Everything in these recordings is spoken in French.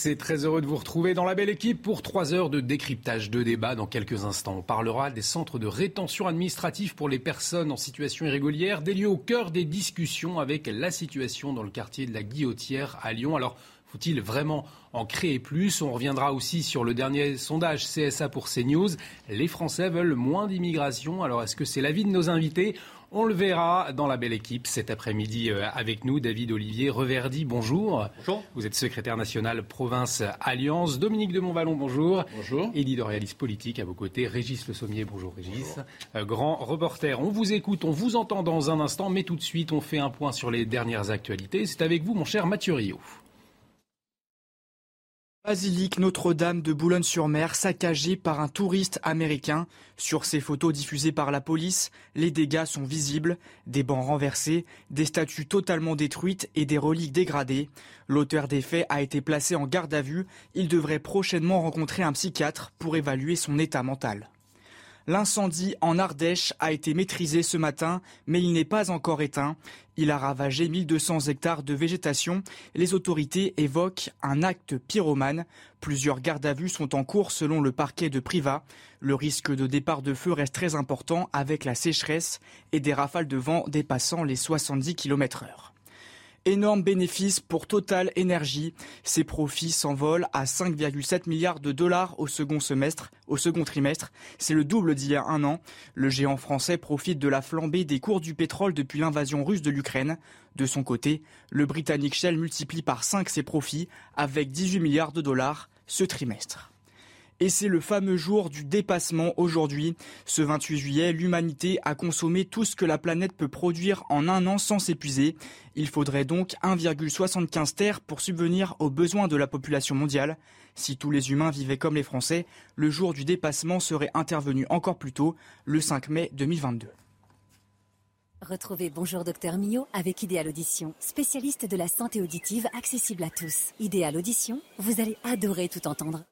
C'est très heureux de vous retrouver dans la belle équipe pour trois heures de décryptage de débat. Dans quelques instants, on parlera des centres de rétention administrative pour les personnes en situation irrégulière, des lieux au cœur des discussions avec la situation dans le quartier de la Guillotière à Lyon. Alors, faut-il vraiment en créer plus? On reviendra aussi sur le dernier sondage CSA pour CNews. Les Français veulent moins d'immigration. Alors, est-ce que c'est l'avis de nos invités? On le verra dans la belle équipe cet après-midi euh, avec nous. David Olivier Reverdy, bonjour. Bonjour. Vous êtes secrétaire national province Alliance. Dominique de Montvalon, bonjour. Bonjour. Éditorialiste politique à vos côtés. Régis Le Sommier, bonjour Régis. Euh, grand reporter. On vous écoute, on vous entend dans un instant, mais tout de suite, on fait un point sur les dernières actualités. C'est avec vous, mon cher Mathieu Rio. Basilique Notre-Dame de Boulogne-sur-Mer saccagée par un touriste américain. Sur ces photos diffusées par la police, les dégâts sont visibles, des bancs renversés, des statues totalement détruites et des reliques dégradées. L'auteur des faits a été placé en garde à vue. Il devrait prochainement rencontrer un psychiatre pour évaluer son état mental. L'incendie en Ardèche a été maîtrisé ce matin, mais il n'est pas encore éteint. Il a ravagé 1200 hectares de végétation. Les autorités évoquent un acte pyromane. Plusieurs gardes à vue sont en cours selon le parquet de Privat. Le risque de départ de feu reste très important avec la sécheresse et des rafales de vent dépassant les 70 km heure. Énorme bénéfice pour Total Energy. Ses profits s'envolent à 5,7 milliards de dollars au second semestre, au second trimestre. C'est le double d'il y a un an. Le géant français profite de la flambée des cours du pétrole depuis l'invasion russe de l'Ukraine. De son côté, le Britannique Shell multiplie par 5 ses profits avec 18 milliards de dollars ce trimestre. Et c'est le fameux jour du dépassement aujourd'hui. Ce 28 juillet, l'humanité a consommé tout ce que la planète peut produire en un an sans s'épuiser. Il faudrait donc 1,75 terres pour subvenir aux besoins de la population mondiale. Si tous les humains vivaient comme les Français, le jour du dépassement serait intervenu encore plus tôt, le 5 mai 2022. Retrouvez Bonjour Docteur Mio avec Idéal Audition, spécialiste de la santé auditive accessible à tous. Idéal Audition, vous allez adorer tout entendre.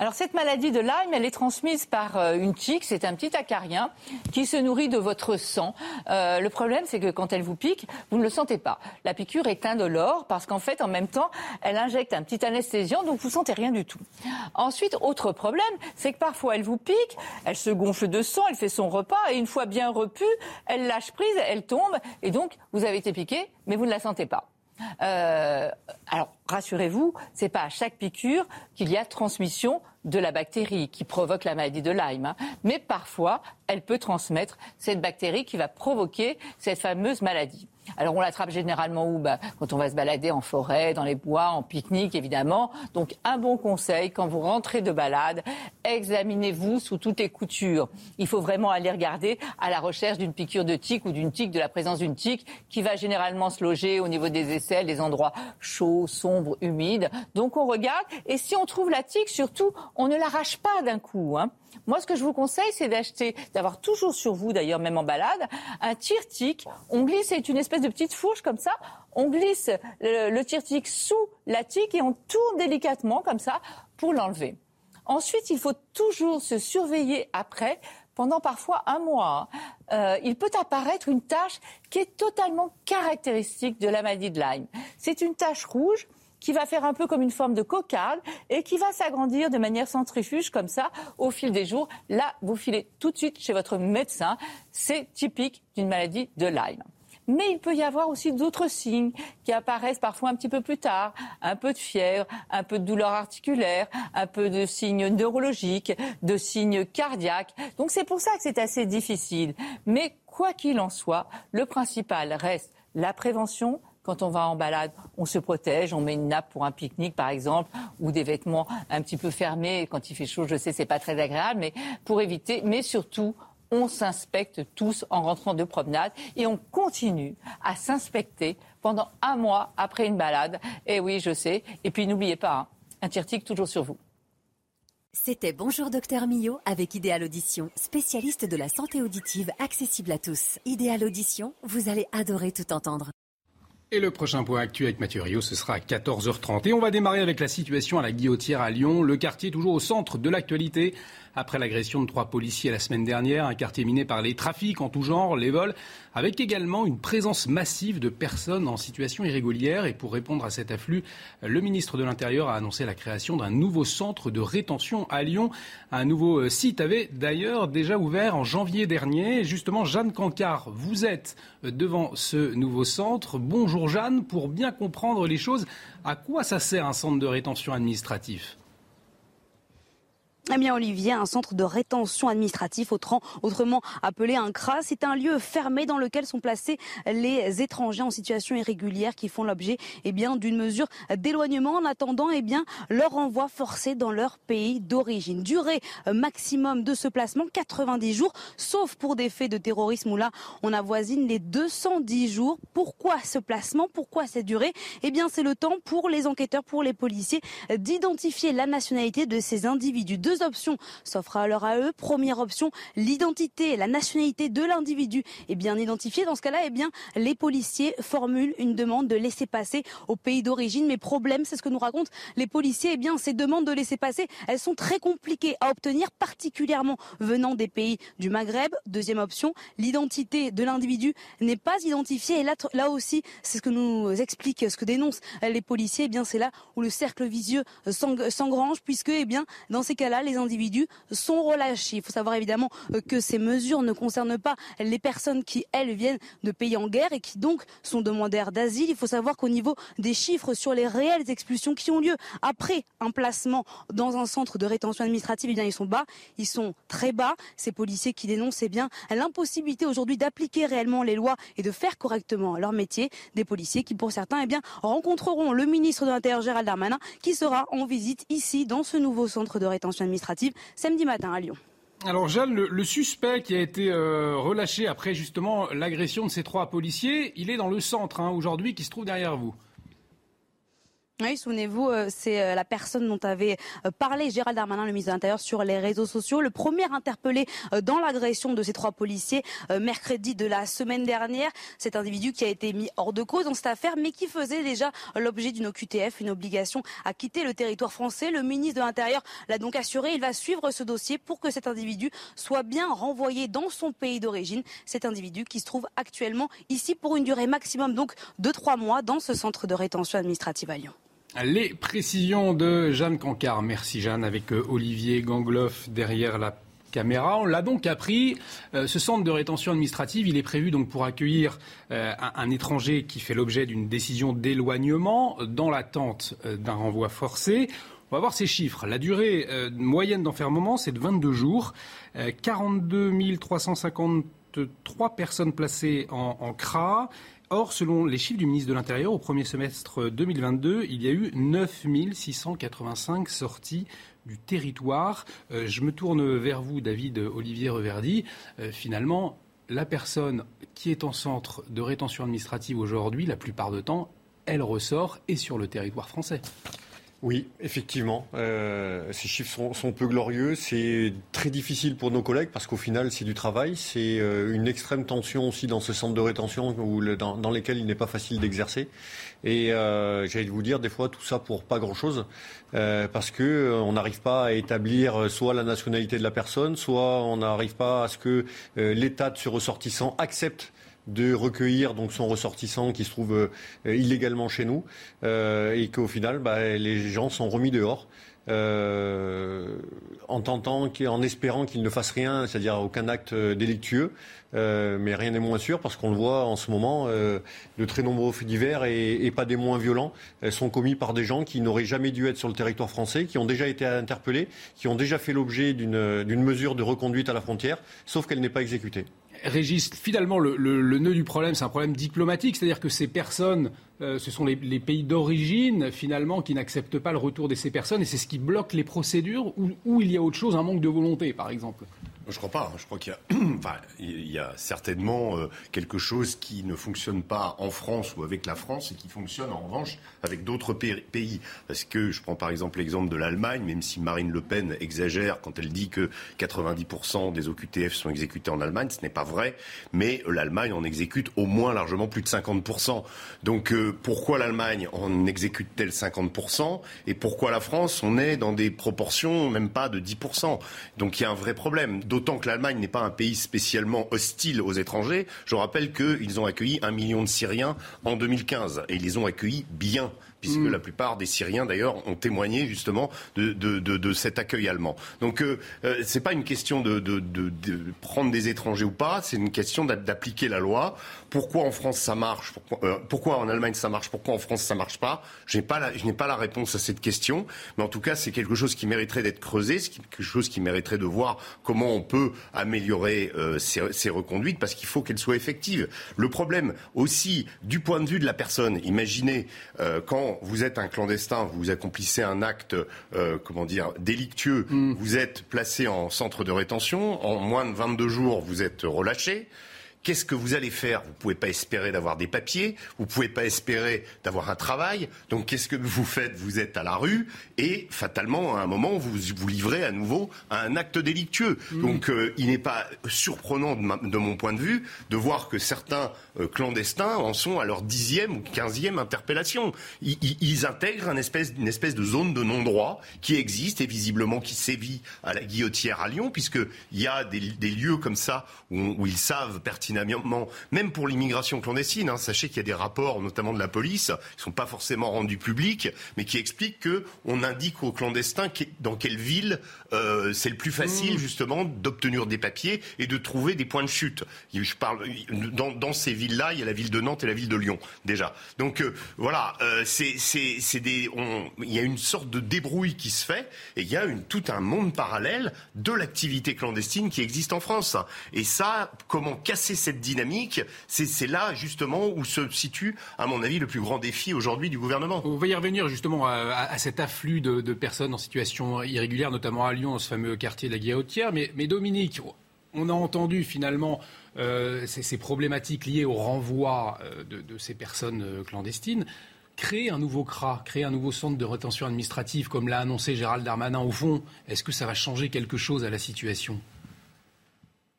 Alors cette maladie de Lyme, elle est transmise par euh, une tique, c'est un petit acarien qui se nourrit de votre sang. Euh, le problème, c'est que quand elle vous pique, vous ne le sentez pas. La piqûre est indolore parce qu'en fait, en même temps, elle injecte un petit anesthésiant, donc vous sentez rien du tout. Ensuite, autre problème, c'est que parfois elle vous pique, elle se gonfle de sang, elle fait son repas et une fois bien repue, elle lâche prise, elle tombe et donc vous avez été piqué, mais vous ne la sentez pas. Euh, alors, rassurez-vous, c'est pas à chaque piqûre qu'il y a transmission de la bactérie qui provoque la maladie de Lyme. Hein. Mais parfois, elle peut transmettre cette bactérie qui va provoquer cette fameuse maladie. Alors on l'attrape généralement où? Bah, Quand on va se balader en forêt, dans les bois, en pique-nique évidemment. Donc un bon conseil, quand vous rentrez de balade, examinez-vous sous toutes les coutures. Il faut vraiment aller regarder à la recherche d'une piqûre de tique ou d'une tique, de la présence d'une tique qui va généralement se loger au niveau des aisselles, des endroits chauds, sombres, humides. Donc on regarde et si on trouve la tique, surtout, on ne l'arrache pas d'un coup. Hein. Moi, ce que je vous conseille, c'est d'acheter, d'avoir toujours sur vous, d'ailleurs, même en balade, un tire-tique. On glisse, c'est une espèce de petite fourche comme ça. On glisse le, le tire-tique sous la tique et on tourne délicatement comme ça pour l'enlever. Ensuite, il faut toujours se surveiller après pendant parfois un mois. Euh, il peut apparaître une tache qui est totalement caractéristique de la maladie de Lyme. C'est une tache rouge qui va faire un peu comme une forme de cocarde et qui va s'agrandir de manière centrifuge comme ça au fil des jours. Là, vous filez tout de suite chez votre médecin. C'est typique d'une maladie de Lyme. Mais il peut y avoir aussi d'autres signes qui apparaissent parfois un petit peu plus tard. Un peu de fièvre, un peu de douleur articulaire, un peu de signes neurologiques, de signes cardiaques. Donc c'est pour ça que c'est assez difficile. Mais quoi qu'il en soit, le principal reste la prévention, quand on va en balade, on se protège, on met une nappe pour un pique-nique par exemple, ou des vêtements un petit peu fermés. Quand il fait chaud, je sais, c'est pas très agréable, mais pour éviter, mais surtout, on s'inspecte tous en rentrant de promenade et on continue à s'inspecter pendant un mois après une balade. Et oui, je sais. Et puis n'oubliez pas, hein, un tirtique toujours sur vous. C'était Bonjour Docteur Millot avec Idéal Audition, spécialiste de la santé auditive accessible à tous. Idéal Audition, vous allez adorer tout entendre. Et le prochain point actuel avec Mathieu Rio, ce sera à 14h30. Et on va démarrer avec la situation à la Guillotière à Lyon. Le quartier toujours au centre de l'actualité après l'agression de trois policiers la semaine dernière, un quartier miné par les trafics en tout genre, les vols, avec également une présence massive de personnes en situation irrégulière. Et pour répondre à cet afflux, le ministre de l'Intérieur a annoncé la création d'un nouveau centre de rétention à Lyon. Un nouveau euh, site avait d'ailleurs déjà ouvert en janvier dernier. Justement, Jeanne Cancard, vous êtes devant ce nouveau centre. Bonjour Jeanne, pour bien comprendre les choses, à quoi ça sert un centre de rétention administratif? Eh bien, Olivier, un centre de rétention administratif, autrement appelé un CRA, c'est un lieu fermé dans lequel sont placés les étrangers en situation irrégulière qui font l'objet eh d'une mesure d'éloignement en attendant eh bien leur renvoi forcé dans leur pays d'origine. Durée maximum de ce placement 90 jours, sauf pour des faits de terrorisme où là on avoisine les 210 jours. Pourquoi ce placement? Pourquoi cette durée? Eh bien, c'est le temps pour les enquêteurs, pour les policiers d'identifier la nationalité de ces individus deux options s'offrent alors à eux. Première option, l'identité, la nationalité de l'individu est bien identifiée. Dans ce cas-là, eh bien, les policiers formulent une demande de laisser passer au pays d'origine. Mais problème, c'est ce que nous racontent les policiers. Eh bien, ces demandes de laisser passer, elles sont très compliquées à obtenir, particulièrement venant des pays du Maghreb. Deuxième option, l'identité de l'individu n'est pas identifiée. Et là, là aussi, c'est ce que nous explique, ce que dénoncent les policiers. Eh bien, c'est là où le cercle vicieux s'engrange, puisque, bien, dans ces cas-là, les individus sont relâchés. Il faut savoir évidemment euh, que ces mesures ne concernent pas les personnes qui, elles, viennent de pays en guerre et qui donc sont demandeurs d'asile. Il faut savoir qu'au niveau des chiffres sur les réelles expulsions qui ont lieu après un placement dans un centre de rétention administrative, eh bien, ils sont bas, ils sont très bas. Ces policiers qui dénoncent eh bien l'impossibilité aujourd'hui d'appliquer réellement les lois et de faire correctement leur métier. Des policiers qui, pour certains, eh bien, rencontreront le ministre de l'Intérieur Gérald Darmanin, qui sera en visite ici dans ce nouveau centre de rétention administrative samedi matin à Lyon. Alors Jeanne, le, suspect qui a été euh, relâché après justement l'agression de ces trois policiers, il est dans le centre hein, aujourd'hui qui se trouve derrière vous. Oui, souvenez-vous, euh, c'est euh, la personne dont avait euh, parlé Gérald Darmanin, le ministre de l'Intérieur, sur les réseaux sociaux. Le premier interpellé dans l'agression de ces trois policiers mercredi de la semaine dernière. Cet individu qui a été mis hors de cause dans cette affaire, mais qui faisait déjà l'objet d'une OQTF, une obligation à quitter le territoire français. Le ministre de l'Intérieur l'a donc assuré. Il va suivre ce dossier pour que cet individu soit bien renvoyé dans son pays d'origine. Cet individu qui se trouve actuellement ici pour une durée maximum donc de trois mois dans ce centre de rétention administrative à Lyon. Les précisions de Jeanne Cancard. Merci Jeanne, avec euh, Olivier Gangloff derrière la caméra. On l'a donc appris. Euh, ce centre de rétention administrative, il est prévu donc pour accueillir euh, un, étranger qui fait l'objet d'une décision d'éloignement dans l'attente d'un renvoi forcé. On va voir ces chiffres. La durée moyenne d'enfermement, c'est de 22 jours. 42 353 personnes placées en, en CRA. Or, selon les chiffres du ministre de l'Intérieur, au premier semestre 2022, il y a eu 9 685 sorties du territoire. Euh, je me tourne vers vous, David Olivier Reverdy. Euh, finalement, la personne qui est en centre de rétention administrative aujourd'hui, la plupart du temps, elle ressort et sur le territoire français. Oui, effectivement. Euh, ces chiffres sont, peu glorieux. C'est très difficile pour nos collègues parce qu'au final, c'est du travail. C'est euh, une extrême tension aussi dans ce centre de rétention où dans, dans lesquels il n'est pas facile d'exercer. Et euh, j'allais vous dire, des fois, tout ça pour pas grand-chose. parce que on n'arrive pas à établir soit la nationalité de la personne, soit on n'arrive pas à ce que l'État de ce ressortissant accepte de recueillir donc son ressortissant qui se trouve euh, illégalement chez nous euh, et qu'au final bah, les gens sont remis dehors. Euh, en tentant, en espérant qu'il ne fasse rien, c'est-à-dire aucun acte délictueux, mais rien n'est moins sûr parce qu'on le voit en ce moment, de très nombreux faits divers et, pas des moins violents sont commis par des gens qui n'auraient jamais dû être sur le territoire français, qui ont déjà été interpellés, qui ont déjà fait l'objet d'une mesure de reconduite à la frontière, sauf qu'elle n'est pas exécutée. Régis, finalement, le, nœud du problème, c'est un problème diplomatique, c'est-à-dire que ces personnes euh, ce sont les, pays d'origine, finalement, qui n'acceptent pas le retour de ces personnes et c'est ce qui bloque les procédures ou il y a autre chose, un manque de volonté, par exemple je crois pas. Je crois qu'il y a, certainement euh, quelque chose qui ne fonctionne pas en France ou avec la France et qui fonctionne en revanche avec d'autres pays. Parce que je prends par exemple l'exemple de l'Allemagne, même si Marine Le Pen exagère quand elle dit que 90% des OQTF sont exécutés en Allemagne, ce n'est pas vrai. Mais l'Allemagne en exécute au moins largement plus de 50%. Donc euh, pourquoi l'Allemagne en exécute-t-elle 50% et pourquoi la France on est dans des proportions même pas de 10% Donc il y a un vrai problème d'autant que l'Allemagne n'est pas un pays spécialement hostile aux étrangers. Je rappelle qu'ils ont accueilli un million de Syriens en 2015 et ils les ont accueillis bien puisque mm. la plupart des Syriens d'ailleurs ont témoigné justement de, cet accueil allemand. Donc euh, euh, ce n'est pas une question de, prendre des étrangers ou pas, c'est une question d'appliquer la loi. Pourquoi en France ça marche? Euh, pourquoi, en Allemagne ça marche? Pourquoi en France ça marche pas? Je n'ai pas, la, pas la réponse à cette question, mais en tout cas c'est quelque chose qui mériterait d'être creusé, c'est quelque chose qui mériterait de voir comment on peut améliorer ces, ces reconduites parce qu'il faut qu'elles soient effectives. Le problème aussi du point de vue de la personne, imaginez quand vous êtes un clandestin, vous accomplissez un acte, euh, comment dire, délictueux, mm. vous êtes placé en centre de rétention, en moins de 22 jours, vous êtes relâché. Qu'est-ce que vous allez faire? Vous ne pouvez pas espérer d'avoir des papiers, vous ne pouvez pas espérer d'avoir un travail. Donc qu'est-ce que vous faites? Vous êtes à la rue et fatalement, à un moment, vous vous livrez à nouveau à un acte délictueux. Mmh. Donc euh, il n'est pas surprenant de, mon point de vue de voir que certains euh, clandestins en sont à leur dixième ou quinzième interpellation. Ils, intègrent une espèce, une espèce de zone de non-droit qui existe et visiblement qui sévit à la guillotière à Lyon, puisqu'il y a des, lieux comme ça où, où ils savent pertinemment même pour l'immigration clandestine. Hein, sachez qu'il y a des rapports, notamment de la police, qui ne sont pas forcément rendus publics, mais qui expliquent qu'on indique aux clandestins dans quelle ville euh, c'est le plus facile, mmh. justement, d'obtenir des papiers et de trouver des points de chute. Je parle, dans, ces villes-là, il y a la ville de Nantes et la ville de Lyon, déjà. Donc euh, voilà, euh, c'est, des, il y a une sorte de débrouille qui se fait et il y a une, tout un monde parallèle de l'activité clandestine qui existe en France. Et ça, comment casser cette dynamique, c'est là justement où se situe, à mon avis, le plus grand défi aujourd'hui du gouvernement. On va y revenir justement à, cet afflux de, personnes en situation irrégulière, notamment à Lyon, dans ce fameux quartier de la Guillotière. Mais, mais Dominique, on a entendu finalement euh, ces, problématiques liées au renvoi euh, de, ces personnes euh, clandestines. Créer un nouveau CRA, créer un nouveau centre de rétention administrative, comme l'a annoncé Gérald Darmanin, au fond, est-ce que ça va changer quelque chose à la situation?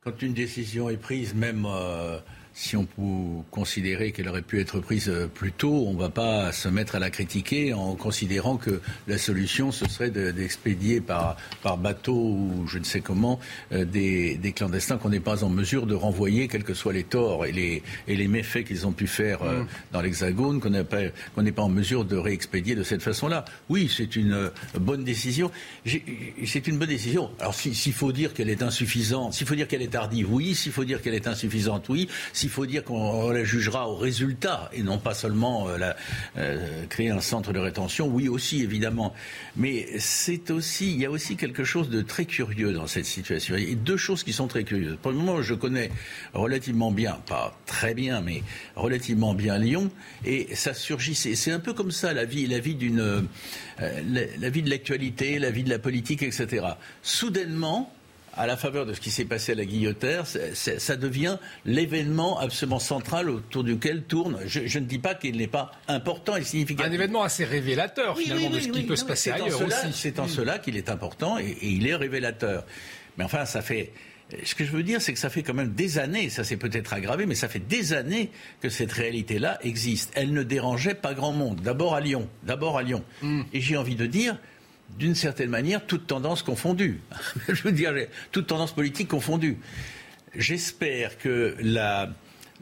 Quand une décision est prise, même euh, si on peut considérer qu'elle aurait pu être prise euh, plus tôt, on ne va pas se mettre à la critiquer en considérant que la solution, ce serait d'expédier par, par bateau ou je ne sais comment euh, des, des, clandestins qu'on n'est pas en mesure de renvoyer, quels que soient les torts et les, et les méfaits qu'ils ont pu faire euh, mm. dans l'Hexagone, qu'on n'est pas, qu'on n'est pas en mesure de réexpédier de cette façon-là. Oui, c'est une bonne décision. C'est une bonne décision. Alors s'il faut dire qu'elle est insuffisante, s'il faut dire qu'elle est tardive, oui. S'il faut dire qu'elle est insuffisante, oui il faut dire qu'on la jugera au résultat et non pas seulement euh, euh, créer un centre de rétention. Oui aussi, évidemment. Mais c'est aussi, il y a aussi quelque chose de très curieux dans cette situation. Il y a deux choses qui sont très curieuses. Moment, je connais relativement bien, pas très bien, mais relativement bien Lyon, et ça surgit. C'est un peu comme ça la vie, la vie d'une, euh, la vie de l'actualité, la vie de la politique, etc. Soudainement, à la faveur de ce qui s'est passé à la Guillotière, ça devient l'événement absolument central autour duquel tourne. Je, ne dis pas qu'il n'est pas important et significatif. Un événement assez révélateur finalement de ce qui peut se passer ailleurs aussi. C'est en cela qu'il est important et, il est révélateur. Mais enfin, ça fait. Ce que je veux dire, c'est que ça fait quand même des années, ça s'est peut-être aggravé, mais ça fait des années que cette réalité-là existe. Elle ne dérangeait pas grand monde. D'abord à Lyon. D'abord à Lyon. Hmm. Et j'ai envie de dire, d'une certaine manière, toute tendance confondue. Je veux dire, toute tendance politique confondue. J'espère que la,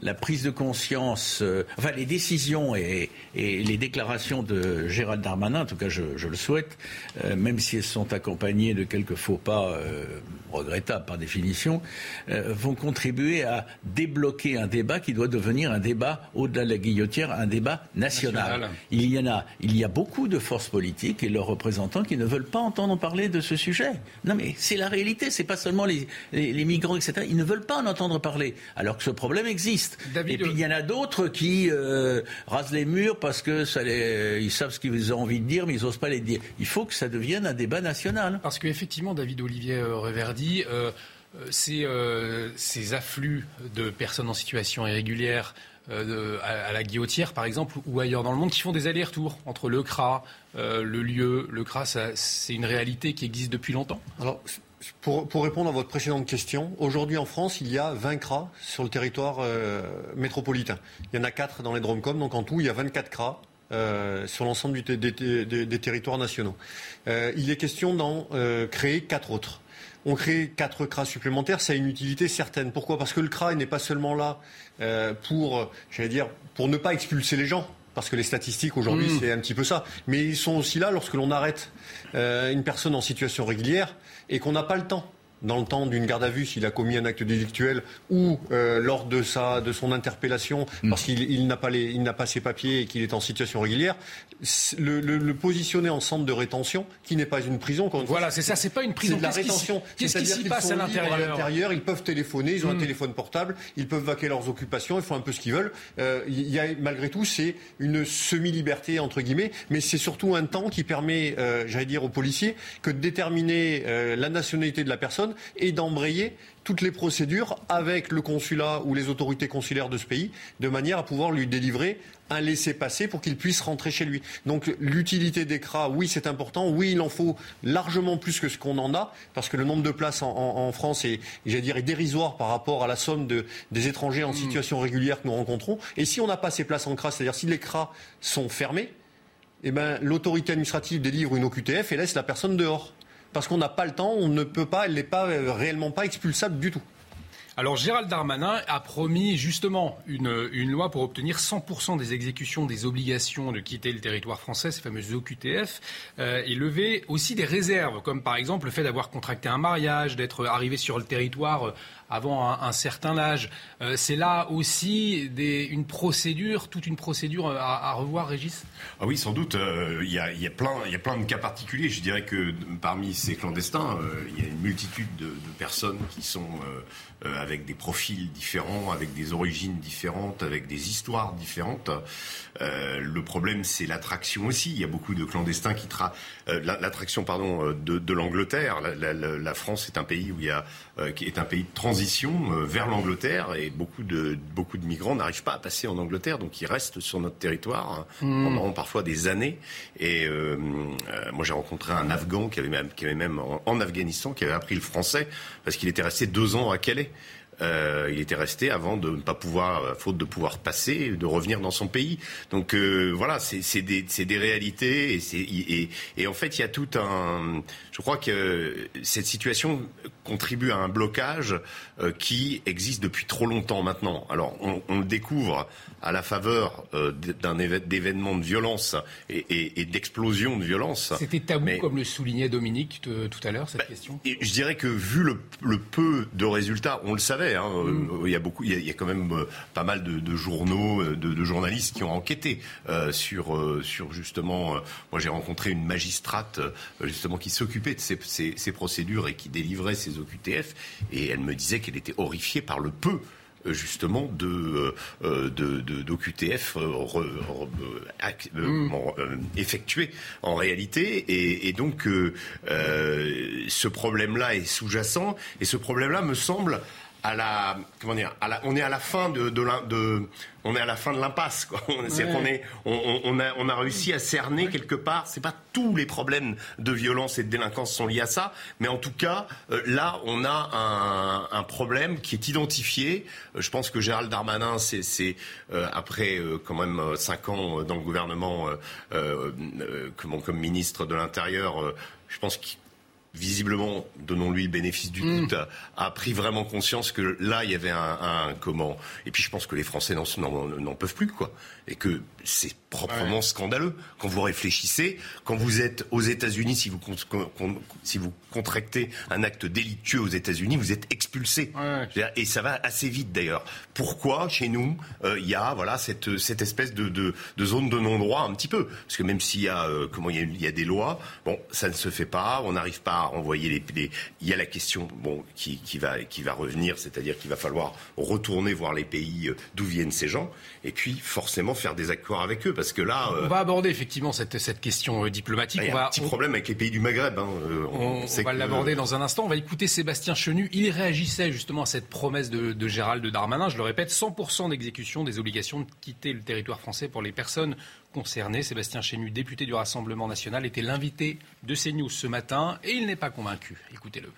la prise de conscience, euh, enfin les décisions et, les déclarations de Gérald Darmanin, en tout cas je, le souhaite, euh, même si elles sont accompagnées de quelques faux pas euh, regrettables par définition, vont contribuer à débloquer un débat qui doit devenir un débat au-delà de la guillotière, un débat national. Il y en a, il y a beaucoup de forces politiques et leurs représentants qui ne veulent pas entendre parler de ce sujet. Non mais c'est la réalité, c'est pas seulement les, les migrants, etc. Ils ne veulent pas en entendre parler, alors que ce problème existe. Et puis il y en a d'autres qui rasent les murs parce que ça les, ils savent ce qu'ils ont envie de dire, mais ils n'osent pas les dire. Il faut que ça devienne un débat national. Parce qu'effectivement, David Olivier Reverdy, ces, ces afflux de personnes en situation irrégulière euh, à, la Guillotière, par exemple, ou ailleurs dans le monde, qui font des allers-retours entre le CRA, euh, le lieu. Le CRA, c'est une réalité qui existe depuis longtemps Alors, pour, répondre à votre précédente question, aujourd'hui en France, il y a 20 CRA sur le territoire euh, métropolitain. Il y en a 4 dans les Dromcom, donc en tout, il y a 24 CRA. sur l'ensemble des, des, territoires nationaux. il est question d'en créer quatre autres on crée quatre CRA supplémentaires, ça a une utilité certaine. Pourquoi? Parce que le CRA n'est pas seulement là euh, pour, j'allais dire, pour ne pas expulser les gens. Parce que les statistiques aujourd'hui, mmh. c'est un petit peu ça. Mais ils sont aussi là lorsque l'on arrête euh, une personne en situation régulière et qu'on n'a pas le temps dans le temps d'une garde à vue s'il a commis un acte délictuel ou euh, lors de, sa, de son interpellation mm. parce qu'il n'a pas, pas ses papiers et qu'il est en situation régulière, le, le, positionner en centre de rétention qui n'est pas une prison. Voilà, c'est ça, c'est pas une prison. C'est de la rétention. Qu'est-ce qui s'y passe à l'intérieur Ils peuvent téléphoner, ils ont un mm. téléphone portable, ils peuvent vaquer leurs occupations, ils font un peu ce qu'ils veulent. Euh, il y a, malgré tout, c'est une semi-liberté entre guillemets, mais c'est surtout un temps qui permet, euh, j'allais dire aux policiers, que de déterminer la nationalité de la personne et d'embrayer toutes les procédures avec le consulat ou les autorités consulaires de ce pays, de manière à pouvoir lui délivrer un laissez-passer pour qu'il puisse rentrer chez lui. Donc l'utilité des CRA, oui, c'est important. Oui, il en faut largement plus que ce qu'on en a, parce que le nombre de places en, France est, dire, est dérisoire par rapport à la somme de, des étrangers en mmh. situation régulière que nous rencontrons. Et si on n'a pas ces places en CRA, c'est-à-dire si les CRA sont fermés, eh ben, l'autorité administrative délivre une OQTF et laisse la personne dehors parce qu'on n'a pas le temps, on ne peut pas, elle n'est pas euh, réellement pas expulsable du tout. Alors Gérald Darmanin a promis justement une, loi pour obtenir 100% des exécutions des obligations de quitter le territoire français, ces fameuses OQTF, euh, et lever aussi des réserves, comme par exemple le fait d'avoir contracté un mariage, d'être arrivé sur le territoire euh, avant un, certain âge. Euh, c'est là aussi une procédure, toute une procédure à, revoir, Régis? Ah Oui, sans doute. Il y, a, plein, de cas particuliers. Je dirais que parmi ces clandestins, il y a une multitude de, personnes qui sont avec des profils différents, avec des origines différentes, avec des histoires différentes. le problème, c'est l'attraction aussi. Il y a beaucoup de clandestins qui tra... l'attraction pardon de, l'Angleterre. La, France est un pays où il y a qui est un pays de transition euh, vers l'Angleterre et beaucoup de, beaucoup de migrants n'arrivent pas à passer en Angleterre, donc ils restent sur notre territoire hein, hmm. pendant parfois des années. Et euh, euh, moi, j'ai rencontré un Afghan qui avait même, qui avait même en Afghanistan, qui avait appris le français parce qu'il était resté deux ans à Calais. Euh, il était resté avant de ne pas pouvoir, faute de pouvoir passer, de revenir dans son pays. Donc euh, voilà, c'est des, des, réalités et, et, et, en fait il y a tout un. Je crois que cette situation contribue à un blocage euh, qui existe depuis trop longtemps maintenant. Alors on, on le découvre à la faveur euh, d'un événement de violence et, et, d'explosion de violence. C'était tabou, comme le soulignait Dominique tout à l'heure, cette bah, question? je dirais que vu le, le, peu de résultats, on le savait Hein, euh, mm. il y a beaucoup, il y a, quand même euh, pas mal de, journaux, euh, de, journalistes qui ont enquêté sur sur justement. moi, j'ai rencontré une magistrate justement qui s'occupait de ces, procédures et qui délivrait ces OQTF, et elle me disait qu'elle était horrifiée par le peu justement de d'OQTF effectués en réalité et, donc ce problème-là est sous-jacent et ce problème-là me semble à la comment dire on est à la fin de, de, on est à la fin de l'impasse quoi. On, est, on, a on a réussi à cerner quelque part c'est pas tous les problèmes de violence et de délinquance sont liés à ça mais en tout cas euh, là on a un, problème qui est identifié. Euh, je pense que Gérald Darmanin c'est euh, après quand même cinq ans dans le gouvernement comme, comme ministre de l'intérieur je pense qu'il visiblement, donnons-lui le bénéfice du mm. doute, a, pris vraiment conscience que là, il y avait un, comment. Et puis, je pense que les Français n'en peuvent plus, quoi. Et que c'est proprement scandaleux. Quand vous réfléchissez, quand vous êtes aux États-Unis, si vous, si vous contractez un acte délictueux aux États-Unis, vous êtes expulsé. Et ça va assez vite, d'ailleurs. Pourquoi, chez nous, euh, il y a voilà cette, cette espèce de, de, de zone de non-droit un petit peu? Parce que même s'il y a, euh, comment il y a, il y a des lois, bon, ça ne se fait pas, on n'arrive pas à renvoyer les, Il y a la question bon, qui, qui, va, qui va revenir, c'est-à-dire qu'il va falloir retourner voir les pays euh, d'où viennent ces gens, et puis forcément faire des accords avec eux, parce que là... On va aborder effectivement cette, cette question diplomatique. Il y a un petit problème avec les pays du Maghreb. Hein. On, va l'aborder dans un instant. On va écouter Sébastien Chenu. Il réagissait justement à cette promesse de, de Gérald Darmanin. Je le répète, 100% d'exécution des obligations de quitter le territoire français pour les personnes concernées. Sébastien Chenu, député du Rassemblement national, était l'invité de CNews ce matin et il n'est pas convaincu. Écoutez-le.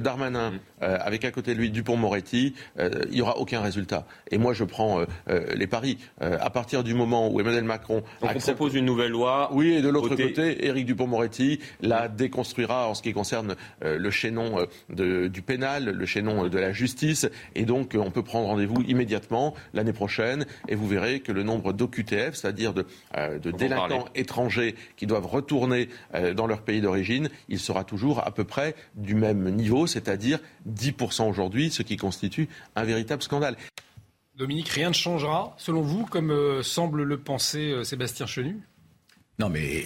Darmanin, euh, avec à côté de lui Dupont-Moretti, euh, il n'y aura aucun résultat. Et moi, je prends euh, les paris. à partir du moment où Emmanuel Macron Donc on propose une nouvelle loi. Oui, et de l'autre côté, Éric Dupont-Moretti la déconstruira en ce qui concerne le chaînon du pénal, le chaînon de la justice. Et donc, on peut prendre rendez-vous immédiatement l'année prochaine. Et vous verrez que le nombre d'OQTF, c'est-à-dire de, de délinquants étrangers qui doivent retourner dans leur pays d'origine, il sera toujours à peu près du même niveau c'est-à-dire 10% aujourd'hui, ce qui constitue un véritable scandale. Dominique, rien ne changera, selon vous, comme euh, semble le penser euh, Sébastien Chenu? Non, mais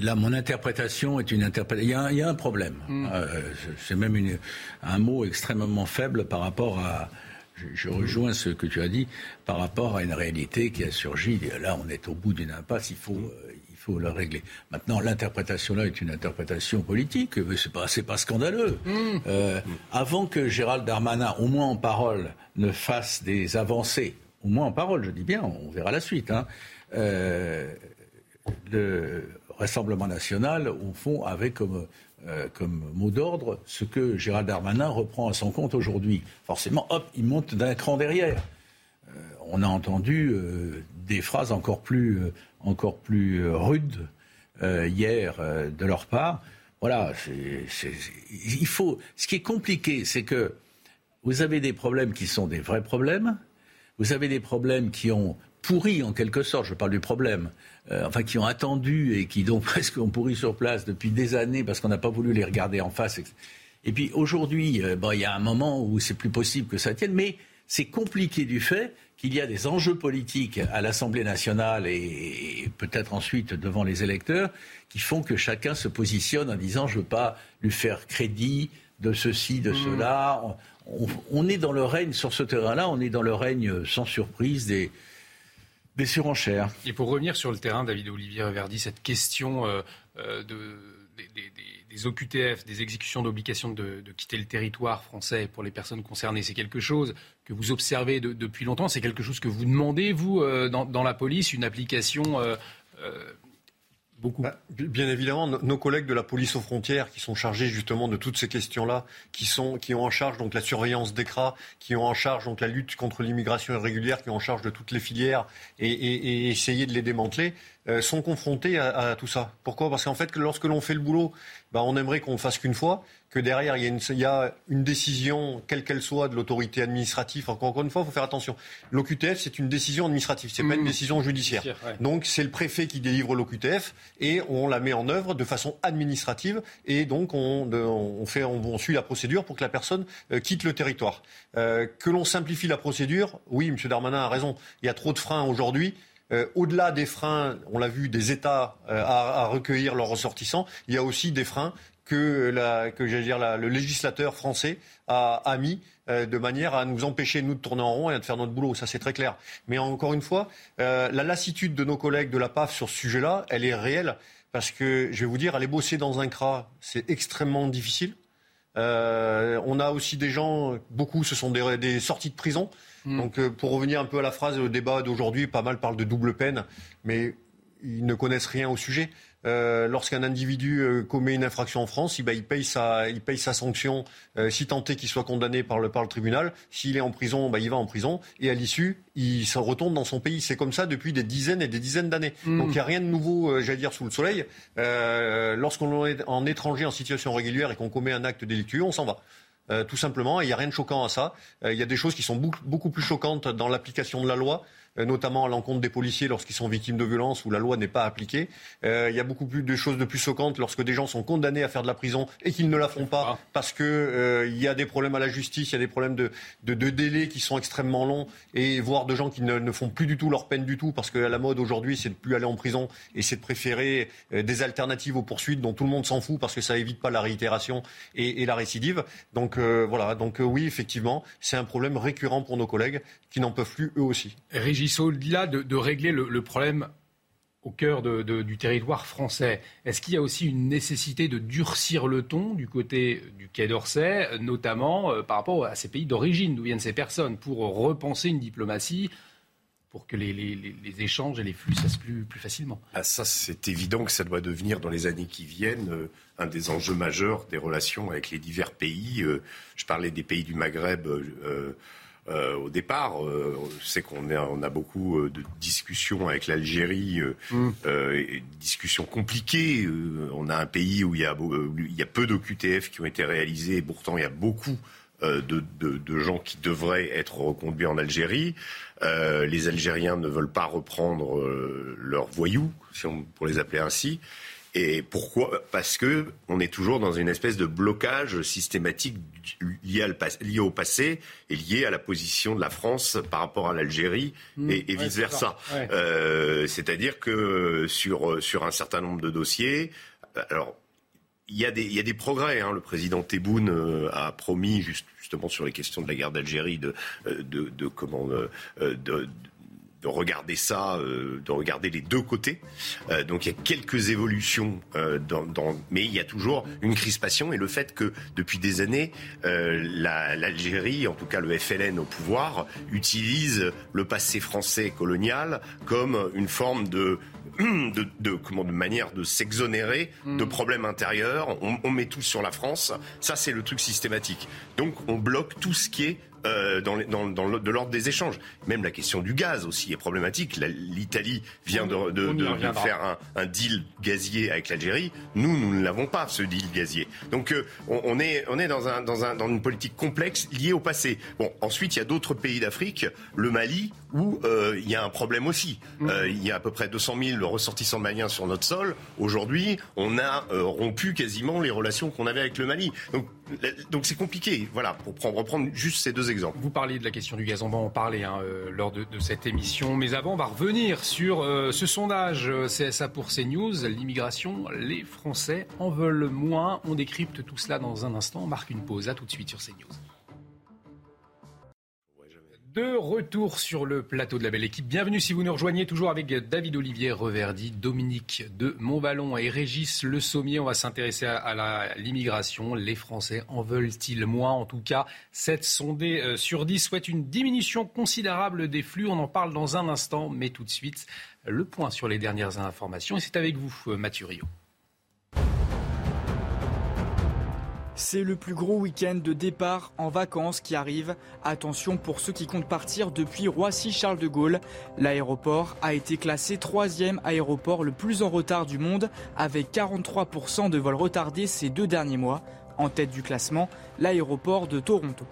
là, mon interprétation est une interprétation. Il, y a un problème. Hmm. Euh, c'est même un mot extrêmement faible par rapport à. Je, rejoins ce que tu as dit par rapport à une réalité qui a surgi. Là, on est au bout d'une impasse. Il faut, faut le régler. Maintenant, l'interprétation là est une interprétation politique. C'est pas, c'est pas scandaleux. Mmh. Euh, avant que Gérald Darmanin, au moins en parole, ne fasse des avancées, au moins en parole, je dis bien, on verra la suite. Hein, euh, le Rassemblement national, au fond, avait comme, euh, comme mot d'ordre ce que Gérald Darmanin reprend à son compte aujourd'hui. Forcément, hop, il monte d'un cran derrière. on a entendu des phrases encore plus encore plus euh, rude euh, hier euh, de leur part. Voilà, il faut. Ce qui est compliqué, c'est que vous avez des problèmes qui sont des vrais problèmes. Vous avez des problèmes qui ont pourri en quelque sorte, je parle du problème, enfin qui ont attendu et qui donc presque ont pourri sur place depuis des années parce qu'on n'a pas voulu les regarder en face. Et puis aujourd'hui, il y a un moment où c'est plus possible que ça tienne, mais c'est compliqué du fait qu'il y a des enjeux politiques à l'Assemblée nationale et, peut-être ensuite devant les électeurs qui font que chacun se positionne en disant je ne veux pas lui faire crédit de ceci, de mmh. cela. On, est dans le règne, sur ce terrain-là, on est dans le règne sans surprise des, des surenchères. Et pour revenir sur le terrain, David Olivier Verdi, cette question euh, euh, de, des, OQTF, des exécutions d'obligation de, quitter le territoire français pour les personnes concernées, c'est quelque chose que vous observez depuis longtemps C'est quelque chose que vous demandez, vous, euh, dans, la police, une application euh, euh, Bah, bien évidemment, nos collègues de la police aux frontières, qui sont chargés justement de toutes ces questions-là, qui qui ont en charge donc la surveillance d'ECRA, qui ont en charge donc la lutte contre l'immigration irrégulière, qui ont en charge de toutes les filières et, essayer de les démanteler, sont confrontés à, tout ça. Pourquoi? Parce qu'en fait, lorsque l'on fait le boulot, bah, on aimerait qu'on fasse qu'une fois que derrière, il y, a une, décision, quelle qu'elle soit, de l'autorité administrative. Encore, une fois, il faut faire attention. L'OQTF, c'est une décision administrative, c'est n'est pas une mmh. décision judiciaire. Donc, c'est le préfet qui délivre l'OQTF et on la met en œuvre de façon administrative et donc on, fait, on, suit la procédure pour que la personne euh, quitte le territoire. Euh, que l'on simplifie la procédure, oui, M. Darmanin a raison. Il y a trop de freins aujourd'hui. Euh, au-delà des freins, on l'a vu, des États à, à, recueillir leurs ressortissants, il y a aussi des freins que, la, que dire, le législateur français a, a mis euh, de manière à nous empêcher, nous, de tourner en rond et de faire notre boulot. Ça, c'est très clair. Mais encore une fois, euh, la lassitude de nos collègues de la PAF sur ce sujet-là, elle est réelle. Parce que, je vais vous dire, aller bosser dans un CRA, c'est extrêmement difficile. Euh, on a aussi des gens, beaucoup, ce sont des, des sorties de prison. Hmm. Donc, euh, pour revenir un peu à la phrase, le débat d'aujourd'hui, pas mal parle de double peine, mais ils ne connaissent rien au sujet. Euh, lorsqu'un individu euh, commet une infraction en France, il, paye, sa, il paye sa sanction, euh, si tant est qu'il soit condamné par le, par le tribunal. S'il est en prison, bah, il va en prison. Et à l'issue, il se retourne dans son pays. C'est comme ça depuis des dizaines et des dizaines d'années. Hmm. Donc il n'y a rien de nouveau, j'allais dire, sous le soleil. Lorsqu'on est en étranger en situation régulière et qu'on commet un acte délictueux, on s'en va. tout simplement, il n'y a rien de choquant à ça. il y a des choses qui sont beaucoup, beaucoup plus choquantes dans l'application de la loi notamment à l'encontre des policiers lorsqu'ils sont victimes de violences où la loi n'est pas appliquée. il y a beaucoup plus de choses de plus choquantes lorsque des gens sont condamnés à faire de la prison et qu'ils ne la font pas parce qu'il il y a des problèmes à la justice, il y a des problèmes de, de, délais qui sont extrêmement longs et voire de gens qui ne, ne font plus du tout leur peine du tout parce que la mode aujourd'hui c'est de plus aller en prison et c'est de préférer des alternatives aux poursuites dont tout le monde s'en fout parce que ça évite pas la réitération et, et la récidive. Donc voilà, donc oui effectivement c'est un problème récurrent pour nos collègues qui n'en peuvent plus eux aussi. Régis, au-delà de, régler le, problème au cœur du territoire français. Est-ce qu'il y a aussi une nécessité de durcir le ton du côté du Quai d'Orsay, notamment euh, par rapport à ces pays d'origine d'où viennent ces personnes, pour repenser une diplomatie pour que les, échanges et les flux se plus, plus facilement? Ah, Ça, c'est évident que ça doit devenir dans les années qui viennent euh, un des enjeux majeurs des relations avec les divers pays. Euh, je parlais des pays du Maghreb. Au départ. Euh, sait qu'on on a beaucoup euh, de discussions avec l'Algérie, mm. discussions compliquées. on a un pays où il y a, il y a peu d'OQTF qui ont été réalisés, et pourtant il y a beaucoup de, de, de, gens qui devraient être reconduits en Algérie. Euh, les Algériens ne veulent pas reprendre euh, leurs voyous, si on, pour les appeler ainsi. Et pourquoi? Parce que on est toujours dans une espèce de blocage systématique lié, au passé et lié à la position de la France par rapport à l'Algérie mmh. et, vice versa. Euh, c'est-à-dire que sur sur un certain nombre de dossiers, euh, alors il y a des, il y a des progrès. Hein. Le président Tebboune euh, a promis justement sur les questions de la guerre d'Algérie de, de, de, comment de, de regarder ça, euh, de regarder les deux côtés. Euh, donc il y a quelques évolutions, euh, dans, mais il y a toujours une crispation et le fait que depuis des années, l'Algérie, en tout cas le FLN au pouvoir, utilise le passé français colonial comme une forme de de, de, comment, de manière de s'exonérer de hmm. problèmes intérieurs. On, on, met tout sur la France. Ça, c'est le truc systématique. Donc, on bloque tout ce qui est euh, dans, dans, dans de l'ordre des échanges. Même la question du gaz aussi est problématique. L'Italie vient de, de, de, faire un, un, deal gazier avec l'Algérie. Nous, nous ne l'avons pas, ce deal gazier. Donc euh, on, on, est, on est dans, un, dans, un, dans une politique complexe liée au passé. Bon, ensuite, il y a d'autres pays d'Afrique, le Mali, où euh, il y a un problème aussi. Mm. Euh, il y a à peu près 200 000 ressortissants maliens sur notre sol. Aujourd'hui, on a euh, rompu quasiment les relations qu'on avait avec le Mali. Donc donc c'est compliqué, voilà, pour prendre, reprendre juste ces deux exemples. Vous parliez de la question du gaz, on va en parler hein, euh, lors de, de, cette émission. Mais avant, on va revenir sur euh, ce sondage euh, CSA pour CNews, l'immigration, les Français en veulent moins. On décrypte tout cela dans un instant, on marque une pause, à tout de suite sur CNews. De retour sur le plateau de la belle équipe. Bienvenue si vous nous rejoignez, toujours avec David Olivier Reverdy, Dominique de Montballon et Régis Le Sommier. On va s'intéresser à, l'immigration. Les Français en veulent-ils moins? En tout cas, 7 sondés euh, sur 10 souhaitent une diminution considérable des flux. On en parle dans un instant, mais tout de suite, le point sur les dernières informations. Et c'est avec vous, euh, Mathieu Rio. C'est le plus gros week-end de départ en vacances qui arrive. Attention pour ceux qui comptent partir depuis Roissy-Charles de Gaulle. L'aéroport a été classé troisième aéroport le plus en retard du monde avec 43% de vols retardés ces deux derniers mois. En tête du classement, l'aéroport de Toronto.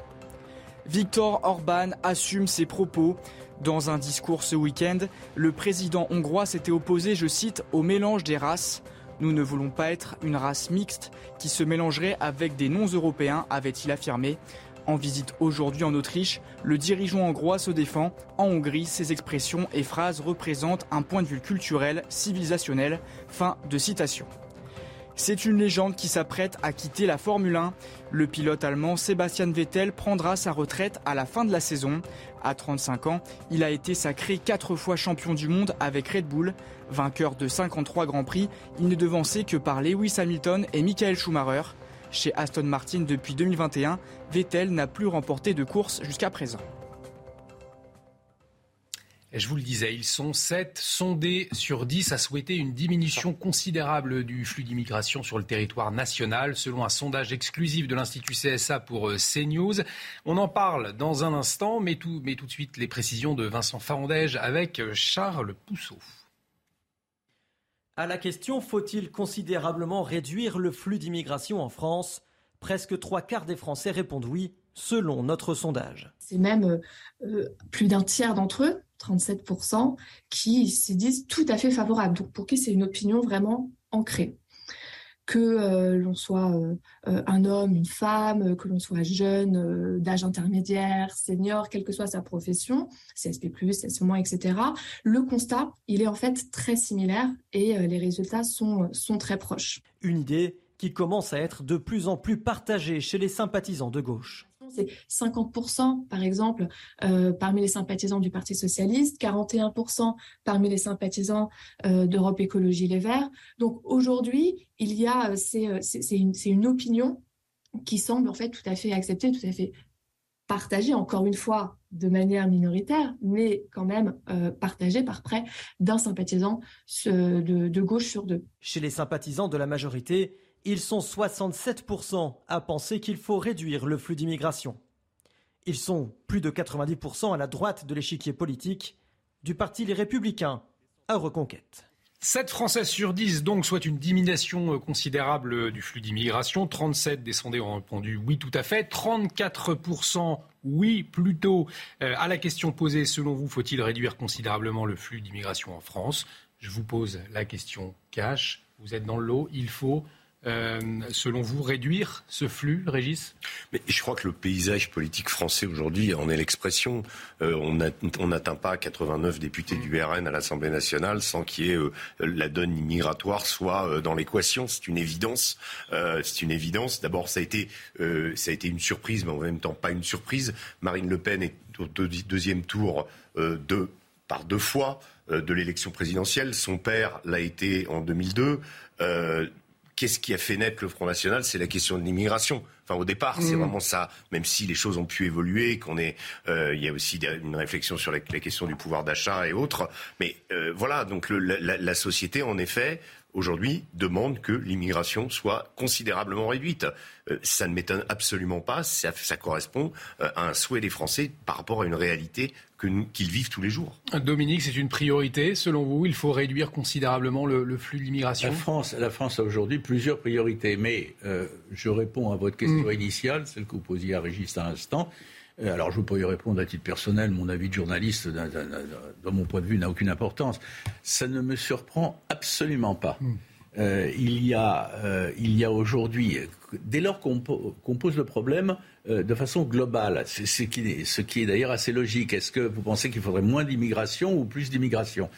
Viktor Orban assume ses propos. Dans un discours ce week-end, le président hongrois s'était opposé, je cite, au mélange des races. Nous ne voulons pas être une race mixte qui se mélangerait avec des non-européens, avait-il affirmé. En visite aujourd'hui en Autriche, le dirigeant hongrois se défend. En Hongrie, ses expressions et phrases représentent un point de vue culturel, civilisationnel. Fin de citation. C'est une légende qui s'apprête à quitter la Formule 1. Le pilote allemand Sébastien Vettel prendra sa retraite à la fin de la saison. À 35 ans, il a été sacré quatre fois champion du monde avec Red Bull. Vainqueur de 53 Grands Prix, il ne devançait que par Lewis Hamilton et Michael Schumacher. Chez Aston Martin depuis 2021, Vettel n'a plus remporté de course jusqu'à présent. Je vous le disais, ils sont 7 sondés sur 10 à souhaiter une diminution considérable du flux d'immigration sur le territoire national, selon un sondage exclusif de l'Institut CSA pour euh, CNews. On en parle dans un instant, mais tout, mais tout de suite les précisions de Vincent Farandège avec euh, Charles Pousseau. À la question faut-il considérablement réduire le flux d'immigration en France? Presque trois quarts des Français répondent oui, selon notre sondage. C'est même euh, plus d'un tiers d'entre eux 37%, qui se disent tout à fait favorables, donc pour qui c'est une opinion vraiment ancrée que euh, l'on soit euh, euh, un homme, une femme, que l'on soit jeune, d'âge intermédiaire, senior, quelle que soit sa profession, CSP+, CSP-, etc. Le constat, il est en fait très similaire et les résultats sont, sont très proches. Une idée qui commence à être de plus en plus partagée chez les sympathisants de gauche c'est 50% par exemple euh, parmi les sympathisants du Parti socialiste, 41% parmi les sympathisants euh, d'Europe Écologie Les Verts. Donc aujourd'hui, il y a euh, c'est une, une opinion qui semble en fait tout à fait acceptée, tout à fait partagée, encore une fois de manière minoritaire, mais quand même partagée par près d'un sympathisant de, de gauche sur deux. Chez les sympathisants de la majorité, ils sont 67% à penser qu'il faut réduire le flux d'immigration. Ils sont plus de 90% à la droite de l'échiquier politique du Parti Les Républicains à Reconquête. 7 Français sur 10 donc souhaitent une diminution euh, considérable du flux d'immigration. 37 des sondés ont répondu oui tout à fait. 34% oui plutôt euh, à la question posée selon vous faut-il réduire considérablement le flux d'immigration en France? Je vous pose la question cash. Vous êtes dans le lot. Il faut euh, selon vous, réduire ce flux, Régis? Mais Je crois que le paysage politique français aujourd'hui en est l'expression. Euh, on n'atteint pas 89 députés du RN à l'Assemblée nationale sans qu'il y ait euh, la donne immigratoire soit dans l'équation. C'est une évidence. C'est une évidence. D'abord, ça a été une surprise, mais en même temps pas une surprise. Marine Le Pen est au deuxième tour de par deux fois de l'élection présidentielle. Son père l'a été en 2002. Qu'est-ce qui a fait naître le Front National C'est la question de l'immigration. Enfin, au départ, c'est mm. vraiment ça. Même si les choses ont pu évoluer, qu'on est, euh, il y a aussi une réflexion sur la, question du pouvoir d'achat et autres. Mais euh, voilà, donc la, société, en effet, aujourd'hui, demande que l'immigration soit considérablement réduite. Euh, ça ne m'étonne absolument pas. Ça, ça correspond à un souhait des Français par rapport à une réalité qu'ils vivent tous les jours. Dominique, c'est une priorité. Selon vous, il faut réduire considérablement le, flux d'immigration la France, la France a aujourd'hui plusieurs priorités. Mais euh, je réponds à votre question mm. initiale, celle que vous posiez à Régis à l'instant. Euh, alors, je ne pas y répondre à titre personnel. Mon avis de journaliste, dans mon point de vue, n'a aucune importance. Ça ne me surprend absolument pas. Mm. Euh, il y a, a aujourd'hui, dès lors qu'on pose le problème, euh, de façon globale, ce qui, ce qui est d'ailleurs assez logique. Est-ce que vous pensez qu'il faudrait moins d'immigration ou plus d'immigration?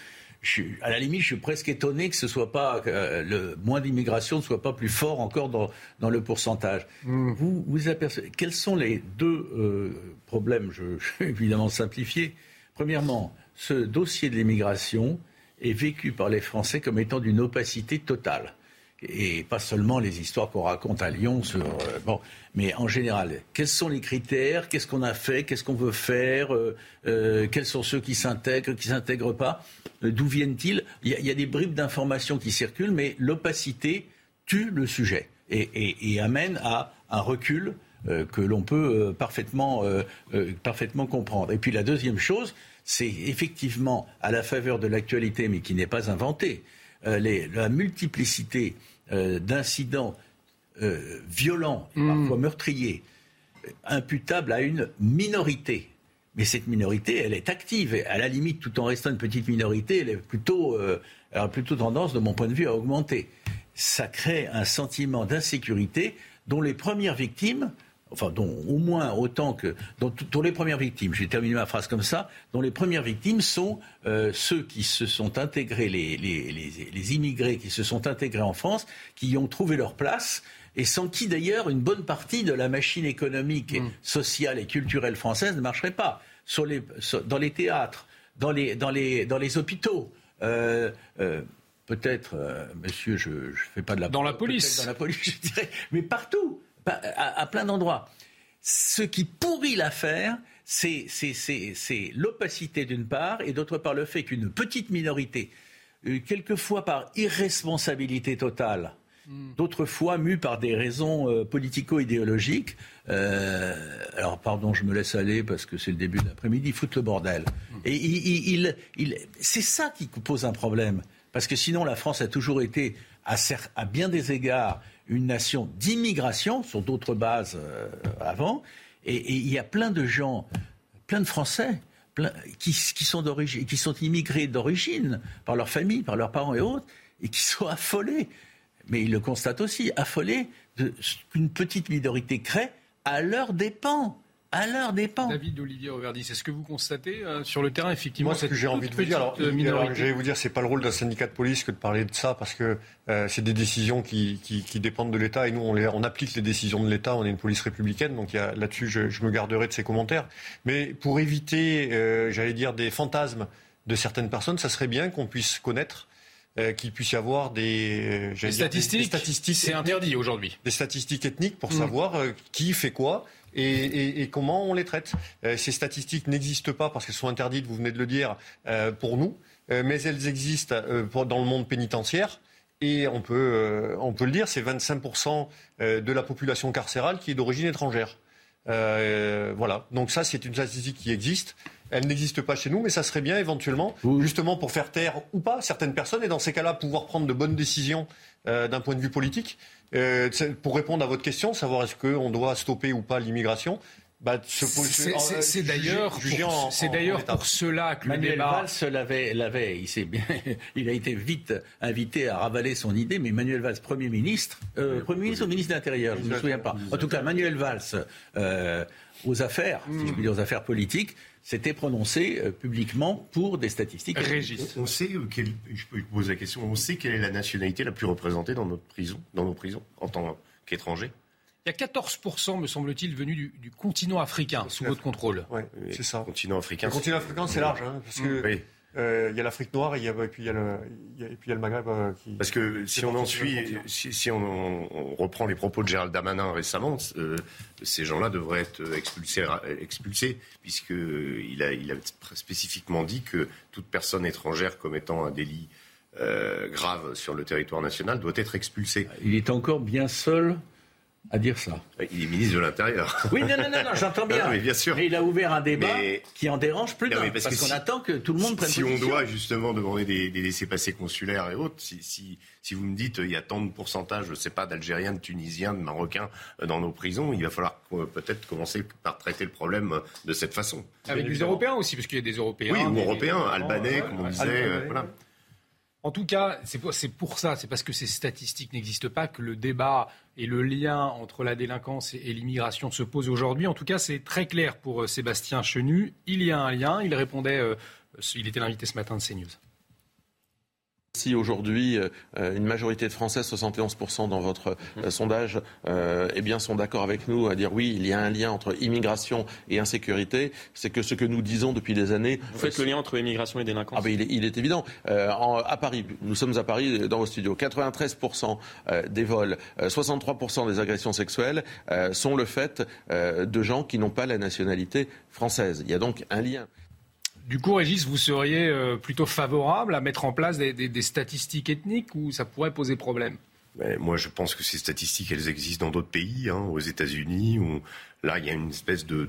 À la limite, je suis presque étonné que ce soit pas euh, le moins d'immigration ne soit pas plus fort encore dans, dans le pourcentage. Hmm. Vous vous apercevez quels sont les deux euh, problèmes Je, je vais évidemment simplifier. Premièrement, ce dossier de l'immigration est vécu par les Français comme étant d'une opacité totale et pas seulement les histoires qu'on raconte à Lyon sur euh, mais en général, quels sont les critères, qu'est-ce qu'on a fait, qu'est-ce qu'on veut faire, euh, euh, quels sont ceux qui s'intègrent, qui s'intègrent pas, d'où viennent-ils? Il y, a, des bribes d'informations qui circulent, mais l'opacité tue le sujet et, amène à un recul que l'on peut parfaitement, parfaitement comprendre. Et puis la deuxième chose, c'est effectivement à la faveur de l'actualité, mais qui n'est pas inventée. Euh, la multiplicité euh, d'incidents euh, violents et hmm. parfois meurtriers imputables à une minorité. Mais cette minorité, elle est active. À la limite, tout en restant une petite minorité, elle, est plutôt, elle a plutôt tendance, de mon point de vue, à augmenter. Ça crée un sentiment d'insécurité dont les premières victimes enfin dont au moins autant que dont, les premières victimes, j'ai terminé ma phrase comme ça, dont les premières victimes sont euh, ceux qui se sont intégrés, les, les, les, immigrés qui se sont intégrés en France, qui y ont trouvé leur place et sans qui d'ailleurs une bonne partie de la machine économique, mm. sociale et culturelle française ne marcherait pas. Sur les, dans les théâtres, dans les, dans les, dans les hôpitaux. Euh, euh, peut-être, monsieur, je ne fais pas de la... Dans la police. Dans la police, je dirais. Mais partout à, plein d'endroits. Ce qui pourrit l'affaire, c'est l'opacité d'une part, et d'autre part le fait qu'une petite minorité, euh, quelquefois par irresponsabilité totale, hmm. d'autres fois mue par des raisons euh, politico-idéologiques, euh, alors pardon, je me laisse aller parce que c'est le début de l'après-midi, foutent le bordel. Hmm. Et il, c'est ça qui pose un problème, parce que sinon la France a toujours été, à, à bien des égards, une nation d'immigration sur d'autres bases euh, avant. Et, il y a plein de gens, plein de Français, qui, sont qui sont immigrés d'origine par leur famille, par leurs parents et autres, et qui sont affolés. Mais ils le constatent aussi, affolés qu'une petite minorité crée à leur dépens à leur dépens. David Olivier Auverdi, c'est ce que vous constatez euh, sur le terrain, effectivement Moi, ce que j'ai envie de vous dire, alors, alors je vais vous dire, c'est pas le rôle d'un syndicat de police que de parler de ça, parce que euh, c'est des décisions qui, qui, qui dépendent de l'État, et nous, on, les, on, applique les décisions de l'État, on est une police républicaine, donc là-dessus, je, je, me garderai de ces commentaires. Mais pour éviter, euh, j'allais dire, des fantasmes de certaines personnes, ça serait bien qu'on puisse connaître euh, qu'il puisse y avoir des, des statistiques. Des, statistiques c'est interdit aujourd'hui. Des statistiques ethniques pour mm. savoir qui fait quoi et, comment on les traite. Euh, ces statistiques n'existent pas parce qu'elles sont interdites, vous venez de le dire, euh, pour nous, euh, mais elles existent dans le monde pénitentiaire. Et on peut, on peut le dire, c'est 25% de la population carcérale qui est d'origine étrangère. voilà. Donc ça, c'est une statistique qui existe. Elle n'existe pas chez nous, mais ça serait bien éventuellement, justement pour faire taire ou pas certaines personnes, et dans ces cas-là, pouvoir prendre de bonnes décisions d'un point de vue politique. Euh, pour répondre à votre question, savoir est-ce qu'on doit stopper ou pas l'immigration, bah, c'est d'ailleurs c'est d'ailleurs pour cela que Manuel le débat... Valls l'avait l'avait il bien il a été vite invité à ravaler son idée mais Manuel Valls premier ministre euh, premier ministre ou ministre de l'intérieur je ne me souviens pas. En tout cas Manuel Valls euh, aux affaires si je puis dire aux affaires politiques s'était prononcé euh, publiquement pour des statistiques. Régis. On, sait, euh, je peux poser la question, on sait quelle est la nationalité la plus représentée dans notre prison, dans nos prisons, en tant qu'étranger il y a 14%, me semble-t-il, venus du, continent africain, sous votre contrôle. Oui, c'est ça. Continent africain. Le continent africain, c'est large, hein, parce que euh, il y a l'Afrique noire et, puis il y a le, et puis il y a le Maghreb euh, qui. Parce que si on en suit, si, si on, on, reprend les propos de Gérald Damanin récemment, euh, ces gens-là devraient être expulsés, expulsés puisqu'il a, il a spécifiquement dit que toute personne étrangère commettant un délit grave sur le territoire national doit être expulsée. Il est encore bien seul à dire ça. Il est ministre de l'Intérieur. Oui, non, non, non, j'entends bien. mais bien sûr. Mais il a ouvert un débat qui en dérange plus d'un. Parce, qu'on attend que tout le monde prenne Si on doit justement demander des, des laissés-passer consulaires et autres, si, si, si, vous me dites il y a tant de pourcentage, je ne sais pas, d'Algériens, de Tunisiens, de Marocains euh, dans nos prisons, il va falloir peut-être commencer par traiter le problème euh, de cette façon. Avec des Européens aussi, parce qu'il y a des Européens. Oui, ou Européens, Albanais, comme on disait. Euh, voilà. En tout cas, c'est pour, ça, c'est parce que ces statistiques n'existent pas que le débat et le lien entre la délinquance et, l'immigration se pose aujourd'hui. En tout cas, c'est très clair pour euh, Sébastien Chenu. Il y a un lien. Il répondait, euh, il était l'invité ce matin de CNews. Si aujourd'hui euh, une majorité de Français, 71% dans votre euh, sondage, euh, eh bien, sont d'accord avec nous à dire oui, il y a un lien entre immigration et insécurité, c'est que ce que nous disons depuis des années. Vous faites le lien entre immigration et délinquance ah ben, il, est, évident. à Paris, nous sommes à Paris dans vos studios. 93% des vols, 63% des agressions sexuelles sont le fait de gens qui n'ont pas la nationalité française. Il y a donc un lien. Du coup, Régis, vous seriez euh, plutôt favorable à mettre en place des, statistiques ethniques ou ça pourrait poser problème? Moi, je pense que ces statistiques, elles existent dans d'autres pays, hein, aux États-Unis, où là, il y a une espèce de,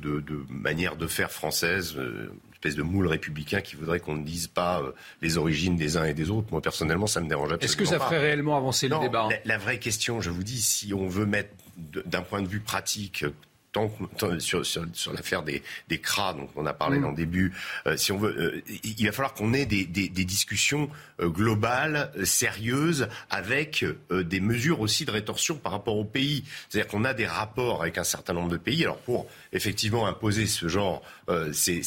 manière de faire française, euh, une espèce de moule républicain qui voudrait qu'on ne dise pas euh, les origines des uns et des autres. Moi, personnellement, ça me dérange absolument Est-ce que ça ferait réellement avancer le débat hein? la, vraie question, je vous dis, si on veut mettre d'un point de vue pratique sur, sur, l'affaire des, des CRA, dont on a parlé mm. dans le début, euh, si on veut, euh, il va falloir qu'on ait des, des, discussions euh, globales, sérieuses, avec des mesures aussi de rétorsion par rapport au pays. C'est-à-dire qu'on a des rapports avec un certain nombre de pays. Alors pour effectivement imposer ce genre, c'est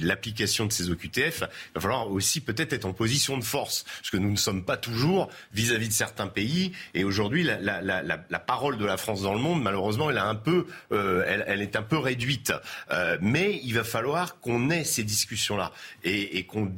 l'application de ces OQTF, il va falloir aussi peut-être être en position de force, parce que nous ne sommes pas toujours vis-à-vis de certains pays. Et aujourd'hui, la, parole de la France dans le monde, malheureusement, elle elle, est un peu réduite. Euh, mais il va falloir qu'on ait ces discussions-là et, qu'on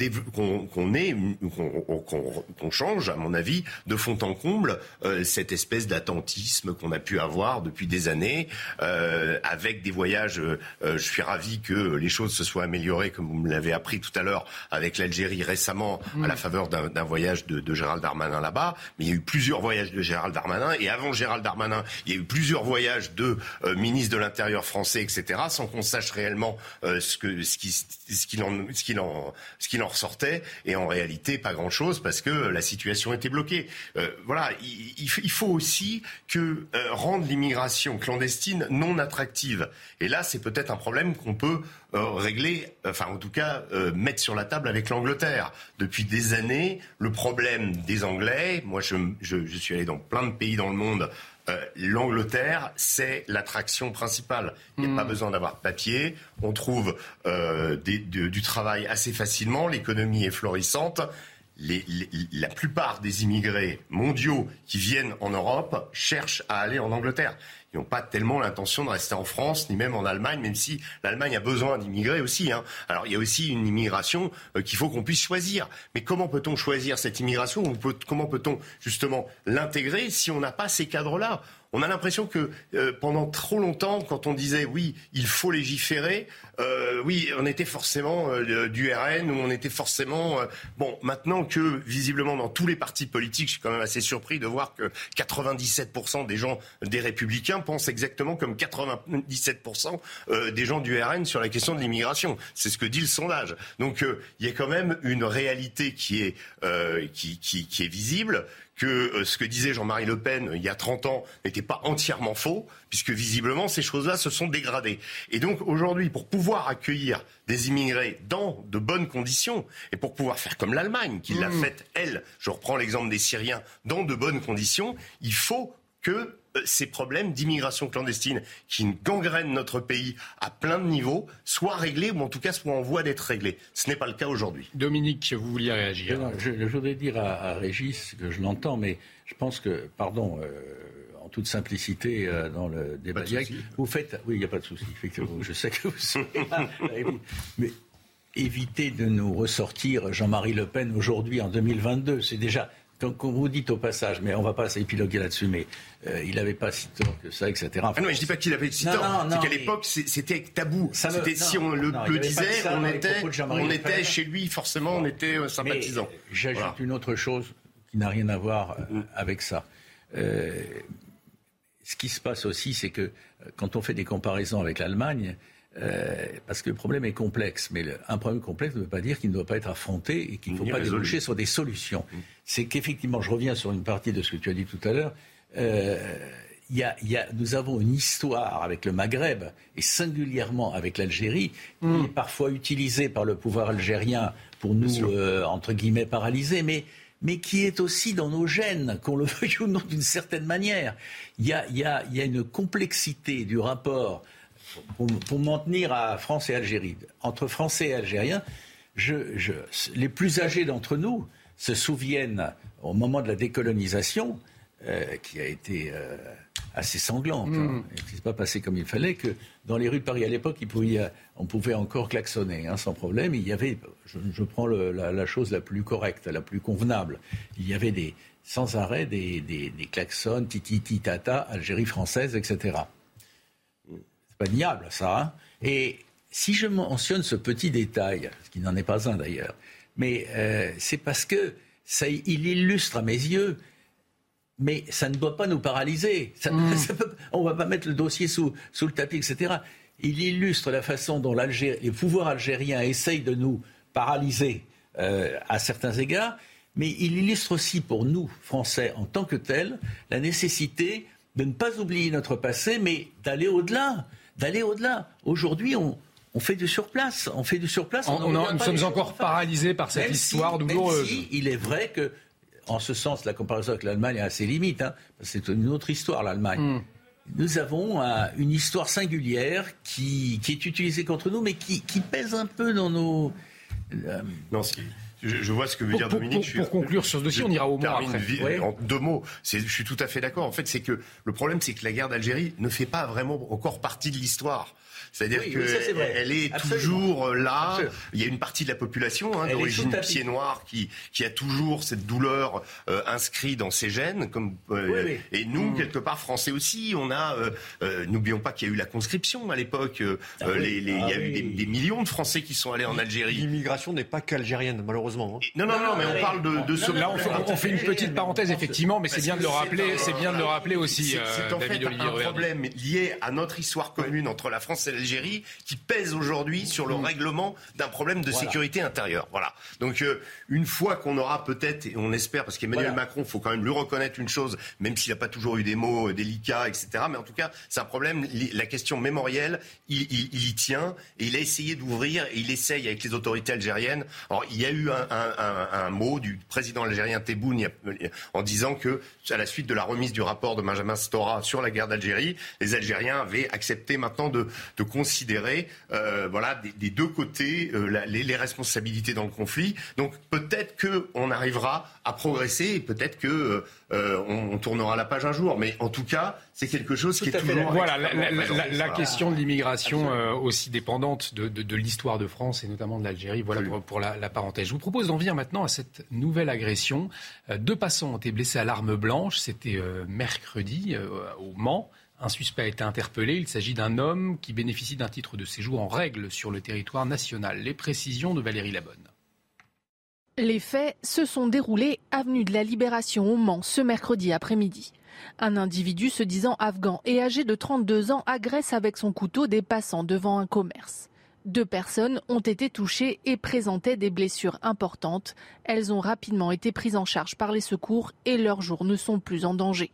change, à mon avis, de fond en comble euh, cette espèce d'attentisme qu'on a pu avoir depuis des années, euh, avec des voyages. Je suis ravi que les choses se soient améliorées, comme vous me l'avez appris tout à l'heure, avec l'Algérie récemment, à la mm. faveur d'un voyage de, de Gérald Darmanin là-bas. Mais il y a eu plusieurs voyages de Gérald Darmanin et avant Gérald Darmanin, il y a eu plusieurs voyages de ministres de l'Intérieur français, etc., sans qu'on sache réellement euh, ce que ce qui ce qu'il en ce qu'il en ce qu'il en ressortait. Et en réalité, pas grand chose parce que la situation était bloquée. Euh, voilà, il, il, faut aussi que euh, rendre l'immigration clandestine non attractive. Et là, c'est peut-être un problème qu'on peut régler, enfin en tout cas mettre sur la table avec l'Angleterre. Depuis des années, le problème des Anglais, moi je, je, je suis allé dans plein de pays dans le monde euh, l'Angleterre, c'est l'attraction principale. Il n'y a pas hmm. besoin d'avoir papier. On trouve euh, du travail assez facilement. L'économie est florissante. la plupart des immigrés mondiaux qui viennent en Europe cherchent à aller en Angleterre n'ont pas tellement l'intention de rester en France, ni même en Allemagne, même si l'Allemagne a besoin d'immigrer aussi. Hein. Alors il y a aussi une immigration euh, qu'il faut qu'on puisse choisir. Mais comment peut-on choisir cette immigration Comment peut-on justement l'intégrer si on n'a pas ces cadres-là? On a l'impression que euh, pendant trop longtemps, quand on disait oui, il faut légiférer, euh, oui, on était forcément du RN ou on était forcément bon. Maintenant que visiblement dans tous les partis politiques, je suis quand même assez surpris de voir que 97% des gens des Républicains pensent exactement comme 97% des gens du RN sur la question de l'immigration. C'est ce que dit le sondage. Donc il y a quand même une réalité qui est qui, qui, qui est visible que euh, ce que disait Jean-Marie Le Pen il y a 30 ans n'était pas entièrement faux, puisque visiblement ces choses-là se sont dégradées. Et donc aujourd'hui, pour pouvoir accueillir des immigrés dans de bonnes conditions, et pour pouvoir faire comme l'Allemagne, qui l'a mmh. fait, elle, je reprends l'exemple des Syriens, dans de bonnes conditions, il faut que euh, ces problèmes d'immigration clandestine qui gangrènent notre pays à plein de niveaux soient réglés ou en tout cas soient en voie d'être réglés. Ce n'est pas le cas aujourd'hui. Dominique, vous vouliez réagir je, voudrais dire à, Régis que je l'entends, mais je pense que, pardon, euh, en toute simplicité euh, dans le débat direct, vous faites. Oui, il n'y a pas de souci, effectivement. je sais que vous serez Mais évitez de nous ressortir Jean-Marie Le Pen aujourd'hui en 2022. C'est déjà quand, vous dites au passage, mais on ne va pas s'épiloguer là-dessus, mais euh, il n'avait pas si tort que ça, etc. ah non, je dis pas qu'il avait si tort. C'est qu'à l'époque, c'était tabou. C'était si on le, disait, on était, on était chez lui, forcément, on était euh, sympathisant. Euh, j'ajoute une autre chose qui n'a rien à voir mm. avec ça. ce qui se passe aussi, c'est que quand on fait des comparaisons avec l'Allemagne, euh, parce que le problème est complexe, mais un problème complexe ne veut pas dire qu'il ne doit pas être affronté et qu'il ne faut pas déboucher sur des solutions. Mm. C'est qu'effectivement, je reviens sur une partie de ce que tu as dit tout à l'heure. Euh, y a, y a, nous avons une histoire avec le Maghreb et singulièrement avec l'Algérie qui mm. est parfois utilisée par le pouvoir algérien pour nous, euh, entre guillemets, paralyser, mais, mais qui est aussi dans nos gènes, qu'on le veuille ou non d'une certaine manière. Il y a, y, a, y a une complexité du rapport pour, m'en tenir à France et Algérie, entre Français et Algériens, les plus âgés d'entre nous se souviennent au moment de la décolonisation, euh, qui a été euh, assez sanglante, mm. hein, qui ne s'est pas passé comme il fallait, que dans les rues de Paris à l'époque, on pouvait encore klaxonner hein, sans problème. Il y avait, je, prends la, chose la plus correcte, la plus convenable, il y avait des, sans arrêt des, des, des klaxons, titi, tata, Algérie française, etc pas niable, ça. Hein. Et si je mentionne ce petit détail, ce qui n'en est pas un d'ailleurs, mais euh, c'est parce que ça, il illustre à mes yeux, mais ça ne doit pas nous paralyser. Mm. on ne va pas mettre le dossier sous, sous le tapis, etc. Il illustre la façon dont les pouvoirs algériens essayent de nous paralyser euh, à certains égards, mais il illustre aussi pour nous, Français, en tant que tels, la nécessité de ne pas oublier notre passé, mais d'aller au-delà d'aller au-delà. Aujourd'hui, on, fait du surplace. On fait du surplace. On, nous sommes encore paralysés par cette histoire douloureuse. il est vrai que, en ce sens, la comparaison avec l'Allemagne a assez limite. Hein. c'est une autre histoire, l'Allemagne. Hmm. Nous avons une histoire singulière qui, est utilisée contre nous, mais qui, pèse un peu dans nos. Euh, non, je, vois ce que veut dire Dominique. Pour, conclure sur ce dossier, on ira au moins après. En deux mots, je suis tout à fait d'accord. En fait, c'est que le problème, c'est que la guerre d'Algérie ne fait pas vraiment encore partie de l'histoire. C'est-à-dire qu'elle est, toujours là. Il y a une partie de la population hein, d'origine pied noir qui, qui a toujours cette douleur euh, inscrite dans ses gènes. Comme, euh, Et nous, mm. quelque part, français aussi, on a. Euh, n'oublions pas qu'il y a eu la conscription à l'époque. Ah il y a ah eu des, millions de Français qui sont allés en Algérie. L'immigration n'est pas qu'algérienne, malheureusement. Hein. non, non, non, mais on parle de, de ce. Là, on fait, une petite parenthèse, effectivement, mais c'est bien de le rappeler. C'est bien de le rappeler aussi. C'est en fait un problème lié à notre histoire commune entre la France et l'Algérie qui pèse aujourd'hui sur le mm. règlement d'un problème de sécurité intérieure. Voilà. Donc euh, une fois qu'on aura peut-être, et on espère, parce qu'Emmanuel Macron, faut quand même lui reconnaître une chose, même s'il n'a pas toujours eu des mots euh, délicats, etc. Mais en tout cas, c'est un problème. La question mémorielle, il, y tient et il a essayé d'ouvrir et il essaye avec les autorités algériennes. Alors il y a eu un, mot du président algérien Tebboune en disant que à la suite de la remise du rapport de Benjamin Stora sur la guerre d'Algérie, les Algériens avaient accepté maintenant de, considérer, euh, voilà, des, deux côtés les responsabilités dans le conflit. Donc peut-être qu'on arrivera à progresser et peut-être que euh, on, tournera la page un jour. Mais en tout cas, c'est quelque chose qui est toujours. Voilà, la, question de l'immigration euh, aussi dépendante de, l'histoire de France et notamment de l'Algérie. Voilà pour, la, parenthèse. Je vous propose d'en venir maintenant à cette nouvelle agression. Euh, deux passants ont été blessés à l'arme blanche. C'était mercredi au Mans. Un suspect a été interpellé. Il s'agit d'un homme qui bénéficie d'un titre de séjour en règle sur le territoire national. Les précisions de Valérie Labonne. Les faits se sont déroulés avenue de la Libération au Mans ce mercredi après-midi. Un individu se disant afghan et âgé de 32 ans agresse avec son couteau des passants devant un commerce. Deux personnes ont été touchées et présentaient des blessures importantes. Elles ont rapidement été prises en charge par les secours et leurs jours ne sont plus en danger.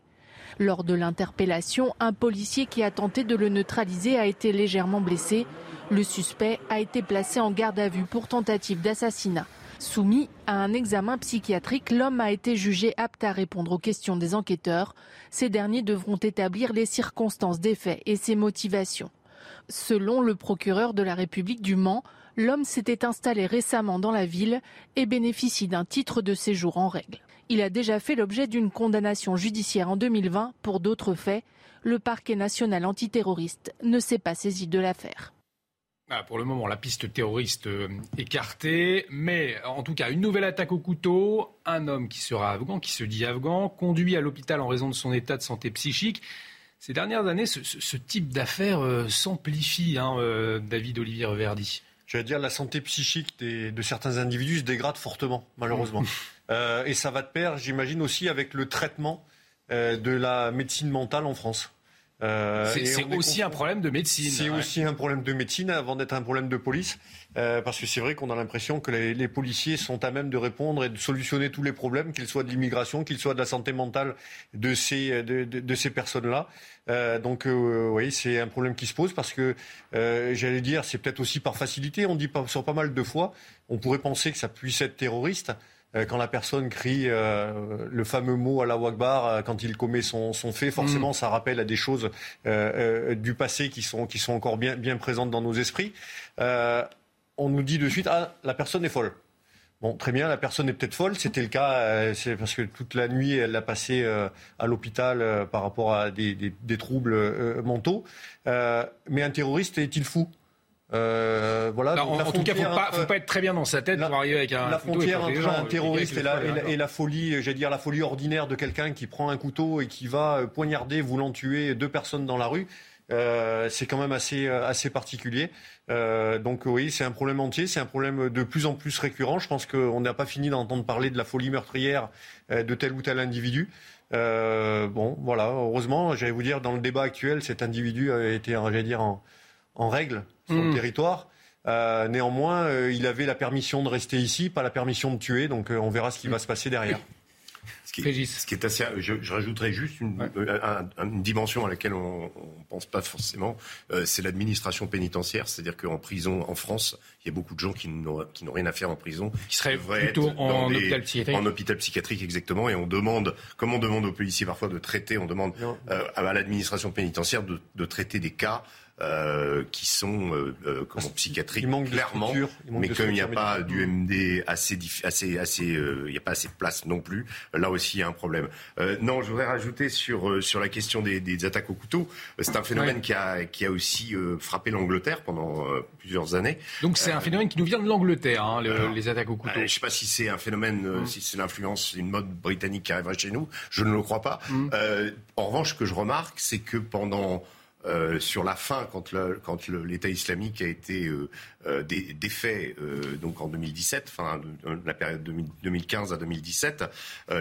Lors de l'interpellation, un policier qui a tenté de le neutraliser a été légèrement blessé. Le suspect a été placé en garde à vue pour tentative d'assassinat. Soumis à un examen psychiatrique, l'homme a été jugé apte à répondre aux questions des enquêteurs. Ces derniers devront établir les circonstances des faits et ses motivations. Selon le procureur de la République du Mans, l'homme s'était installé récemment dans la ville et bénéficie d'un titre de séjour en règle. Il a déjà fait l'objet d'une condamnation judiciaire en 2020 pour d'autres faits. Le parquet national antiterroriste ne s'est pas saisi de l'affaire. Ah, pour le moment, la piste terroriste euh, écartée, mais en tout cas, une nouvelle attaque au couteau. Un homme qui sera afghan, qui se dit afghan, conduit à l'hôpital en raison de son état de santé psychique. Ces dernières années, ce, type d'affaires euh, s'amplifie, hein, euh, David Olivier Reverdy. J'allais dire, la santé psychique de certains individus se dégrade fortement, malheureusement. Mmh. et ça va de pair, j'imagine, aussi avec le traitement de la médecine mentale en France. Euh, c'est aussi un problème de médecine. C'est aussi un problème de médecine avant d'être un problème de police. Euh, parce que c'est vrai qu'on a l'impression que les, policiers sont à même de répondre et de solutionner tous les problèmes, qu'ils soient de l'immigration, qu'ils soient de la santé mentale de ces, de, ces personnes-là. Euh, donc oui, c'est un problème qui se pose parce que j'allais dire, c'est peut-être aussi par facilité. On dit sur pas mal de fois, on pourrait penser que ça puisse être terroriste. Euh, quand la personne crie euh, le fameux mot à la Wakbar euh, quand il commet son, fait, forcément mm. ça rappelle à des choses du passé qui sont, qui sont encore bien, bien présentes dans nos esprits. on nous dit de suite ah la personne est folle. Bon, très bien, la personne est peut-être folle. C'était le cas, c'est parce que toute la nuit, elle l'a passé à l'hôpital par rapport à des, des troubles mentaux. mais un terroriste est-il fou? Euh, voilà. en, tout cas, faut pas, faut pas être très bien dans sa tête pour arriver avec un la frontière entre un terroriste et la, et, la, folie, j'allais dire la folie ordinaire de quelqu'un qui prend un couteau et qui va euh, poignarder, voulant tuer deux personnes dans la rue. Euh, c'est quand même assez, euh, assez particulier. Euh, donc oui, c'est un problème entier, c'est un problème de plus en plus récurrent. Je pense qu'on n'a pas fini d'entendre parler de la folie meurtrière de tel ou tel individu. Euh, bon, voilà, heureusement, j'allais vous dire, dans le débat actuel, cet individu a été, j'allais dire, en, en règle sur le hmm. territoire. Euh, néanmoins, euh, il avait la permission de rester ici, pas la permission de tuer. Donc euh, on verra ce qui va se passer derrière. Ce qui, est, ce qui est assez, je, je rajouterais juste une, une, dimension à laquelle on ne pense pas forcément, c'est l'administration pénitentiaire. C'est-à-dire qu'en prison, en France, il y a beaucoup de gens qui n'ont rien à faire en prison, qui seraient plutôt en hôpital psychiatrique. En hôpital psychiatrique, exactement. Et on demande, comme on demande aux policiers parfois de traiter, on demande à l'administration pénitentiaire de, de, traiter des cas euh, qui sont euh, euh, comment, psychiatriques, il manque clairement. De il manque mais de comme il n'y a pas médicale. du MD assez, assez, assez, il n'y a pas assez de place non plus. Là aussi, il y a un problème. non, je voudrais rajouter sur sur la question des, des attaques au couteau. C'est un phénomène qui a qui a aussi frappé l'Angleterre pendant plusieurs années. Donc c'est un phénomène qui nous vient de l'Angleterre, hein, le, les attaques au couteau. je ne sais pas si c'est un phénomène, Mm. si c'est l'influence, une mode britannique qui arriverait chez nous. Je ne le crois pas. Mm. en revanche, ce que je remarque, c'est que pendant euh, sur la fin, quand, l'État islamique a été euh, euh, dé, défait, donc en 2017, enfin la période 2000, 2015 à 2017,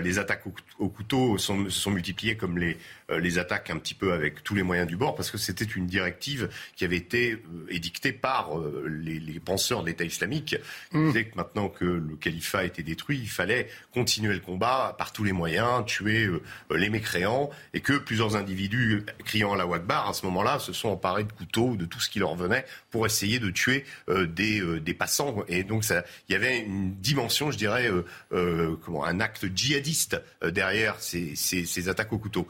les attaques au, au couteau sont, se sont multipliées comme les, les attaques un petit peu avec tous les moyens du bord, parce que c'était une directive qui avait été édictée par les, les, penseurs de l'État islamique, qui mmh. disaient que maintenant que le califat a été détruit, il fallait continuer le combat par tous les moyens, tuer les mécréants, et que plusieurs individus criant à la Wakbar, à ce moment moment-là, se sont emparés de couteaux, de tout ce qui leur venait, pour essayer de tuer euh, des, euh, des, passants. Et donc, il y avait une dimension, je dirais, euh, comment, un acte djihadiste derrière ces, ces, ces attaques au couteau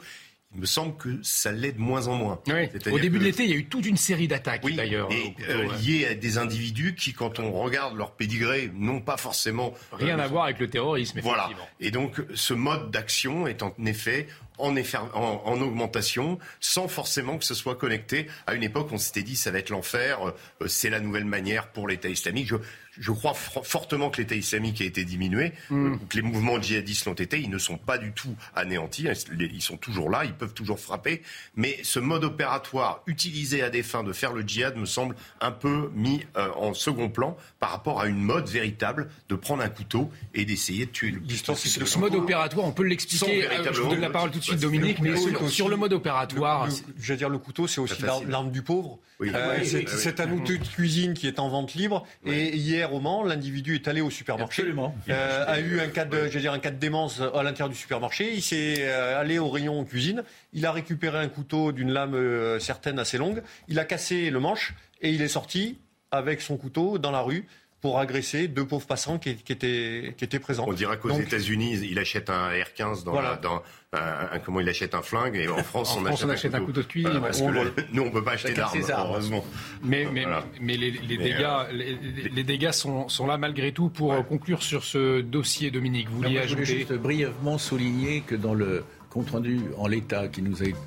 il me semble que ça l'est de moins en moins. Oui. Au début de l'été, il y a eu toute une série d'attaques, oui, d'ailleurs. Et euh, liées à des individus qui, quand on regarde leur pédigré, n'ont pas forcément... Rien euh, à voir avec le terrorisme, Voilà. Et donc, ce mode d'action est en effet en, en, en, augmentation, sans forcément que ce soit connecté à une époque où on s'était dit ça va être l'enfer, euh, c'est la nouvelle manière pour l'État islamique. Je, je crois fortement que l'État islamique a été diminué, mm. que les mouvements djihadistes l'ont été. Ils ne sont pas du tout anéantis. Ils sont toujours là. Ils peuvent toujours frapper. Mais ce mode opératoire utilisé à des fins de faire le djihad me semble un peu mis euh, en second plan par rapport à une mode véritable de prendre un couteau et d'essayer de tuer le Ce, ce mode opératoire, on peut l'expliquer. Je vous donne la parole tout de suite, Dominique. Mais sur, sur, le mode opératoire. Le, le, je veux dire, le couteau, c'est aussi l'arme du pauvre. Oui. Euh, oui, c'est oui, un outil de cuisine qui est en vente libre. Et hier, au Mans, l'individu est allé au supermarché. Absolument. Euh, a eu un cas de, je veux dire, un cas de démence à l'intérieur du supermarché. Il s'est euh, allé au rayon cuisine. Il a récupéré un couteau d'une lame euh, certaine assez longue. Il a cassé le manche et il est sorti avec son couteau dans la rue pour agresser deux pauvres passants qui, qui, étaient, qui étaient présents. On dirait qu'aux États-Unis, il achète un R15 dans, voilà. la, dans un, comment il achète un flingue et en France, en on, France achète on, achète un couteau, un couteau de cuisine. Voilà, parce on que le, nous, on peut pas acheter d'armes, heureusement. Mais, mais, voilà. mais les, les, mais dégâts, euh, les, les, dégâts sont, sont, là malgré tout. Pour ouais. conclure sur ce dossier, Dominique, vous vouliez ajouter Je voulais juste brièvement souligner que dans le compte rendu en l'état qui nous a été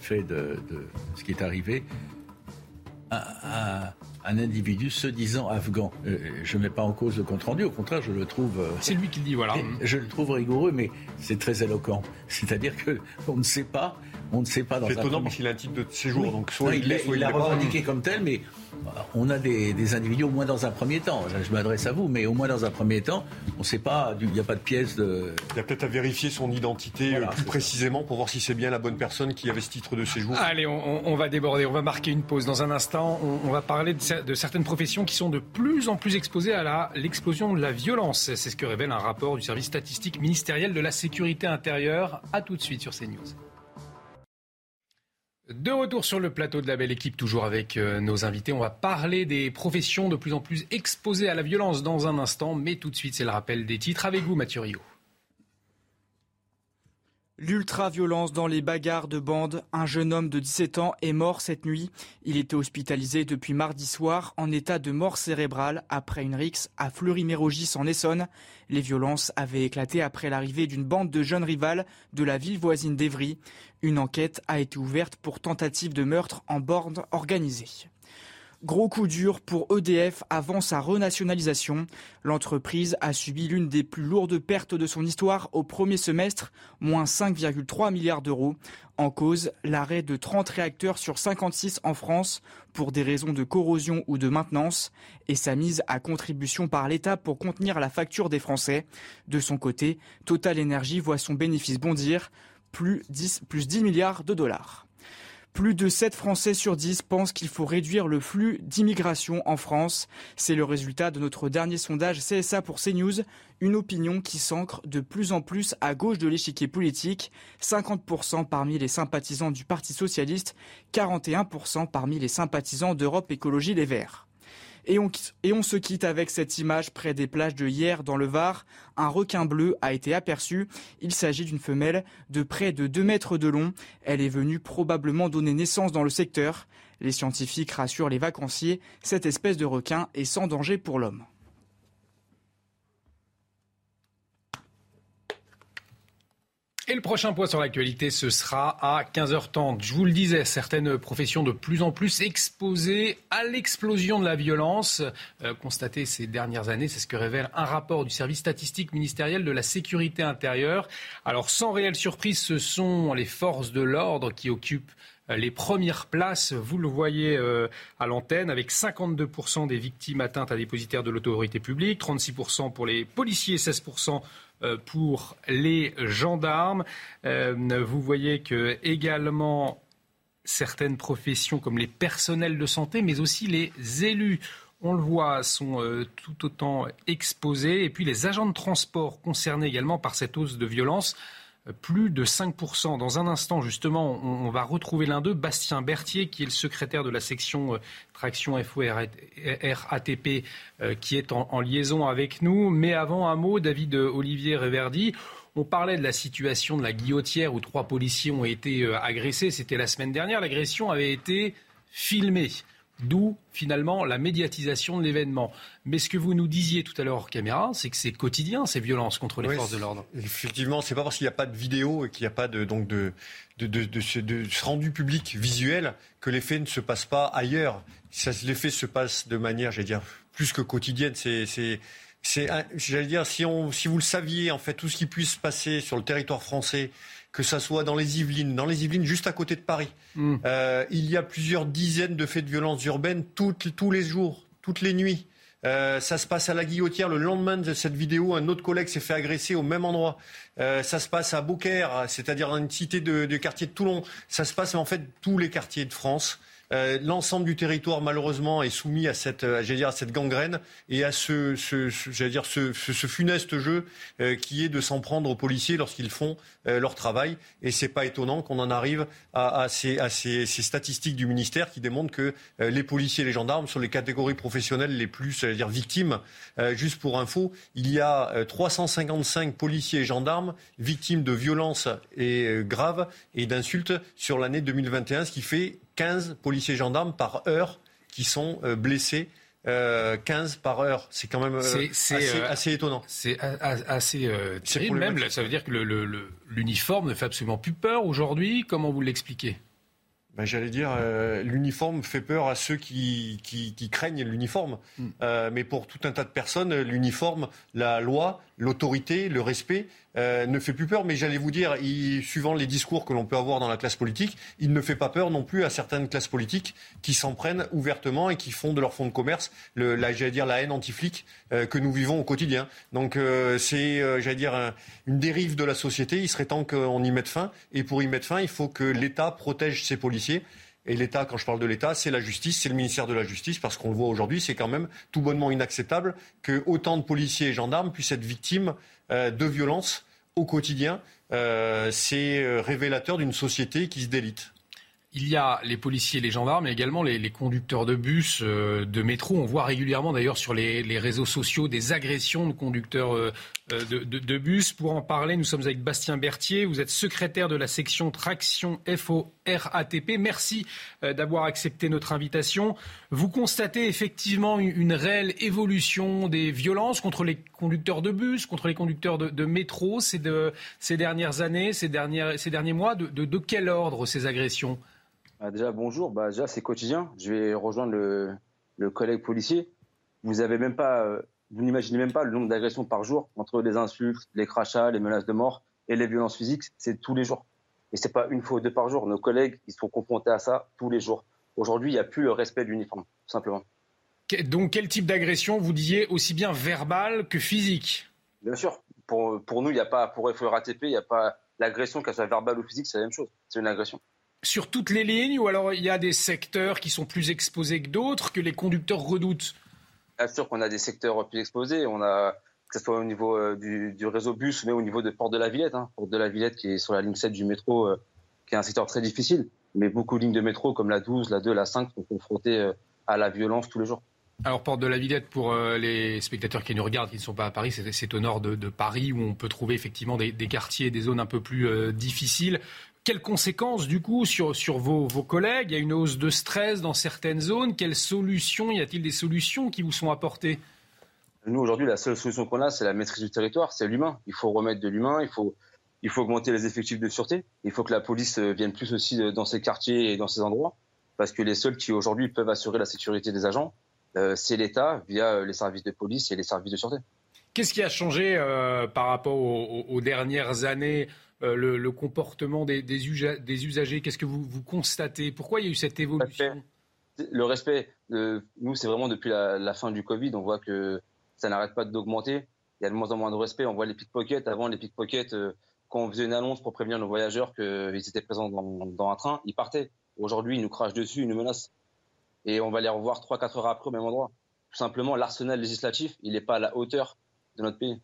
fait de, de ce qui est arrivé, un, un, un individu se disant afghan. Euh, je ne mets pas en cause le compte rendu, au contraire, je le trouve. Euh, c'est lui qui le dit, voilà. Je le trouve rigoureux, mais c'est très éloquent. C'est-à-dire que on ne sait pas, on ne sait pas dans. C'est étonnant parce qu'il a un titre de séjour, oui. donc soit non, il l'est, soit il l'a revendiqué comme tel, mais on a des, des, individus au moins dans un premier temps. Je m'adresse à vous, mais au moins dans un premier temps, on ne sait pas, il n'y a pas de pièce de. Il y a peut-être à vérifier son identité voilà, plus précisément ça. pour voir si c'est bien la bonne personne qui avait ce titre de séjour. Allez, on, on, va déborder, on va marquer une pause dans un instant. On, on va parler de, de, certaines professions qui sont de plus en plus exposées à l'explosion de la violence. C'est ce que révèle un rapport du service statistique ministériel de la sécurité intérieure. À tout de suite sur CNews. De retour sur le plateau de la belle équipe, toujours avec euh, nos invités. On va parler des professions de plus en plus exposées à la violence dans un instant, mais tout de suite, c'est le rappel des titres. Avec vous, Mathieu Rio. L'ultra-violence dans les bagarres de bande. Un jeune homme de 17 ans est mort cette nuit. Il était hospitalisé depuis mardi soir en état de mort cérébrale après une rixe à Fleury-Mérogis en Essonne. Les violences avaient éclaté après l'arrivée d'une bande de jeunes rivales de la ville voisine d'Evry. Une enquête a été ouverte pour tentative de meurtre en borne organisée. Gros coup dur pour EDF avant sa renationalisation. L'entreprise a subi l'une des plus lourdes pertes de son histoire au premier semestre, moins 5,3 milliards d'euros. En cause, l'arrêt de 30 réacteurs sur 56 en France pour des raisons de corrosion ou de maintenance et sa mise à contribution par l'État pour contenir la facture des Français. De son côté, Total Energy voit son bénéfice bondir, plus 10, plus 10 milliards de dollars. Plus de 7 Français sur 10 pensent qu'il faut réduire le flux d'immigration en France. C'est le résultat de notre dernier sondage CSA pour CNews, une opinion qui s'ancre de plus en plus à gauche de l'échiquier politique, 50% parmi les sympathisants du Parti socialiste, 41% parmi les sympathisants d'Europe Écologie Les Verts. Et on, se quitte avec cette image près des plages de hier dans le Var. Un requin bleu a été aperçu. Il s'agit d'une femelle de près de 2 mètres de long. Elle est venue probablement donner naissance dans le secteur. Les scientifiques rassurent les vacanciers, cette espèce de requin est sans danger pour l'homme. Et le prochain point sur l'actualité, ce sera à 15h30. Je vous le disais, certaines professions de plus en plus exposées à l'explosion de la violence euh, constatée ces dernières années. C'est ce que révèle un rapport du service statistique ministériel de la sécurité intérieure. Alors, sans réelle surprise, ce sont les forces de l'ordre qui occupent les premières places, vous le voyez euh, à l'antenne, avec 52% des victimes atteintes à dépositaires de l'autorité publique, 36% pour les policiers, 16% euh, pour les gendarmes. Vous voyez que également certaines professions comme les personnels de santé, mais aussi les élus on le voit, sont tout autant exposés. Et puis les agents de transport concernés également par cette hausse de violence plus de 5%. Dans un instant, justement, on, va retrouver l'un d'eux, Bastien Berthier, qui est le secrétaire de la section euh, traction FO RATP, euh, qui est en, liaison avec nous. Mais avant, un mot, David Olivier Reverdy. On parlait de la situation de la guillotière où trois policiers ont été euh, agressés. C'était la semaine dernière. L'agression avait été filmée. D'où finalement la médiatisation de l'événement. Mais ce que vous nous disiez tout à l'heure caméra, c'est que c'est quotidien ces violences contre les forces de l'ordre. Effectivement, c'est pas parce qu'il n'y a pas de vidéo et qu'il n'y a pas de, donc de, de, de, ce, rendu public visuel que les faits ne se passent pas ailleurs. Ça, les faits se passent de manière, j'allais dire, plus que quotidienne. C'est, c'est, c'est, j'allais dire, si, on, si vous le saviez, en fait, tout ce qui puisse se passer sur le territoire français que ça soit dans les Yvelines, dans les Yvelines juste à côté de Paris. Hmm. Euh, il y a plusieurs dizaines de faits de violence urbaine tous les jours, toutes les nuits. Euh, ça se passe à la Guillotière. Le lendemain de cette vidéo, un autre collègue s'est fait agresser au même endroit. Euh, ça se passe à Beaucaire, c'est-à-dire dans une cité de, de quartier de Toulon. Ça se passe en fait tous les quartiers de France. Euh, l'ensemble du territoire, malheureusement, est soumis à cette, euh, dire, à cette gangrène et à ce, ce, dire, ce, funeste jeu euh, qui est de s'en prendre aux policiers lorsqu'ils font leur travail. Et c'est pas étonnant qu'on en arrive à, ces, statistiques du ministère qui démontrent que les policiers et les gendarmes sont les catégories professionnelles les plus dire, victimes. juste pour info, il y a 355 policiers et gendarmes victimes de violences et, graves et d'insultes sur l'année 2021, ce qui fait 15 policiers gendarmes par heure qui sont euh, blessés. 15 euh, par heure, c'est quand même euh, assez, étonnant. C'est assez terrible même. Ça veut dire que l'uniforme ne fait absolument plus peur aujourd'hui. Comment vous l'expliquez? Ben, J'allais dire, l'uniforme fait peur à ceux qui, craignent l'uniforme. Hmm. mais pour tout un tas de personnes, l'uniforme, la loi, l'autorité, le respect, euh, ne fait plus peur, mais j'allais vous dire, suivant les discours que l'on peut avoir dans la classe politique, il ne fait pas peur non plus à certaines classes politiques qui s'en prennent ouvertement et qui font de leur fonds de commerce, la, dire, haine anti-flic euh, que nous vivons au quotidien. Donc euh, c'est, j'allais dire, une dérive de la société. Il serait temps qu'on y mette fin. Et pour y mettre fin, il faut que l'État protège ses policiers. Et l'État, quand je parle de l'État, c'est la justice, c'est le ministère de la Justice, parce qu'on le voit aujourd'hui, c'est quand même tout bonnement inacceptable que autant de policiers et gendarmes puissent être victimes de violences au quotidien. Euh, c'est euh, révélateur d'une société qui se délite. Il y a les policiers, les gendarmes, mais également les, conducteurs de bus, euh, de métro. On voit régulièrement d'ailleurs sur les, réseaux sociaux des agressions de conducteurs euh, euh, de, bus. Pour en parler, nous sommes avec Bastien Berthier. Vous êtes secrétaire de la section Traction FO RATP. Merci d'avoir accepté notre invitation. Vous constatez effectivement une, réelle évolution des violences contre les conducteurs de bus, contre les conducteurs de, métro ces, ces, dernières années, ces, ces derniers mois. de quel ordre ces agressions? Ah, déjà, bonjour. Bah, déjà, c'est quotidien. Je vais rejoindre le, collègue policier. Vous avez même pas, euh, vous n'imaginez même pas le nombre d'agressions par jour entre les insultes, les crachats, les menaces de mort et les violences physiques. C'est tous les jours. Et c'est pas une fois ou deux par jour. Nos collègues, ils sont confrontés à ça tous les jours. Aujourd'hui, il n'y a plus le respect de l'uniforme, tout simplement. Donc, quel type d'agression vous disiez aussi bien verbal que physique? Bien sûr. Pour, pour nous, il n'y a pas, pour FORATP, il n'y a pas l'agression, qu'elle soit verbale ou physique, c'est la même chose. C'est une agression sur toutes les lignes ou alors il y a des secteurs qui sont plus exposés que d'autres, que les conducteurs redoutent? Bien sûr qu'on a des secteurs plus exposés. On a, que ce soit au niveau euh, du, réseau bus, mais au niveau de Porte de la Villette. Hein. Porte de la Villette qui est sur la ligne 7 du métro, euh, qui est un secteur très difficile. Mais beaucoup de lignes de métro comme la 12, la 2, la 5 sont confrontées euh, à la violence tous les jours. Alors, porte de la Villette, pour les spectateurs qui nous regardent, qui ne sont pas à Paris, c'est au nord de, Paris où on peut trouver effectivement des, quartiers, des zones un peu plus difficiles. Quelles conséquences, du coup, sur, sur vos, vos, collègues? Il y a une hausse de stress dans certaines zones. Quelles solutions Y a-t-il des solutions qui vous sont apportées? Nous, aujourd'hui, la seule solution qu'on a, c'est la maîtrise du territoire, c'est l'humain. Il faut remettre de l'humain, il faut, il faut augmenter les effectifs de sûreté. Il faut que la police euh, vienne plus aussi dans ces quartiers et dans ces endroits, parce que les seuls qui, aujourd'hui, peuvent assurer la sécurité des agents, euh, c'est l'État via euh, les services de police et les services de sûreté. Qu'est-ce qui a changé euh, par rapport aux, dernières années le, comportement des, usagers Qu'est-ce que vous, constatez? Pourquoi il y a eu cette évolution? Le respect, nous, c'est vraiment depuis la, fin du Covid. On voit que ça n'arrête pas d'augmenter. Il y a de moins en moins de respect. On voit les pickpockets. Avant, les pickpockets, quand on faisait une annonce pour prévenir nos voyageurs qu'ils étaient présents dans, dans un train, ils partaient. Aujourd'hui, ils nous crachent dessus, ils nous menacent et on va les revoir 3-4 heures après au même endroit. Tout simplement, l'arsenal législatif, il n'est pas à la hauteur de notre pays.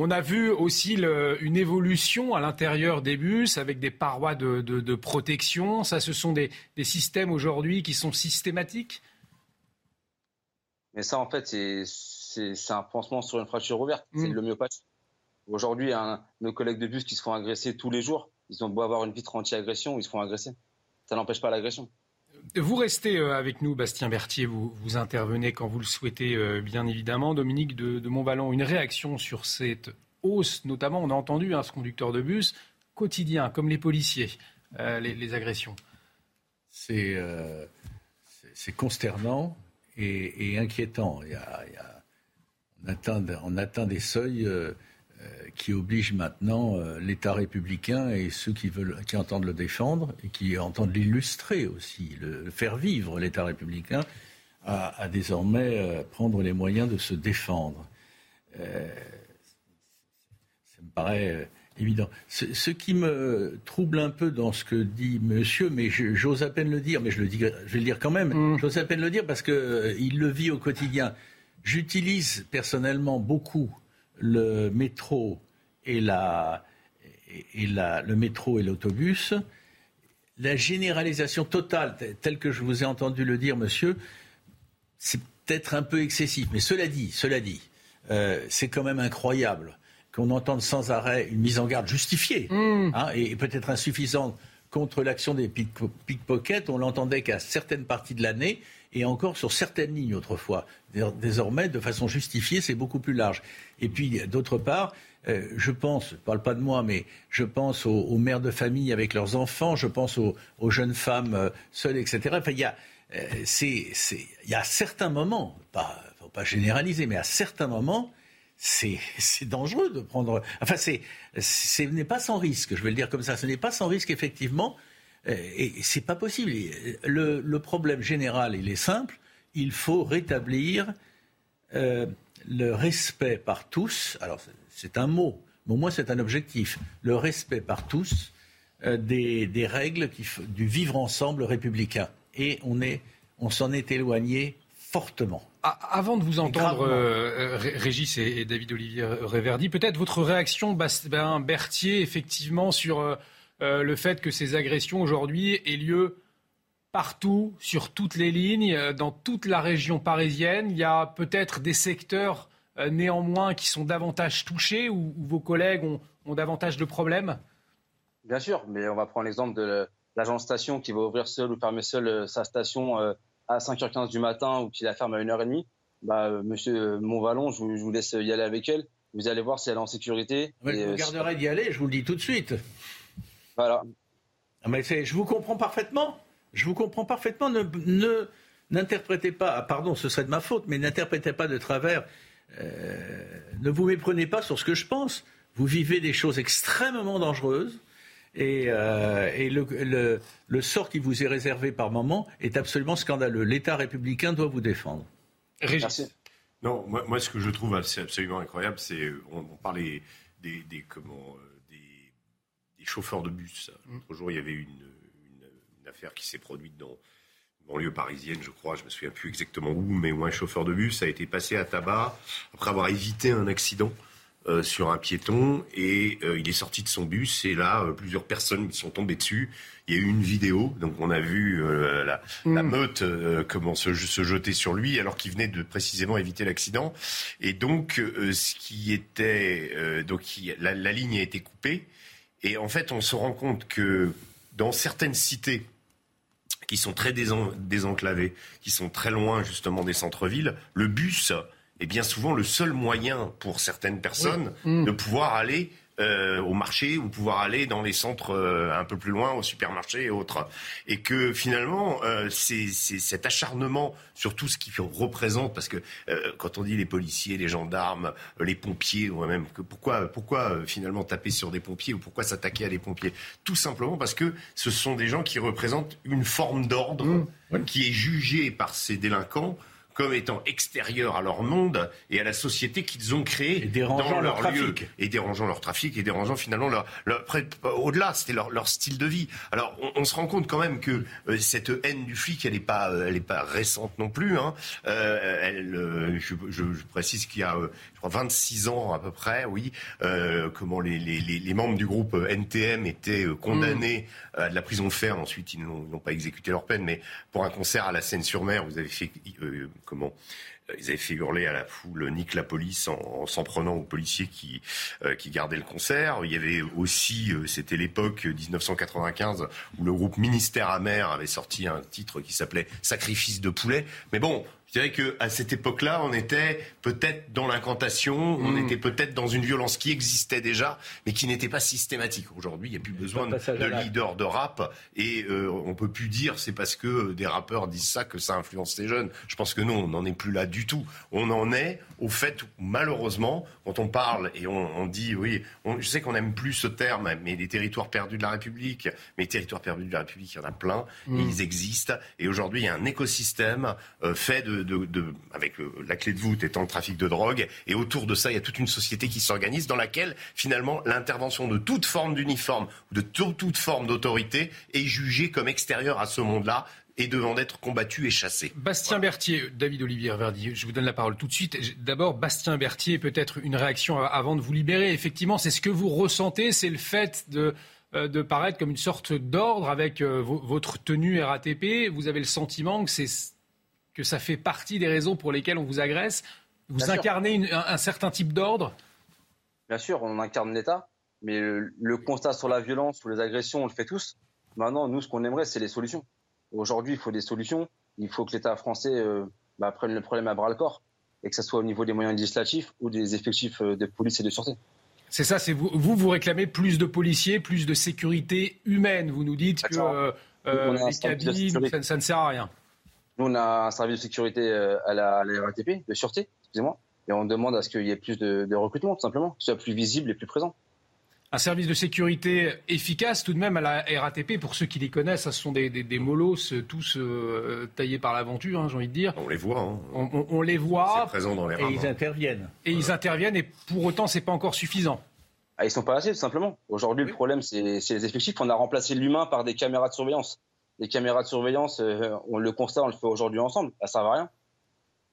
On a vu aussi une évolution à l'intérieur des bus avec des parois de, protection. Ça, ce sont des, systèmes aujourd'hui qui sont systématiques Mais ça, en fait, c'est un pansement sur une fracture ouverte. C'est le l'homéopathie. Aujourd'hui, nos collègues de bus qui se font agresser tous les jours, ils ont beau avoir une vitre anti-agression, ils se font agresser. Ça n'empêche pas l'agression. Vous restez euh, avec nous, Bastien Berthier. Vous, intervenez quand vous le souhaitez, euh, bien évidemment. Dominique de, de Montvalon, une réaction sur cette hausse, notamment, on a entendu hein, ce conducteur de bus, quotidien, comme les policiers, euh, les, agressions. C'est consternant et, inquiétant. on, atteint, des seuils qui oblige maintenant euh, l'État républicain et ceux qui, veulent, qui entendent le défendre et qui entendent l'illustrer aussi, le, faire vivre l'État républicain, à, désormais euh, prendre les moyens de se défendre. Euh, ça me paraît évident. Ce, qui me trouble un peu dans ce que dit monsieur, mais j'ose à peine le dire, mais je, le dis, je vais le dire quand même, mmh. j'ose à peine le dire parce qu'il le vit au quotidien. J'utilise personnellement beaucoup le métro et, la, et la, le métro et l'autobus, la généralisation totale, telle que je vous ai entendu le dire, monsieur, c'est peut-être un peu excessif. Mais cela dit, cela dit, euh, c'est quand même incroyable qu'on entende sans arrêt une mise en garde justifiée mmh. hein, et peut-être insuffisante contre l'action des pickpockets. On l'entendait qu'à certaines parties de l'année et encore sur certaines lignes autrefois. Désormais, de façon justifiée, c'est beaucoup plus large. Et puis, d'autre part, euh, je pense, je ne parle pas de moi, mais je pense aux, mères de famille avec leurs enfants, je pense aux, jeunes femmes euh, seules, etc. Enfin, il y a, euh, il y a certains moments, pas, faut pas généraliser, mais à certains moments, c'est dangereux de prendre. Enfin, ce n'est pas sans risque, je vais le dire comme ça. Ce n'est pas sans risque, effectivement. Et c'est pas possible. Le, le, problème général, il est simple. Il faut rétablir le respect par tous. Alors, c'est un mot, mais au moins c'est un objectif. Le respect par tous euh, des, règles du vivre ensemble républicain. Et on est, on s'en est éloigné fortement. Ah, avant de vous entendre, euh, euh, Régis et, David Olivier Réverdi, peut-être votre réaction, Bastien Berthier, effectivement, sur le fait que ces agressions aujourd'hui aient lieu partout, sur toutes les lignes, dans toute la région parisienne. Il y a peut-être des secteurs euh, néanmoins qui sont davantage touchés ou, vos collègues ont, davantage de problèmes? Bien sûr, mais on va prendre l'exemple de l'agence station qui va ouvrir seule ou fermer seule euh, sa station euh, à 5h15 du matin ou qui la ferme à 1h30. Bah, monsieur Montvallon, je vous, laisse y aller avec elle. Vous allez voir si elle est en sécurité. je vous garderai d'y aller, je vous le dis tout de suite. Voilà. Ah, mais je vous comprends parfaitement. Je vous comprends parfaitement. Ne, n'interprétez pas, ah, pardon, ce serait de ma faute, mais n'interprétez pas de travers euh, ne vous méprenez pas sur ce que je pense. Vous vivez des choses extrêmement dangereuses. Et, euh, le, sort qui vous est réservé par moment est absolument scandaleux. L'État républicain doit vous défendre. Régis. Non, moi, ce que je trouve absolument incroyable, c'est on, on parlait des, des, comment, euh, des, chauffeurs de bus. Mm. L'autre jour, il y avait une, une affaire qui s'est produite dans, banlieue parisienne, je crois, je me souviens plus exactement où, mais où un chauffeur de bus a été passé à tabac après avoir évité un accident euh, sur un piéton et euh, il est sorti de son bus et là euh, plusieurs personnes sont tombées dessus. Il y a eu une vidéo, donc on a vu la, la, Mm. meute comment se, se jeter sur lui alors qu'il venait de précisément éviter l'accident. Et donc ce qui était donc il- la, la ligne a été coupée et en fait on se rend compte que dans certaines cités qui sont très désen- désenclavés, qui sont très loin justement des centres-villes, le bus est bien souvent le seul moyen pour certaines personnes Oui. Mm. de pouvoir aller euh, au marché ou pouvoir aller dans les centres euh, un peu plus loin, au supermarché et autres. Et que finalement, euh, c'est c'est cet acharnement sur tout ce qui représente, parce que euh, quand on dit les policiers, les gendarmes, euh, les pompiers, ou même que pourquoi, pourquoi euh, finalement taper sur des pompiers ou pourquoi s'attaquer à des pompiers? Tout simplement parce que ce sont des gens qui représentent une forme d'ordre qui est jugée par ces délinquants comme étant extérieur à leur monde et à la société qu'ils ont créée dérangeant dans leur leur lieu trafic. et dérangeant leur trafic et dérangeant finalement leur, leur au-delà c'était leur, leur style de vie alors on, on se rend compte quand même que euh, cette haine du flic elle n'est pas euh, elle est pas récente non plus hein. Euh, elle, euh, je, je- je précise qu'il y a euh, 26 ans à peu près oui euh, comment les, les, les, les membres du groupe euh, NTM étaient euh, condamnés à de la prison ferme ensuite ils n'ont pas exécuté leur peine mais pour un concert à la Seine-sur-Mer vous avez fait euh, comment euh, ils avaient fait hurler à la foule nique la police en, en s'en prenant aux policiers qui, euh, qui gardaient le concert. Il y avait aussi, euh, c'était l'époque euh, 1995 où le groupe Ministère Amer avait sorti un titre qui s'appelait Sacrifice de poulet. Mais bon, je dirais qu'à cette époque-là, on était peut-être dans l'incantation, on Mm. était peut-être dans une violence qui existait déjà, mais qui n'était pas systématique. Aujourd'hui, il n'y a plus besoin de, de leaders de rap et euh, on peut plus dire c'est parce que des rappeurs disent ça que ça influence les jeunes. Je pense que non, on n'en est plus là du tout. On en est au fait où, malheureusement, quand on parle et on, on dit oui, on- je sais qu'on n'aime plus ce terme, mais les territoires perdus de la République, mais les territoires perdus de la République, il y en a plein Mm. et ils existent. Et aujourd'hui, il y a un écosystème euh, fait de, de, de- avec euh, la clé de voûte étant le trafic de drogue. Et autour de ça, il y a toute une société qui s'organise dans laquelle finalement l'intervention de toute forme d'uniforme ou de tout- toute forme d'autorité est jugée comme extérieure à ce monde-là et devant d'être combattue et chassée. Bastien Berthier, David Olivier Verdi, je vous donne la parole tout de suite. D'abord, Bastien Berthier, peut-être une réaction avant de vous libérer. Effectivement, c'est ce que vous ressentez, c'est le fait de, euh, de paraître comme une sorte d'ordre avec euh, vo- votre tenue RATP. Vous avez le sentiment que, c'est, que ça fait partie des raisons pour lesquelles on vous agresse. Vous Bien incarnez une- un, un certain type d'ordre? Bien sûr, on incarne l'État, mais le, le constat sur la violence ou les agressions, on le fait tous. Maintenant, nous, ce qu'on aimerait, c'est les solutions. Aujourd'hui, il faut des solutions. Il faut que l'État français euh, bah, prenne le problème à bras le corps, et que ce soit au niveau des moyens législatifs ou des effectifs euh, de police et de sûreté. C'est ça, c'est vous, vous, vous réclamez plus de policiers, plus de sécurité humaine. Vous nous dites que euh, euh, les cabines, ça ne sert à rien. Nous, on a un service de sécurité euh, à la, à la RATP, de sûreté, excusez-moi, et on demande à ce qu'il y ait plus de, de recrutement, tout simplement, que ce soit plus visible et plus présent. Un service de sécurité efficace tout de même à la RATP. Pour ceux qui les connaissent, ce sont des, des, des molosses tous euh, taillés par l'aventure, hein, j'ai envie de dire. On les voit. Hein. On, on- on les voit. C'est présent dans les Et rames. ils interviennent. Et ils interviennent et pour autant, c'est pas encore suffisant. Ah, ils sont pas assez, tout simplement. Aujourd'hui, le problème, c'est c'est les effectifs. On a remplacé l'humain par des caméras de surveillance. Les caméras de surveillance, euh, on le constate, on le fait aujourd'hui ensemble. Ça sert à rien.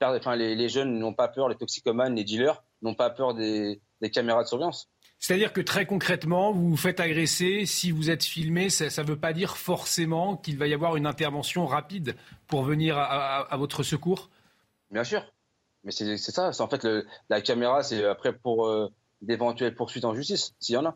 Enfin, les, les jeunes n'ont pas peur, les toxicomanes, les dealers n'ont pas peur des, des caméras de surveillance. C'est-à-dire que très concrètement, vous vous faites agresser, si vous êtes filmé, ça ne veut pas dire forcément qu'il va y avoir une intervention rapide pour venir à, à- à votre secours? Bien sûr. Mais c'est c'est ça. C'est en fait le, la caméra, c'est après pour euh, d'éventuelles poursuites en justice, s'il y en a.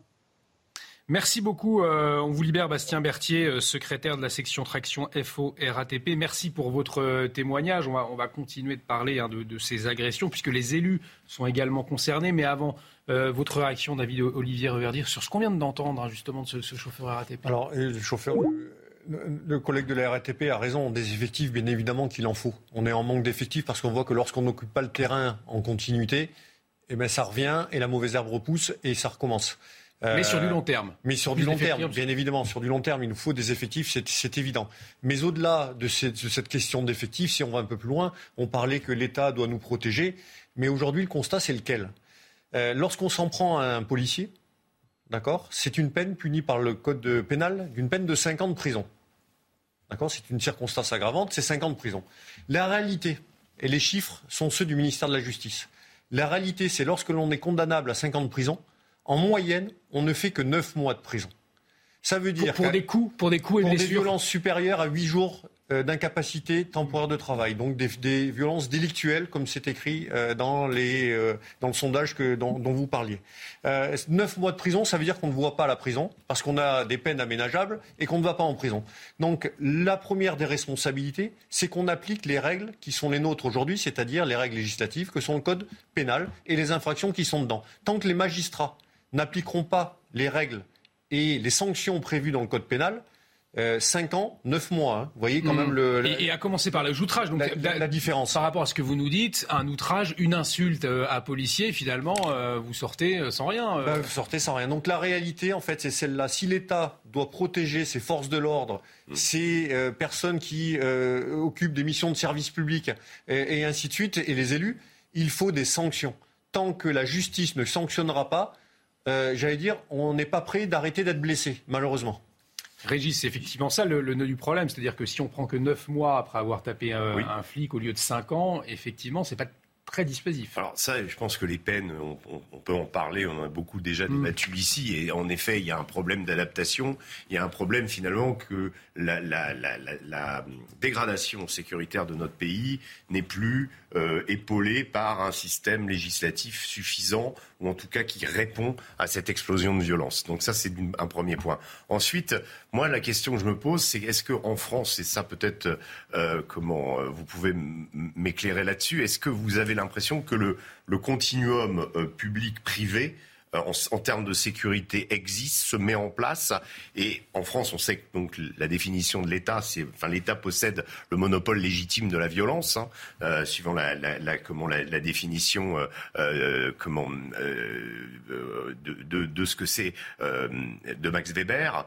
Merci beaucoup. Euh, on vous libère, Bastien Berthier, euh, secrétaire de la section Traction FO RATP. Merci pour votre euh, témoignage. On va, on va continuer de parler hein, de, ces agressions, puisque les élus sont également concernés. Mais avant, votre réaction, David Olivier Reverdir, sur ce qu'on vient d'entendre, hein, justement, de ce, chauffeur RATP. Alors, le chauffeur, le collègue de la RATP a raison. Des effectifs, bien évidemment qu'il en faut. On est en manque d'effectifs parce qu'on voit que lorsqu'on n'occupe pas le terrain en continuité, eh ben, ça revient et la mauvaise herbe repousse et ça recommence. Mais Euh, sur du long terme. Mais sur du long terme, bien évidemment, sur du long terme, il nous faut des effectifs, c'est- évident. Mais au-delà de cette, de cette question d'effectifs, si on va un peu plus loin, on parlait que l'État doit nous protéger, mais aujourd'hui, le constat, c'est lequel? Euh, Lorsqu'on s'en prend à un policier, d'accord, c'est une peine punie par le code de- pénal d'une peine de 5 ans de prison. D'accord C'est une circonstance aggravante, c'est 5 ans de prison. La réalité et les chiffres sont ceux du ministère de la Justice. La réalité, c'est lorsque l'on est condamnable à 5 ans de prison, en moyenne, on ne fait que 9 mois de prison. Ça veut dire pour, des coups, pour des coups et pour des violences supérieures à 8 jours euh, d'incapacité temporaire de travail, donc des, des, violences délictuelles, comme c'est écrit euh, dans, les, euh, dans le sondage que, dont, dont vous parliez. Neuf mois de prison, ça veut dire qu'on ne voit pas la prison, parce qu'on a des peines aménageables et qu'on ne va pas en prison. Donc la première des responsabilités, c'est qu'on applique les règles qui sont les nôtres aujourd'hui, c'est-à-dire les règles législatives, que sont le code pénal et les infractions qui sont dedans. Tant que les magistrats n'appliqueront pas les règles et les sanctions prévues dans le code pénal, euh, 5 ans, 9 mois. Hein. Vous voyez quand Mmh. même le, Et, et à commencer par l'outrage. Donc, la, la différence. Par rapport à ce que vous nous dites, un outrage, une insulte euh, à policier, finalement, euh, vous sortez euh, sans rien. euh. Bah, vous sortez sans rien. Donc la réalité, en fait, c'est celle-là. Si l'État doit protéger ses forces de l'ordre, ces euh, personnes qui occupent des missions de service public et, et ainsi de suite, et les élus, il faut des sanctions. Tant que la justice ne sanctionnera pas, euh, j'allais dire, on n'est pas prêt d'arrêter d'être blessé, malheureusement. Régis, c'est effectivement ça le, le nœud du problème. C'est-à-dire que si on prend que 9 mois après avoir tapé un, Oui. un flic au lieu de 5 ans, effectivement, c'est pas très dissuasif. Alors ça, je pense que les peines, on, on- on peut en parler, on en a beaucoup déjà Mm. débattu ici, et en effet, il y a un problème d'adaptation, il y a un problème finalement que la, la- la- la- la dégradation sécuritaire de notre pays n'est plus euh, épaulée par un système législatif suffisant, ou en tout cas qui répond à cette explosion de violence. Donc ça, c'est un premier point. Ensuite, moi, la question que je me pose, c'est est-ce qu'en France, et ça peut-être, euh, comment euh, vous pouvez m'éclairer là-dessus, est-ce que vous avez l'impression que le, continuum euh, public-privé euh, en, termes de sécurité existe, se met en place. Et en France, on sait que donc la définition de l'État, c'est, l'État possède le monopole légitime de la violence, hein, euh, suivant la, comment la, définition, comment de, de, ce que c'est de Max Weber.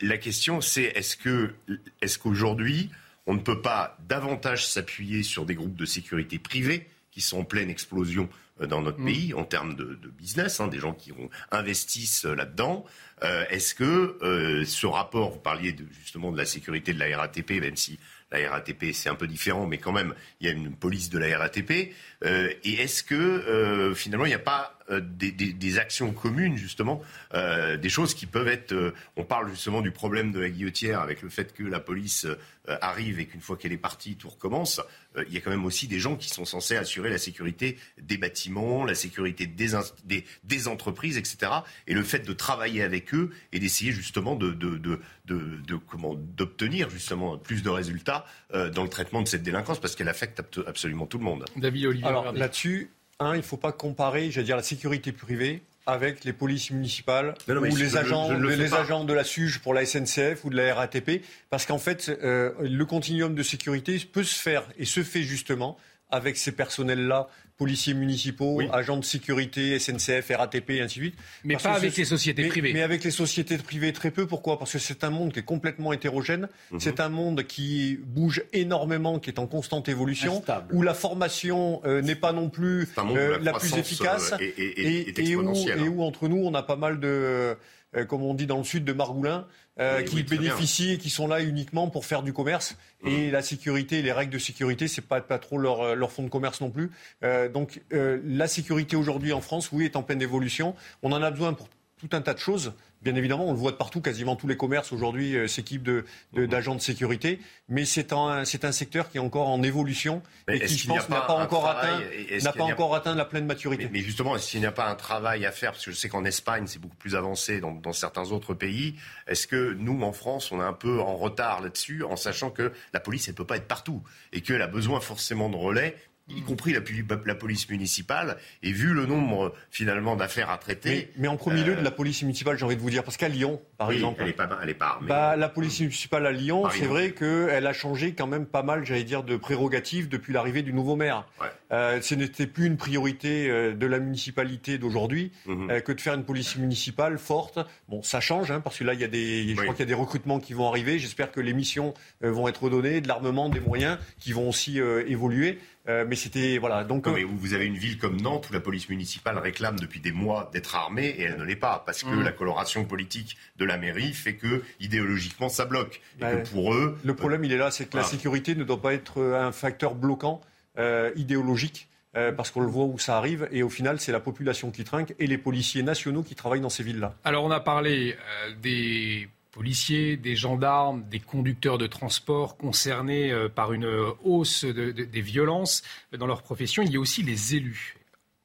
La question, c'est est-ce que, est-ce qu'aujourd'hui, on ne peut pas davantage s'appuyer sur des groupes de sécurité privés qui sont en pleine explosion euh, dans notre pays en termes de, de business, hein, des gens qui investissent euh, là-dedans. Euh, Est-ce que euh, ce rapport, vous parliez de, justement de la sécurité de la RATP, même si la RATP c'est un peu différent, mais quand même il y a une police de la RATP. Euh, et est-ce que finalement il n'y a pas des, des- des actions communes justement, euh, des choses qui peuvent être. euh, on parle justement du problème de la guillotière avec le fait que la police euh, arrive et qu'une fois qu'elle est partie, tout recommence. Euh, il y a quand même aussi des gens qui sont censés assurer la sécurité des bâtiments, la sécurité des, ins- des, des entreprises, etc. Et le fait de travailler avec eux et d'essayer justement de, de, de, de, de- comment d'obtenir justement plus de résultats euh, dans le traitement de cette délinquance parce qu'elle affecte absolument tout le monde. David Olivier. Alors là-dessus, un, il ne faut pas comparer, j'allais dire, la sécurité privée avec les polices municipales Non, non, mais ou les, je le agents de la SUGE pour la SNCF ou de la RATP, parce qu'en fait, euh, le continuum de sécurité peut se faire et se fait justement avec ces personnels-là, policiers municipaux, agents de sécurité, SNCF, RATP, et ainsi de suite. Mais Parce pas avec ce- les sociétés mais- privées. Mais avec les sociétés privées, très peu. Pourquoi? Parce que c'est un monde qui est complètement hétérogène. Mhm. C'est un monde qui bouge énormément, qui est en constante évolution, Instable. où la formation euh, n'est pas non plus euh, la la plus efficace euh, est- est- est- est et où, exponentielle, hein. et où, entre nous, on a pas mal de, euh, comme on dit dans le sud, de margoulins euh, Oui, qui oui, très bien. bénéficient et qui sont là uniquement pour faire du commerce. Et la sécurité, les règles de sécurité, c'est pas, pas trop leur, euh, leur fonds de commerce non plus. Euh, donc euh, la sécurité aujourd'hui en France, oui, est en pleine évolution. On en a besoin pour tout un tas de choses. Bien évidemment, on le voit de partout, quasiment tous les commerces aujourd'hui euh, s'équipent de- Mhm. de- d'agents de, sécurité, mais c'est un, c'est un secteur qui est encore en évolution Mais et qui, je pense, n'a pas encore travail- atteint, n'a pas a- encore atteint la pleine maturité. Mais, mais justement, est-ce qu'il n'y a pas un travail à faire Parce que je sais qu'en Espagne, c'est beaucoup plus avancé dans, dans certains autres pays. Est-ce que nous, en France, on est un peu en retard là-dessus, en sachant que la police, elle ne peut pas être partout et qu'elle a besoin forcément de relais y compris la, police municipale, et vu le nombre finalement d'affaires à traiter. Mais, mais en premier lieu, euh, de la police municipale, j'ai envie de vous dire, parce qu'à Lyon, par oui, exemple, elle n'est pas, elle est pas armée. Bah, la police municipale à Lyon, c'est vrai qu'elle a changé quand même pas mal, j'allais dire, de prérogatives depuis l'arrivée du nouveau maire. Euh, ce n'était plus une priorité euh, de la municipalité d'aujourd'hui Mhm. euh, que de faire une police municipale forte. Bon, ça change, hein, parce que là, il y a des, je crois qu'il y a des recrutements qui vont arriver. J'espère que les missions vont être données, de l'armement, des moyens qui vont aussi évoluer. Euh, mais c'était voilà. Donc Non, euh, mais vous vous avez une ville comme Nantes où la police municipale réclame depuis des mois d'être armée et elle ne l'est pas parce que Mhm. la coloration politique de la mairie fait que idéologiquement ça bloque et Ouais. que pour eux Le problème, il est là, c'est que la sécurité ne doit pas être euh, un facteur bloquant euh, idéologique. euh, parce qu'on le voit où ça arrive, et au final, c'est la population qui trinque et les policiers nationaux qui travaillent dans ces villes-là. Alors, on a parlé euh, des policiers, des gendarmes, des conducteurs de transport concernés euh, par une hausse des violences dans leur profession. Il y a aussi les élus.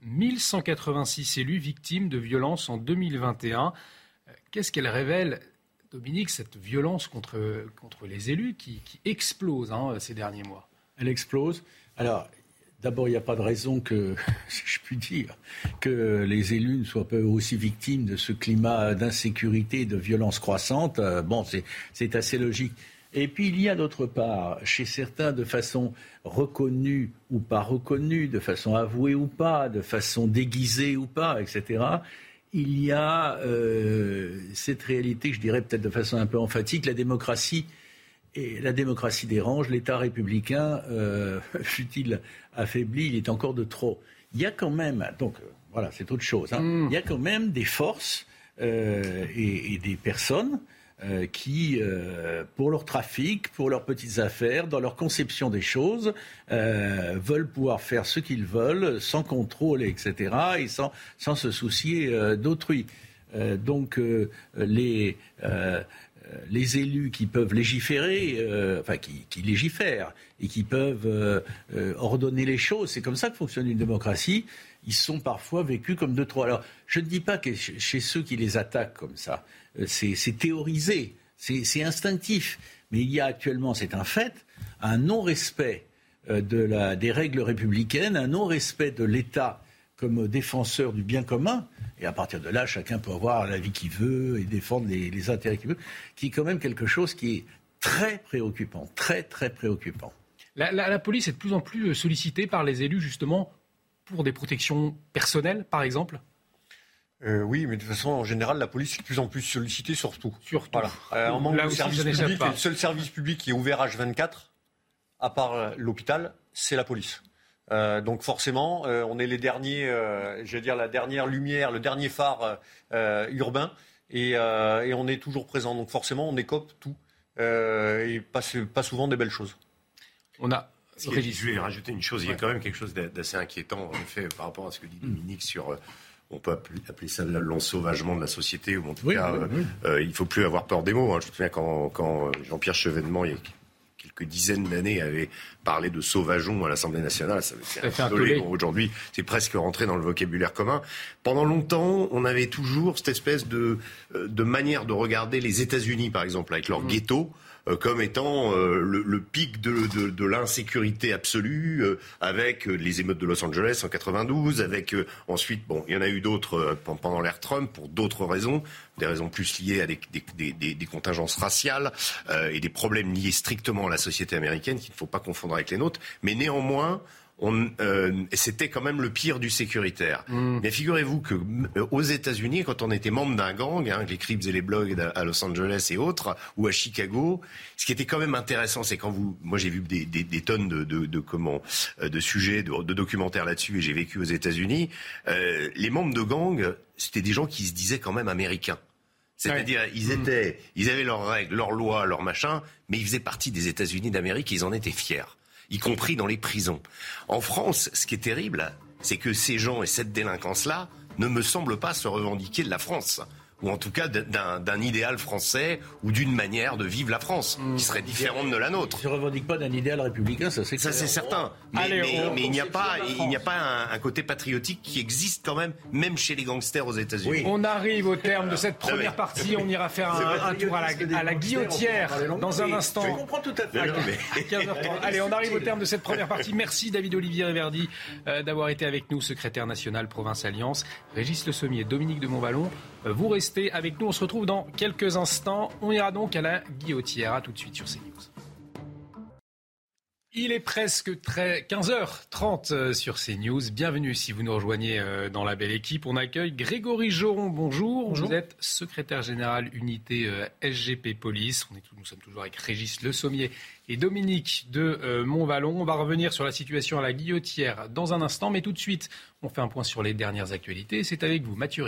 1186 élus victimes de violences en 2021. Qu'est-ce qu'elle révèle Dominique, cette violence contre, contre les élus qui, explose hein, ces derniers mois? Elle explose. Alors, D'abord, il n'y a pas de raison que, si je puis dire, que les élus ne soient pas aussi victimes de ce climat d'insécurité et de violence croissante. Euh, bon, c'est assez logique. Et puis, il y a d'autre part, chez certains, de façon reconnue ou pas reconnue, de façon avouée ou pas, de façon déguisée ou pas, etc., il y a euh, cette réalité, je dirais peut-être de façon un peu emphatique, la démocratie. Et la démocratie dérange, l'État républicain, euh, fut-il affaibli, il est encore de trop. Il y a quand même, donc euh, voilà, c'est autre chose, hein. mm. il y a quand même des forces euh, et, des personnes qui, pour leur trafic, pour leurs petites affaires, dans leur conception des choses, veulent pouvoir faire ce qu'ils veulent, sans contrôle, etc., et sans, sans se soucier d'autrui. donc les euh, les élus qui peuvent légiférer, euh, enfin qui, légifèrent et qui peuvent euh, ordonner les choses, c'est comme ça que fonctionne une démocratie, ils sont parfois vécus comme de trop. Alors, je ne dis pas que chez ceux qui les attaquent comme ça, c'est théorisé, c'est instinctif, mais il y a actuellement, c'est un fait, un non-respect de des règles républicaines, un non-respect de l'État comme défenseur du bien commun, et à partir de là, chacun peut avoir l'avis qu'il veut et défendre les, intérêts qu'il veut, qui est quand même quelque chose qui est très préoccupant, très très préoccupant. La, police est de plus en plus sollicitée par les élus justement pour des protections personnelles, par exemple? Euh, oui, mais de toute façon, en général, la police est de plus en plus sollicitée surtout. Surtout. Voilà. Euh, en manque de service public, le seul service public qui est ouvert H24, à part euh, l'hôpital, c'est la police. Euh, donc forcément, euh, on est les derniers, euh, je veux dire la dernière lumière, le dernier phare urbain, et, on est toujours présent. Donc forcément, on écope tout et pas, pas, souvent des belles choses. On a. Je vais rajouter une chose. Il y a quand même quelque chose d'assez inquiétant, en effet, par rapport à ce que dit Dominique sur on peut appeler ça l'ensauvagement de la société, ou en tout cas, il ne faut plus avoir peur des mots. Hein. Je me souviens quand, quand Jean-Pierre Chevènement, il y a quelques dizaines d'années avait parlé de sauvageon à l'Assemblée nationale. Ça, c'est un Aujourd'hui, c'est presque rentré dans le vocabulaire commun. Pendant longtemps, on avait toujours cette espèce de, euh, de manière de regarder les États-Unis, par exemple, avec leur mmh. ghetto. Euh, comme étant euh, le, pic de, l'insécurité absolue, euh, avec les émeutes de Los Angeles en 92, avec ensuite, bon, il y en a eu d'autres pendant l'ère Trump pour d'autres raisons, des raisons plus liées à des, des contingences raciales et des problèmes liés strictement à la société américaine qu'il ne faut pas confondre avec les nôtres. Mais néanmoins, euh, c'était quand même le pire du sécuritaire. Mm. Mais figurez-vous que euh, aux États-Unis, quand on était membre d'un gang, hein, les Crips et les Blogs à Los Angeles et autres, ou à Chicago, ce qui était quand même intéressant, c'est quand vous, moi j'ai vu des, des, tonnes de, de, de, comment, euh, de sujets, de, documentaires là-dessus, et j'ai vécu aux États-Unis. les membres de gang, c'était des gens qui se disaient quand même américains. C'est-à-dire, ils mm. étaient, ils avaient leurs règles, leurs lois, leurs machins, mais ils faisaient partie des États-Unis d'Amérique et ils en étaient fiers y compris dans les prisons. En France, ce qui est terrible, c'est que ces gens et cette délinquance-là ne me semblent pas se revendiquer de la France ou en tout cas d'un idéal français ou d'une manière de vivre la France qui serait différente de la nôtre. Je ne revendique pas d'un idéal républicain, ça c'est Ça c'est certain. Mais, il n'y a pas, il n'y a pas un, côté patriotique qui existe quand même, même chez les gangsters aux États-Unis. On arrive au terme de cette première partie. On ira faire un, tour à la, à la guillotière dans un instant. Je comprends tout à fait. Allez, on arrive au terme de cette première partie. Merci David Olivier Riverdi euh, d'avoir été avec nous, secrétaire national Province Alliance. Régis Le Sommier, Dominique de Montvalon, vous restez avec nous. On se retrouve dans quelques instants. On ira donc à la guillotière. À tout de suite sur CNews. Il est presque 15h30 euh, sur CNews. Bienvenue si vous nous rejoignez euh, dans la belle équipe. On accueille Grégory Joron. Bonjour. Vous êtes secrétaire général unité euh, SGP Police. On est, nous sommes toujours avec Régis Le Sommier et Dominique de Montvalon. On va revenir sur la situation à la guillotière dans un instant. Mais tout de suite, on fait un point sur les dernières actualités. C'est avec vous, Mathieu.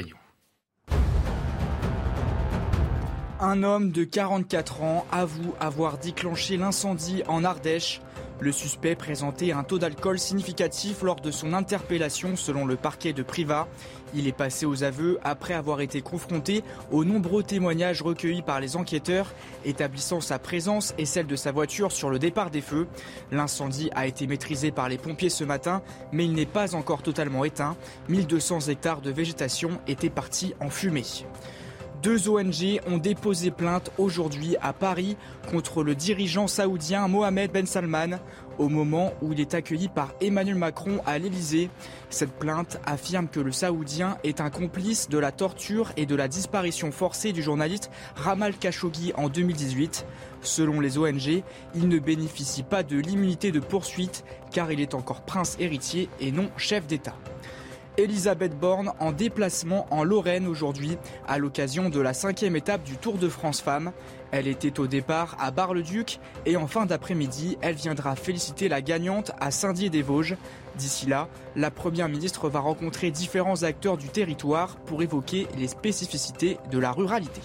Un homme de 44 ans avoue avoir déclenché l'incendie en Ardèche. Le suspect présentait un taux d'alcool significatif lors de son interpellation selon le parquet de Privas. Il est passé aux aveux après avoir été confronté aux nombreux témoignages recueillis par les enquêteurs établissant sa présence et celle de sa voiture sur le départ des feux. L'incendie a été maîtrisé par les pompiers ce matin, mais il n'est pas encore totalement éteint. 1200 hectares de végétation étaient partis en fumée. Deux ONG ont déposé plainte aujourd'hui à Paris contre le dirigeant saoudien Mohamed Ben Salman au moment où il est accueilli par Emmanuel Macron à l'Elysée. Cette plainte affirme que le saoudien est un complice de la torture et de la disparition forcée du journaliste Ramal Khashoggi en 2018. Selon les ONG, il ne bénéficie pas de l'immunité de poursuite car il est encore prince héritier et non chef d'État. Elisabeth Borne en déplacement en Lorraine aujourd'hui à l'occasion de la cinquième étape du Tour de France Femmes. Elle était au départ à Bar-le-Duc et en fin d'après-midi, elle viendra féliciter la gagnante à Saint-Dié-des-Vosges. D'ici là, la Première ministre va rencontrer différents acteurs du territoire pour évoquer les spécificités de la ruralité.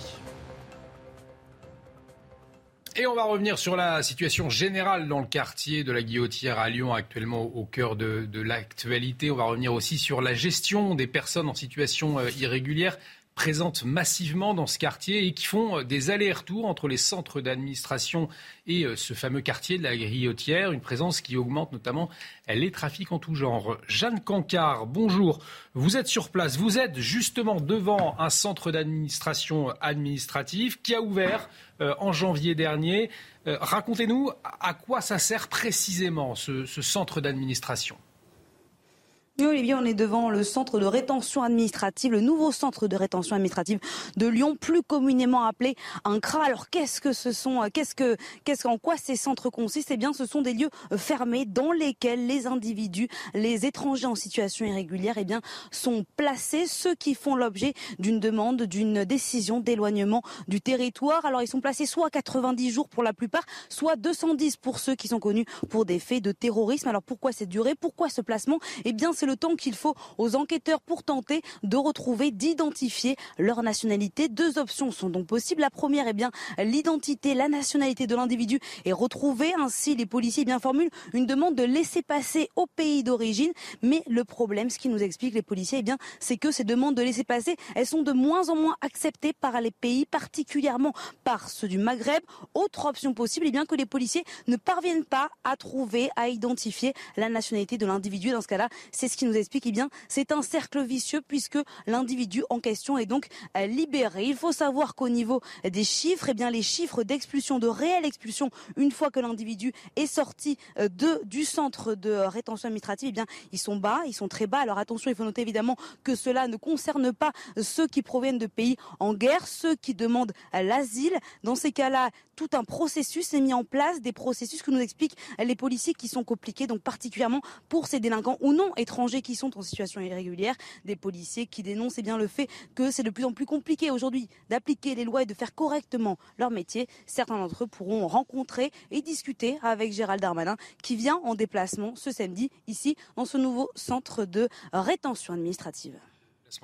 Et on va revenir sur la situation générale dans le quartier de la Guillotière à Lyon, actuellement au cœur de, l'actualité. On va revenir aussi sur la gestion des personnes en situation euh, irrégulière présentes massivement dans ce quartier et qui font euh, des allers-retours entre les centres d'administration et euh, ce fameux quartier de la Guillotière, une présence qui augmente notamment les trafics en tout genre. Jeanne Cancard, bonjour. Vous êtes sur place, vous êtes justement devant un centre d'administration administrative qui a ouvert euh, en janvier dernier. Racontez-nous à quoi ça sert précisément ce centre d'administration. On est devant le centre de rétention administrative, le nouveau centre de rétention administrative de Lyon, plus communément appelé un CRA. Alors, qu'est-ce que ce sont euh, Qu'est-ce que, qu'est-ce en quoi ces centres consistent? Eh bien, ce sont des lieux euh, fermés dans lesquels les individus, les étrangers en situation irrégulière, eh bien, sont placés. Ceux qui font l'objet d'une demande, d'une décision d'éloignement du territoire. Alors, ils sont placés soit 90 jours pour la plupart, soit 210 pour ceux qui sont connus pour des faits de terrorisme. Alors, pourquoi cette durée? Pourquoi ce placement? Eh bien, le temps qu'il faut aux enquêteurs pour tenter de retrouver, d'identifier leur nationalité. Deux options sont donc possibles. La première est bien l'identité, la nationalité de l'individu est retrouvée. Ainsi, les policiers eh bien formulent une demande de laisser passer au pays d'origine. Mais le problème, ce qui nous explique les policiers, eh bien, c'est que ces demandes de laisser passer, elles sont de moins en moins acceptées par les pays, particulièrement par ceux du Maghreb. Autre option possible, eh bien, que les policiers ne parviennent pas à trouver, à identifier la nationalité de l'individu. Dans ce cas-là, c'est ce qui nous explique, eh bien, c'est un cercle vicieux puisque l'individu en question est donc euh, libéré. Il faut savoir qu'au niveau des chiffres, eh les chiffres d'expulsion, de réelle expulsion, une fois que l'individu est sorti euh, du centre de rétention administrative, eh ils sont bas, ils sont très bas. Alors attention, il faut noter évidemment que cela ne concerne pas ceux qui proviennent de pays en guerre, ceux qui demandent l'asile. Dans ces cas-là, tout un processus est mis en place, des processus que nous expliquent les policiers qui sont compliqués, donc particulièrement pour ces délinquants ou non étrangers qui sont en situation irrégulière, des policiers qui dénoncent eh bien le fait que c'est de plus en plus compliqué aujourd'hui d'appliquer les lois et de faire correctement leur métier. Certains d'entre eux pourront rencontrer et discuter avec Gérald Darmanin qui vient en déplacement ce samedi ici dans ce nouveau centre de rétention administrative.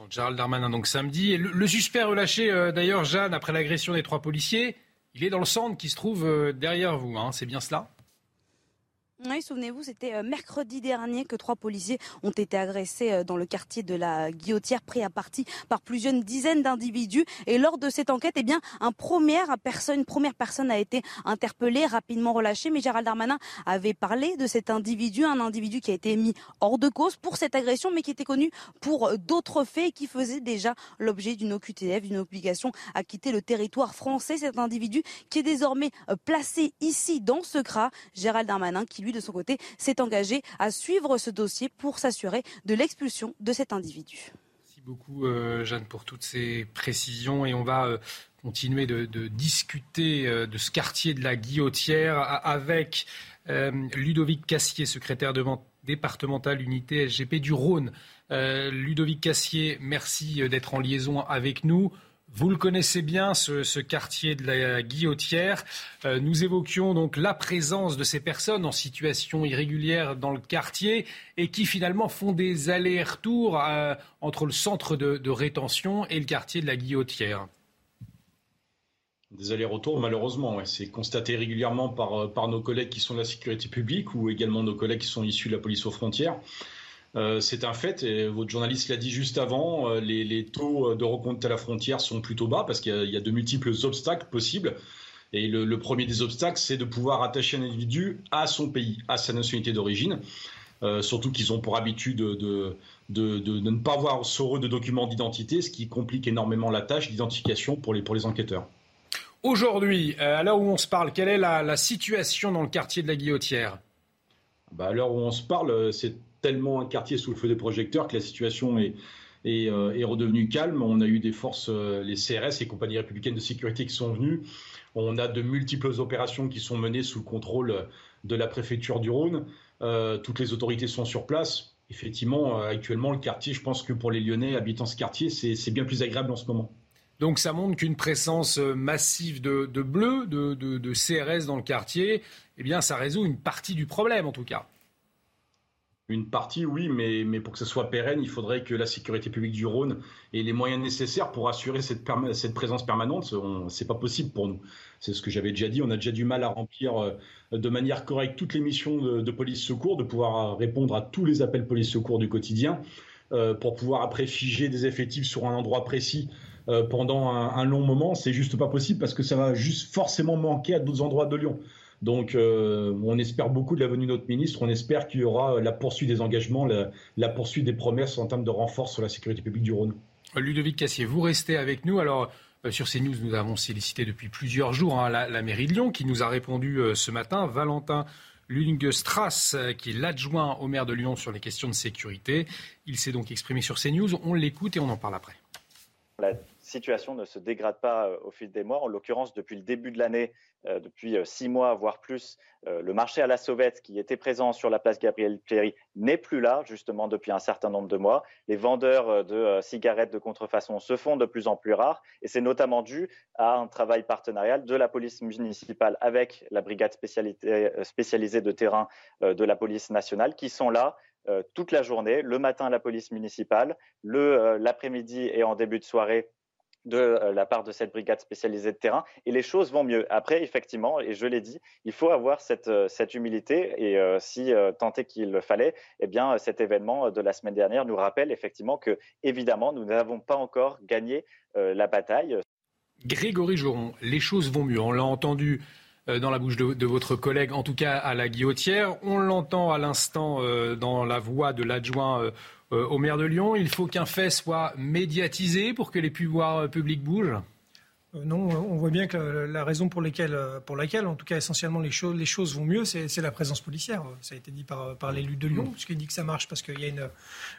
Gérald Darmanin donc samedi. le, suspect relâché euh, d'ailleurs Jeanne après l'agression des trois policiers. Il est dans le centre qui se trouve euh, derrière vous, hein, c'est bien cela oui, souvenez-vous, c'était euh, mercredi dernier que trois policiers ont été agressés euh, dans le quartier de la Guillotière, pris à partie par plusieurs dizaines d'individus. Et lors de cette enquête, eh bien, une première personne a été interpellée, rapidement relâchée. Mais Gérald Darmanin avait parlé de cet individu, un individu qui a été mis hors de cause pour cette agression, mais qui était connu pour euh, d'autres faits et qui faisait déjà l'objet d'une OQTF, d'une obligation à quitter le territoire français. Cet individu qui est désormais placé ici dans ce CRA, Gérald Darmanin, qui lui de son côté, s'est engagé à suivre ce dossier pour s'assurer de l'expulsion de cet individu. Merci beaucoup, euh, Jeanne, pour toutes ces précisions. Et on va euh, continuer de, discuter euh, de ce quartier de la Guillotière avec Ludovic Cassier, secrétaire départemental unité SGP du Rhône. Ludovic Cassier, merci d'être en liaison avec nous. Vous le connaissez bien, ce, quartier de la Guillotière. Euh, nous évoquions donc la présence de ces personnes en situation irrégulière dans le quartier et qui finalement font des allers-retours euh, entre le centre de, rétention et le quartier de la Guillotière. Des allers-retours, malheureusement, c'est constaté régulièrement par, par nos collègues qui sont de la sécurité publique ou également nos collègues qui sont issus de la police aux frontières. C'est un fait, et votre journaliste l'a dit juste avant, les, taux de reconduite à la frontière sont plutôt bas parce qu'il y, a de multiples obstacles possibles. Et le, premier des obstacles, c'est de pouvoir attacher un individu à son pays, à sa nationalité d'origine. surtout qu'ils ont pour habitude de, de, ne pas avoir sur eux de documents d'identité, ce qui complique énormément la tâche d'identification pour les, pour les enquêteurs. Aujourd'hui, euh, à l'heure où on se parle, quelle est la, situation dans le quartier de la Guillotière? Bah, À l'heure où on se parle, euh, c'est tellement un quartier sous le feu des projecteurs que la situation est, est, euh, redevenue calme. On a eu des forces, les CRS, les compagnies républicaines de sécurité qui sont venues. On a de multiples opérations qui sont menées sous le contrôle de la préfecture du Rhône. toutes les autorités sont sur place effectivement, euh, actuellement, le quartier, je pense que pour les Lyonnais habitant ce quartier, c'est bien plus agréable en ce moment. Donc ça montre qu'une présence euh, massive de, bleus, de, CRS dans le quartier, eh bien ça résout une partie du problème en tout cas. Une partie, oui, mais, pour que ce soit pérenne, il faudrait que la sécurité publique du Rhône ait les moyens nécessaires pour assurer cette, présence permanente. Ce n'est pas possible pour nous. C'est ce que j'avais déjà dit. On a déjà du mal à remplir euh, de manière correcte toutes les missions de, police-secours, de pouvoir répondre à tous les appels police-secours du quotidien, euh, pour pouvoir après figer des effectifs sur un endroit précis euh, pendant un, un, long moment. C'est juste pas possible parce que ça va juste forcément manquer à d'autres endroits de Lyon. Donc, euh, on espère beaucoup de la venue de notre ministre. On espère qu'il y aura la poursuite des engagements, la, poursuite des promesses en termes de renfort sur la sécurité publique du Rhône. Ludovic Cassier, vous restez avec nous. Alors, euh, sur CNews, nous avons sollicité depuis plusieurs jours hein, la, mairie de Lyon qui nous a répondu euh, ce matin. Valentin Lungstrass, qui est l'adjoint au maire de Lyon sur les questions de sécurité. Il s'est donc exprimé sur CNews. On l'écoute et on en parle après situation ne se dégrade pas euh, au fil des mois. En l'occurrence, depuis le début de l'année, euh, depuis euh, six mois, voire plus, le marché à la sauvette qui était présent sur la place Gabriel Péry n'est plus là, justement, depuis un certain nombre de mois. Les vendeurs de cigarettes de contrefaçon se font de plus en plus rares et c'est notamment dû à un travail partenarial de la police municipale avec la brigade spécialisée de terrain de la police nationale qui sont là toute la journée, le matin la police municipale, l'après-midi et en début de soirée de euh, la part de cette brigade spécialisée de terrain et les choses vont mieux. Après, effectivement, et je l'ai dit, il faut avoir cette, euh, cette humilité et euh, si tant est qu'il le fallait, eh bien, cet événement de la semaine dernière nous rappelle effectivement que, évidemment, nous n'avons pas encore gagné la bataille. Grégory Joron, les choses vont mieux. On l'a entendu dans la bouche de, votre collègue, en tout cas à la guillotière. On l'entend à l'instant dans la voix de l'adjoint euh, au maire de Lyon. Il faut qu'un fait soit médiatisé pour que les pouvoirs euh, publics bougent? Euh, non, on voit bien que la, raison pour, laquelle, pour laquelle, en tout cas essentiellement, les, choses, les choses vont mieux, c'est la présence policière. Ça a été dit par, par l'élu de Lyon, mm. puisqu'il dit que ça marche parce qu'il y a une,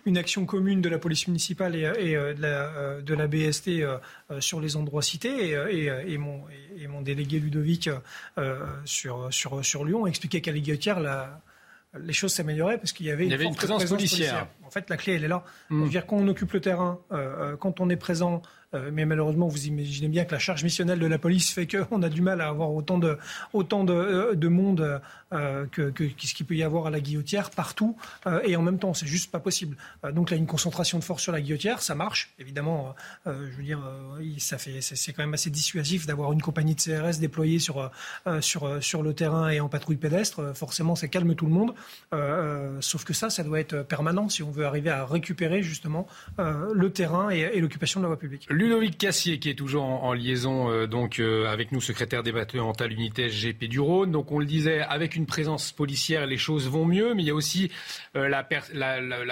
une action commune de la police municipale et, de, la, de, la, BST sur les endroits cités. Et, et, mon, et mon, délégué Ludovic sur, sur, sur Lyon expliquait qu'à l'Iguetière, la les choses s'amélioraient parce qu'il y avait, une, présence, policière. En fait, la clé, elle est là. Mm. dire, quand on occupe le terrain, euh, euh, quand on est présent, mais malheureusement, vous imaginez bien que la charge missionnelle de la police fait qu'on a du mal à avoir autant de, autant de, euh, de monde euh, que, que, ce qu'il peut y avoir à la guillotière partout et en même temps. C'est juste pas possible. donc là, une concentration de force sur la guillotière, ça marche. Évidemment, je veux dire, ça fait, c'est quand même assez dissuasif d'avoir une compagnie de CRS déployée sur, sur, sur le terrain et en patrouille pédestre. Forcément, ça calme tout le monde. sauf que ça, ça doit être permanent si on veut arriver à récupérer justement le terrain et l'occupation de la voie publique. Ludovic Cassier, qui est toujours en, liaison euh, donc euh, avec nous, secrétaire départemental unité SGP du Rhône. Donc on le disait, avec une présence policière, les choses vont mieux, mais il y a aussi euh, la,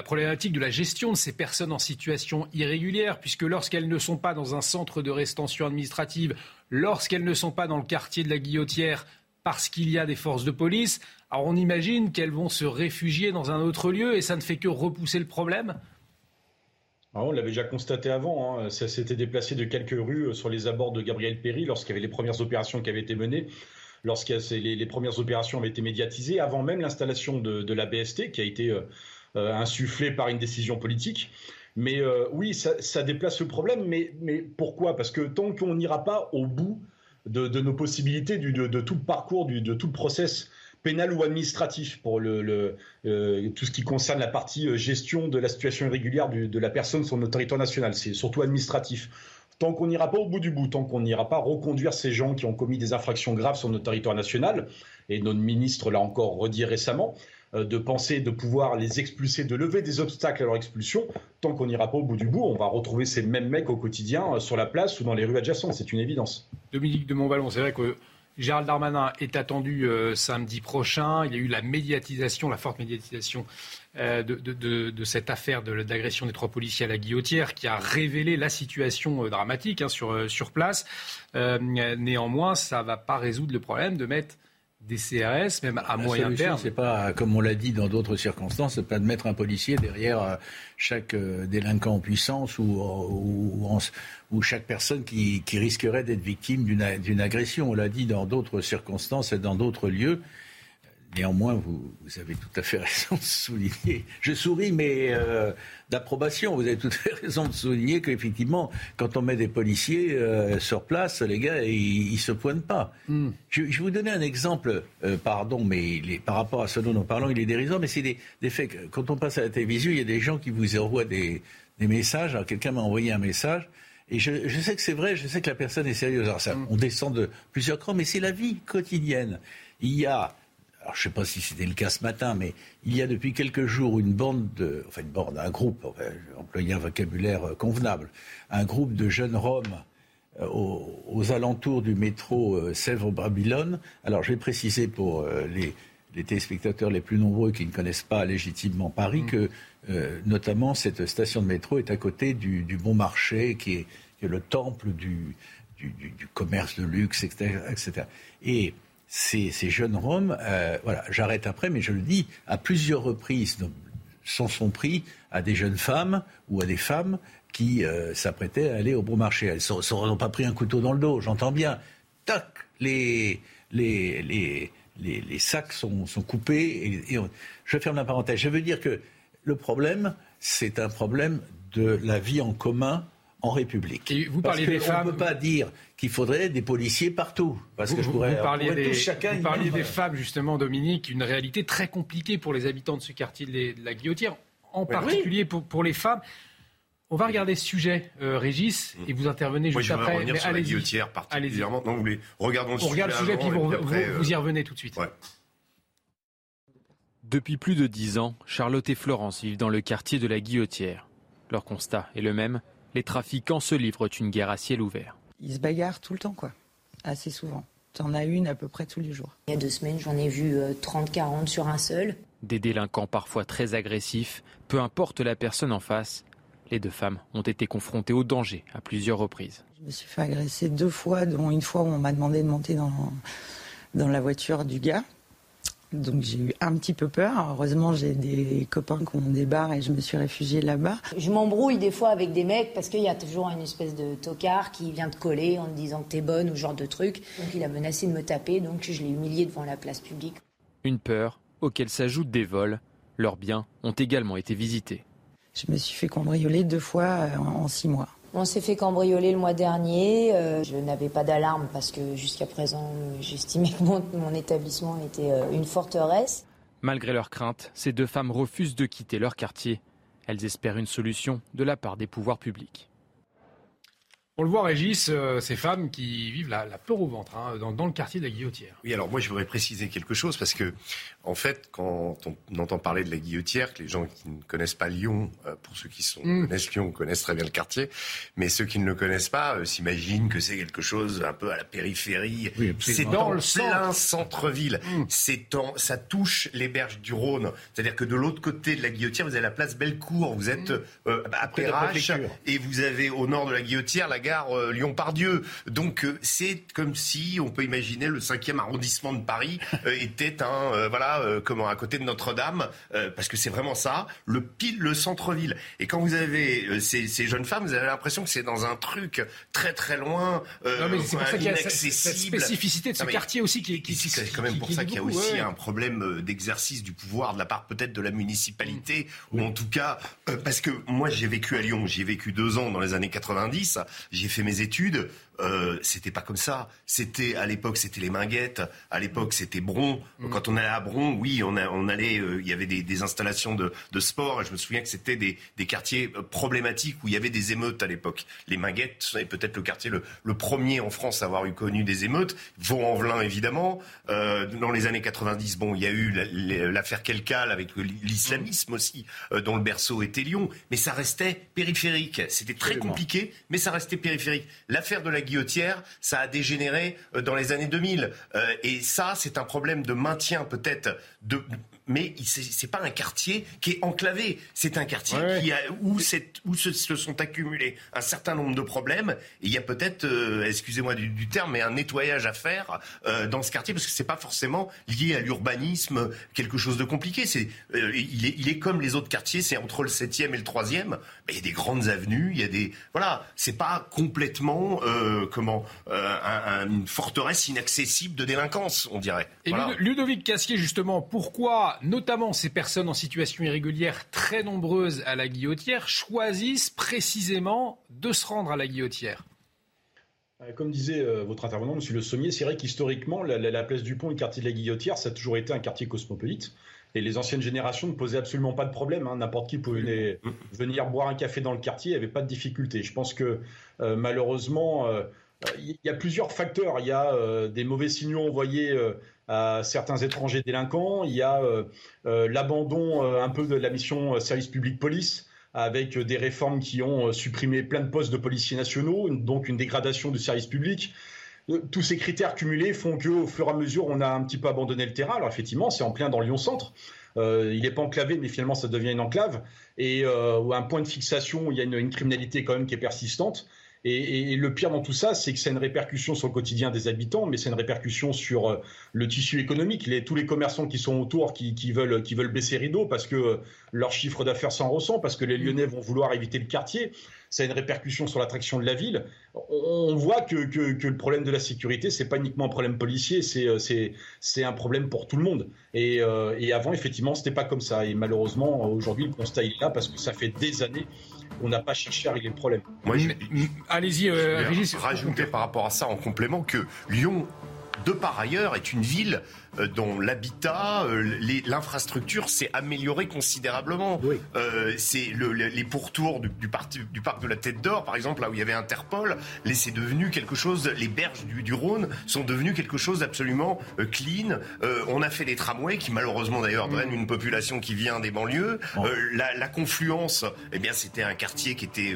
problématique de la gestion de ces personnes en situation irrégulière, puisque lorsqu'elles ne sont pas dans un centre de rétention administrative, lorsqu'elles ne sont pas dans le quartier de la Guillotière, parce qu'il y a des forces de police, alors on imagine qu'elles vont se réfugier dans un autre lieu, et ça ne fait que repousser le problème? Ah, on l'avait déjà constaté avant, hein. ça s'était déplacé de quelques rues euh, sur les abords de Gabriel Péry lorsqu'il y avait les premières opérations qui avaient été menées, lorsque les, les, premières opérations avaient été médiatisées, avant même l'installation de, la BST qui a été euh, euh, insufflée par une décision politique. Mais oui, ça, déplace le problème, mais, mais pourquoi? Parce que tant qu'on n'ira pas au bout de, nos possibilités, de, de, tout le parcours, de tout le process pénal ou administratif pour le, euh, tout ce qui concerne la partie euh, gestion de la situation irrégulière de la personne sur notre territoire national. C'est surtout administratif. tant qu'on n'ira pas au bout du bout, tant qu'on n'ira pas reconduire ces gens qui ont commis des infractions graves sur notre territoire national, et notre ministre l'a encore redit récemment, euh, de penser de pouvoir les expulser, de lever des obstacles à leur expulsion, tant qu'on n'ira pas au bout du bout, on va retrouver ces mêmes mecs au quotidien sur la place ou dans les rues adjacentes, c'est une évidence. Dominique de Montvalon, c'est vrai que Gérald Darmanin est attendu euh, samedi prochain. Il y a eu la médiatisation, la forte médiatisation euh, de, cette affaire d'agression des trois policiers à la guillotière qui a révélé la situation euh, dramatique hein, sur, sur place. néanmoins, ça ne va pas résoudre le problème de mettre des CRS, même à moyen terme. C'est pas, comme on l'a dit dans d'autres circonstances, c'est pas de mettre un policier derrière euh, chaque euh, délinquant en puissance ou, ou, chaque personne qui, qui risquerait d'être victime d'une agression. On l'a dit dans d'autres circonstances et dans d'autres lieux. Néanmoins, vous, avez tout à fait raison de souligner. Je souris, mais euh, d'approbation. Vous avez tout à fait raison de souligner qu'effectivement, quand on met des policiers euh, sur place, les gars, ils, ne se pointent pas. Hmm. Je, vais vous donner un exemple, euh, pardon, mais par rapport à ce dont nous parlons, il est dérisoire, mais c'est des, faits. Quand on passe à la télévision, il y a des gens qui vous envoient des, messages. Alors, quelqu'un m'a envoyé un message. Et je, sais que c'est vrai, je sais que la personne est sérieuse. Alors ça, hmm. on descend de plusieurs crans, mais c'est la vie quotidienne. Il y a alors je ne sais pas si c'était le cas ce matin, mais il y a depuis quelques jours une bande, de, enfin une bande, un groupe, enfin, employer un vocabulaire euh, convenable, un groupe de jeunes Roms euh, aux, alentours du métro euh, Sèvres-Babylone. Alors je vais préciser pour les, téléspectateurs les plus nombreux qui ne connaissent pas légitimement Paris mm. que notamment cette station de métro est à côté du, bon marché qui est, le temple du, du, commerce de luxe, etc. etc. Et ces, jeunes Roms, euh, voilà, j'arrête après, mais je le dis, à plusieurs reprises, s'en sont pris à des jeunes femmes ou à des femmes qui euh, s'apprêtaient à aller au bon marché. Elles n'ont pas pris un couteau dans le dos, j'entends bien. Tac, les, les, les, les, sacs sont, sont coupés. Et, je ferme la parenthèse. Je veux dire que le problème, c'est un problème de la vie en commun en République. Et vous parlez des femmes. On ne peut pas dire qu'il faudrait des policiers partout. Parce que je pourrais, vous parliez, des, chacun vous parliez des femmes, justement, Dominique, une réalité très compliquée pour les habitants de ce quartier de la Guillotière, en particulier pour, pour, les femmes. On va regarder ce sujet, euh, Régis, et vous intervenez juste Moi, après. revenir sur la guillotière particulièrement. Non, vous voulez, regardons le On regarde le sujet, puis vous, vous, y revenez tout de suite. Depuis plus de dix ans, Charlotte et Florence vivent dans le quartier de la Guillotière. Leur constat est le même, les trafiquants se livrent une guerre à ciel ouvert. Ils se bagarrent tout le temps, quoi. Assez souvent. T'en as une à peu près tous les jours. Il y a deux semaines, j'en ai vu 30-40 euh, sur un seul. Des délinquants parfois très agressifs, peu importe la personne en face. Les deux femmes ont été confrontées au danger à plusieurs reprises. Je me suis fait agresser deux fois, dont une fois où on m'a demandé de monter dans, dans la voiture du gars. Donc j'ai eu un petit peu peur. Heureusement, j'ai des copains qui ont des bars et je me suis réfugiée là-bas. Je m'embrouille des fois avec des mecs parce qu'il y a toujours une espèce de tocard qui vient te coller en te disant que t'es bonne ou ce genre de truc. Donc il a menacé de me taper, donc je l'ai humilié devant la place publique. Une peur auquel s'ajoutent des vols. Leurs biens ont également été visités. Je me suis fait cambrioler deux fois euh, en six mois. On s'est fait cambrioler le mois dernier. Euh, je n'avais pas d'alarme parce que jusqu'à présent, j'estimais que mon, établissement était euh, une forteresse. Malgré leurs craintes, ces deux femmes refusent de quitter leur quartier. Elles espèrent une solution de la part des pouvoirs publics. On le voit, Régis, euh, ces femmes qui vivent la, peur au ventre hein, dans, le quartier de la Guillotière. Oui, alors moi je voudrais préciser quelque chose parce que, en fait, quand on entend parler de la Guillotière, que les gens qui ne connaissent pas Lyon, euh, pour ceux qui sont, mm. connaissent Lyon, connaissent très bien le quartier, mais ceux qui ne le connaissent pas euh, s'imaginent que c'est quelque chose un peu à la périphérie. c'est dans le plein centre-ville. Mm. C'est ça touche les berges du Rhône. C'est-à-dire que de l'autre côté de la Guillotière, vous avez la place Bellecour, vous êtes mm. à Perrache, et vous avez au nord de la Guillotière la euh, Lyon-Pardieu. Donc euh, c'est comme si on peut imaginer le 5e arrondissement de Paris euh, était un voilà comment à côté de Notre-Dame parce que c'est vraiment ça, le pile le centre-ville. Et quand vous avez ces, jeunes femmes, vous avez l'impression que c'est dans un truc très très loin, non, mais c'est pour ça qu'il y a cette, spécificité de ce quartier aussi qui, qui, c'est quand même pour ça qu'il y a aussi un problème d'exercice du pouvoir de la part peut-être de la municipalité ou en tout cas parce que moi j'ai vécu à Lyon, j'ai vécu deux ans dans les années 90 j'ai fait mes études. Euh, c'était pas comme ça. C'était à l'époque, c'était les Minguettes. À l'époque, c'était Bron. Mm. Quand on allait à Bron, oui, on, on allait. Euh, il y avait des, installations de, sport. Et je me souviens que c'était des, quartiers euh, problématiques où il y avait des émeutes à l'époque. Les Minguettes c'est peut-être le quartier le, premier en France à avoir eu connu des émeutes. Vaux-en-Velin, évidemment. dans les années 90, bon, il y a eu l'affaire Kelkal avec l'islamisme aussi, dont le berceau était Lyon. Mais ça restait périphérique. C'était très compliqué, mais ça restait périphérique. L'affaire de la guillotière, ça a dégénéré euh, dans les années 2000. Euh, et ça, c'est un problème de maintien peut-être de mais ce n'est pas un quartier qui est enclavé. C'est un quartier qui a, où, où se, sont accumulés un certain nombre de problèmes. Et il y a peut-être, euh, excusez-moi du, terme, mais un nettoyage à faire euh, dans ce quartier parce que c'est pas forcément lié à l'urbanisme, quelque chose de compliqué. C'est, euh, il, est, il est comme les autres quartiers, c'est entre le 7e et le 3e. il y a des grandes avenues, il y a des, voilà, c'est pas complètement comment une forteresse inaccessible de délinquance, on dirait. Et Ludovic Cassier, justement, pourquoi notamment ces personnes en situation irrégulière, très nombreuses à la guillotière, choisissent précisément de se rendre à la guillotière euh, comme disait euh, votre intervenant, M. Le Sommier, c'est vrai qu'historiquement, la, place du pont et le quartier de la Guillotière, ça a toujours été un quartier cosmopolite. Et les anciennes générations ne posaient absolument pas de problème. Hein. N'importe qui pouvait venir boire un café dans le quartier, il n'y avait pas de difficulté. Je pense que euh, malheureusement, il y a plusieurs facteurs. Il y a des mauvais signaux envoyés à certains étrangers délinquants. Il y a euh, euh, l'abandon euh, un peu de la mission service public police avec des réformes qui ont supprimé plein de postes de policiers nationaux, donc une dégradation du service public. Tous ces critères cumulés font qu'au fur et à mesure, on a un petit peu abandonné le terrain. Alors effectivement, c'est en plein dans Lyon-Centre. il n'est pas enclavé, mais finalement, ça devient une enclave. Et un point de fixation il y a une, criminalité quand même qui est persistante. Et, le pire dans tout ça, c'est que c'est une répercussion sur le quotidien des habitants, mais c'est une répercussion sur euh, le tissu économique. Tous les commerçants qui sont autour, qui, veulent, qui veulent baisser rideau parce que euh, leur chiffre d'affaires s'en ressent, parce que les Lyonnais vont vouloir éviter le quartier. Ça a une répercussion sur l'attraction de la ville. On, voit que, le problème de la sécurité, c'est pas uniquement un problème policier, c'est euh, un problème pour tout le monde. Et, et avant, effectivement, c'était pas comme ça. Et malheureusement, aujourd'hui, le constat est là parce que ça fait des années on n'a pas cherché à régler le problème. Moi, Allez-y, euh, Régis. Rajouter par rapport à ça en complément que Lyon, de par ailleurs, est une ville euh, dont l'habitat, euh, l'infrastructure s'est améliorée considérablement. Euh, c'est le, les pourtours du, parc, du, parc de la Tête d'Or, par exemple, là où il y avait Interpol, c'est devenu quelque chose. Les berges du, Rhône sont devenues quelque chose d'absolument clean. on a fait les tramways qui malheureusement d'ailleurs mm. drainent une population qui vient des banlieues. La, la, confluence, eh bien, c'était un quartier qui était,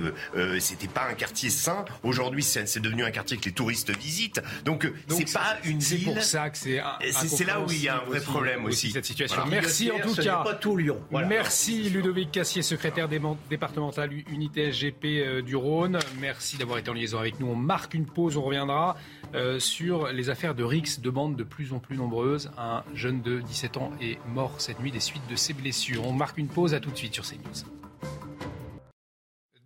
c'était pas un quartier sain. Aujourd'hui, c'est devenu un quartier que les touristes visitent. Donc, c'est pas une C'est pour ça que c'est c'est là où il y a un vrai problème aussi. Cette situation. Merci en tout cas. Pas tout Lyon. Merci Ludovic Cassier, secrétaire départemental unité SGP euh, du Rhône. Merci d'avoir été en liaison avec nous. On marque une pause, on reviendra euh, sur les affaires de Rix, de bandes de plus en plus nombreuses. Un jeune de 17 ans est mort cette nuit des suites de ses blessures. On marque une pause, à tout de suite sur CNews.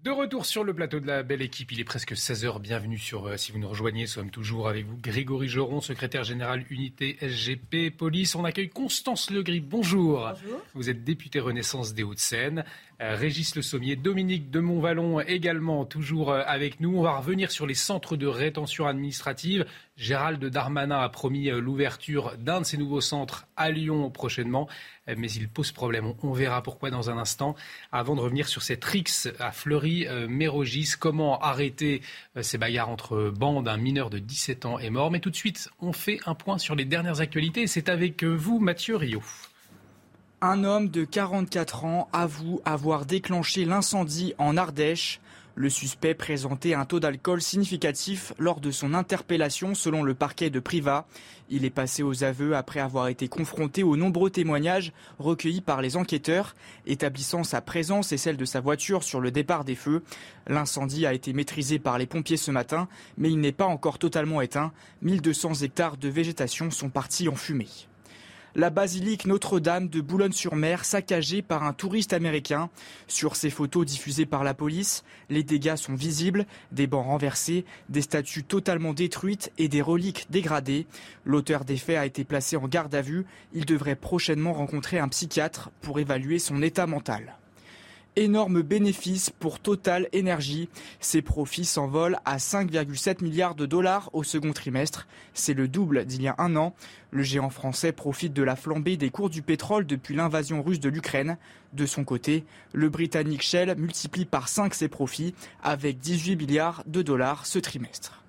De retour sur le plateau de la belle équipe, il est presque 16h. Bienvenue sur, euh, si vous nous rejoignez, nous sommes toujours avec vous. Grégory Joron, secrétaire général unité SGP Police. On accueille Constance Legris. Bonjour. Bonjour. Vous êtes député Renaissance des Hauts-de-Seine. Euh, Régis Le Sommier, Dominique de Montvalon également toujours euh, avec nous. On va revenir sur les centres de rétention administrative. Gérald Darmanin a promis euh, l'ouverture d'un de ces nouveaux centres à Lyon prochainement, mais il pose problème. On verra pourquoi dans un instant. Avant de revenir sur cette rixe à Fleury-Mérogis, comment arrêter ces bagarres entre bandes? Un mineur de 17 ans est mort. Mais tout de suite, on fait un point sur les dernières actualités. C'est avec vous, Mathieu Rio. Un homme de 44 ans avoue avoir déclenché l'incendie en Ardèche. Le suspect présentait un taux d'alcool significatif lors de son interpellation selon le parquet de Privas. Il est passé aux aveux après avoir été confronté aux nombreux témoignages recueillis par les enquêteurs, établissant sa présence et celle de sa voiture sur le départ des feux. L'incendie a été maîtrisé par les pompiers ce matin, mais il n'est pas encore totalement éteint. 1200 hectares de végétation sont partis en fumée la basilique Notre-Dame de Boulogne-sur-Mer saccagée par un touriste américain. Sur ces photos diffusées par la police, les dégâts sont visibles, des bancs renversés, des statues totalement détruites et des reliques dégradées. L'auteur des faits a été placé en garde à vue. Il devrait prochainement rencontrer un psychiatre pour évaluer son état mental. Énorme bénéfice pour Total Energy. Ses profits s'envolent à 5,7 milliards de dollars au second trimestre. C'est le double d'il y a un an. Le géant français profite de la flambée des cours du pétrole depuis l'invasion russe de l'Ukraine. De son côté, le britannique Shell multiplie par 5 ses profits avec 18 milliards de dollars ce trimestre.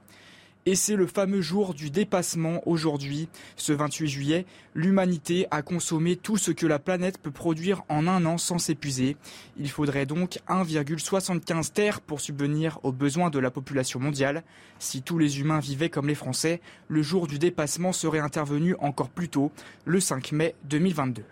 Et c'est le fameux jour du dépassement aujourd'hui. Ce 28 juillet, l'humanité a consommé tout ce que la planète peut produire en un an sans s'épuiser. Il faudrait donc 1,75 terres pour subvenir aux besoins de la population mondiale. Si tous les humains vivaient comme les Français, le jour du dépassement serait intervenu encore plus tôt, le 5 mai 2022.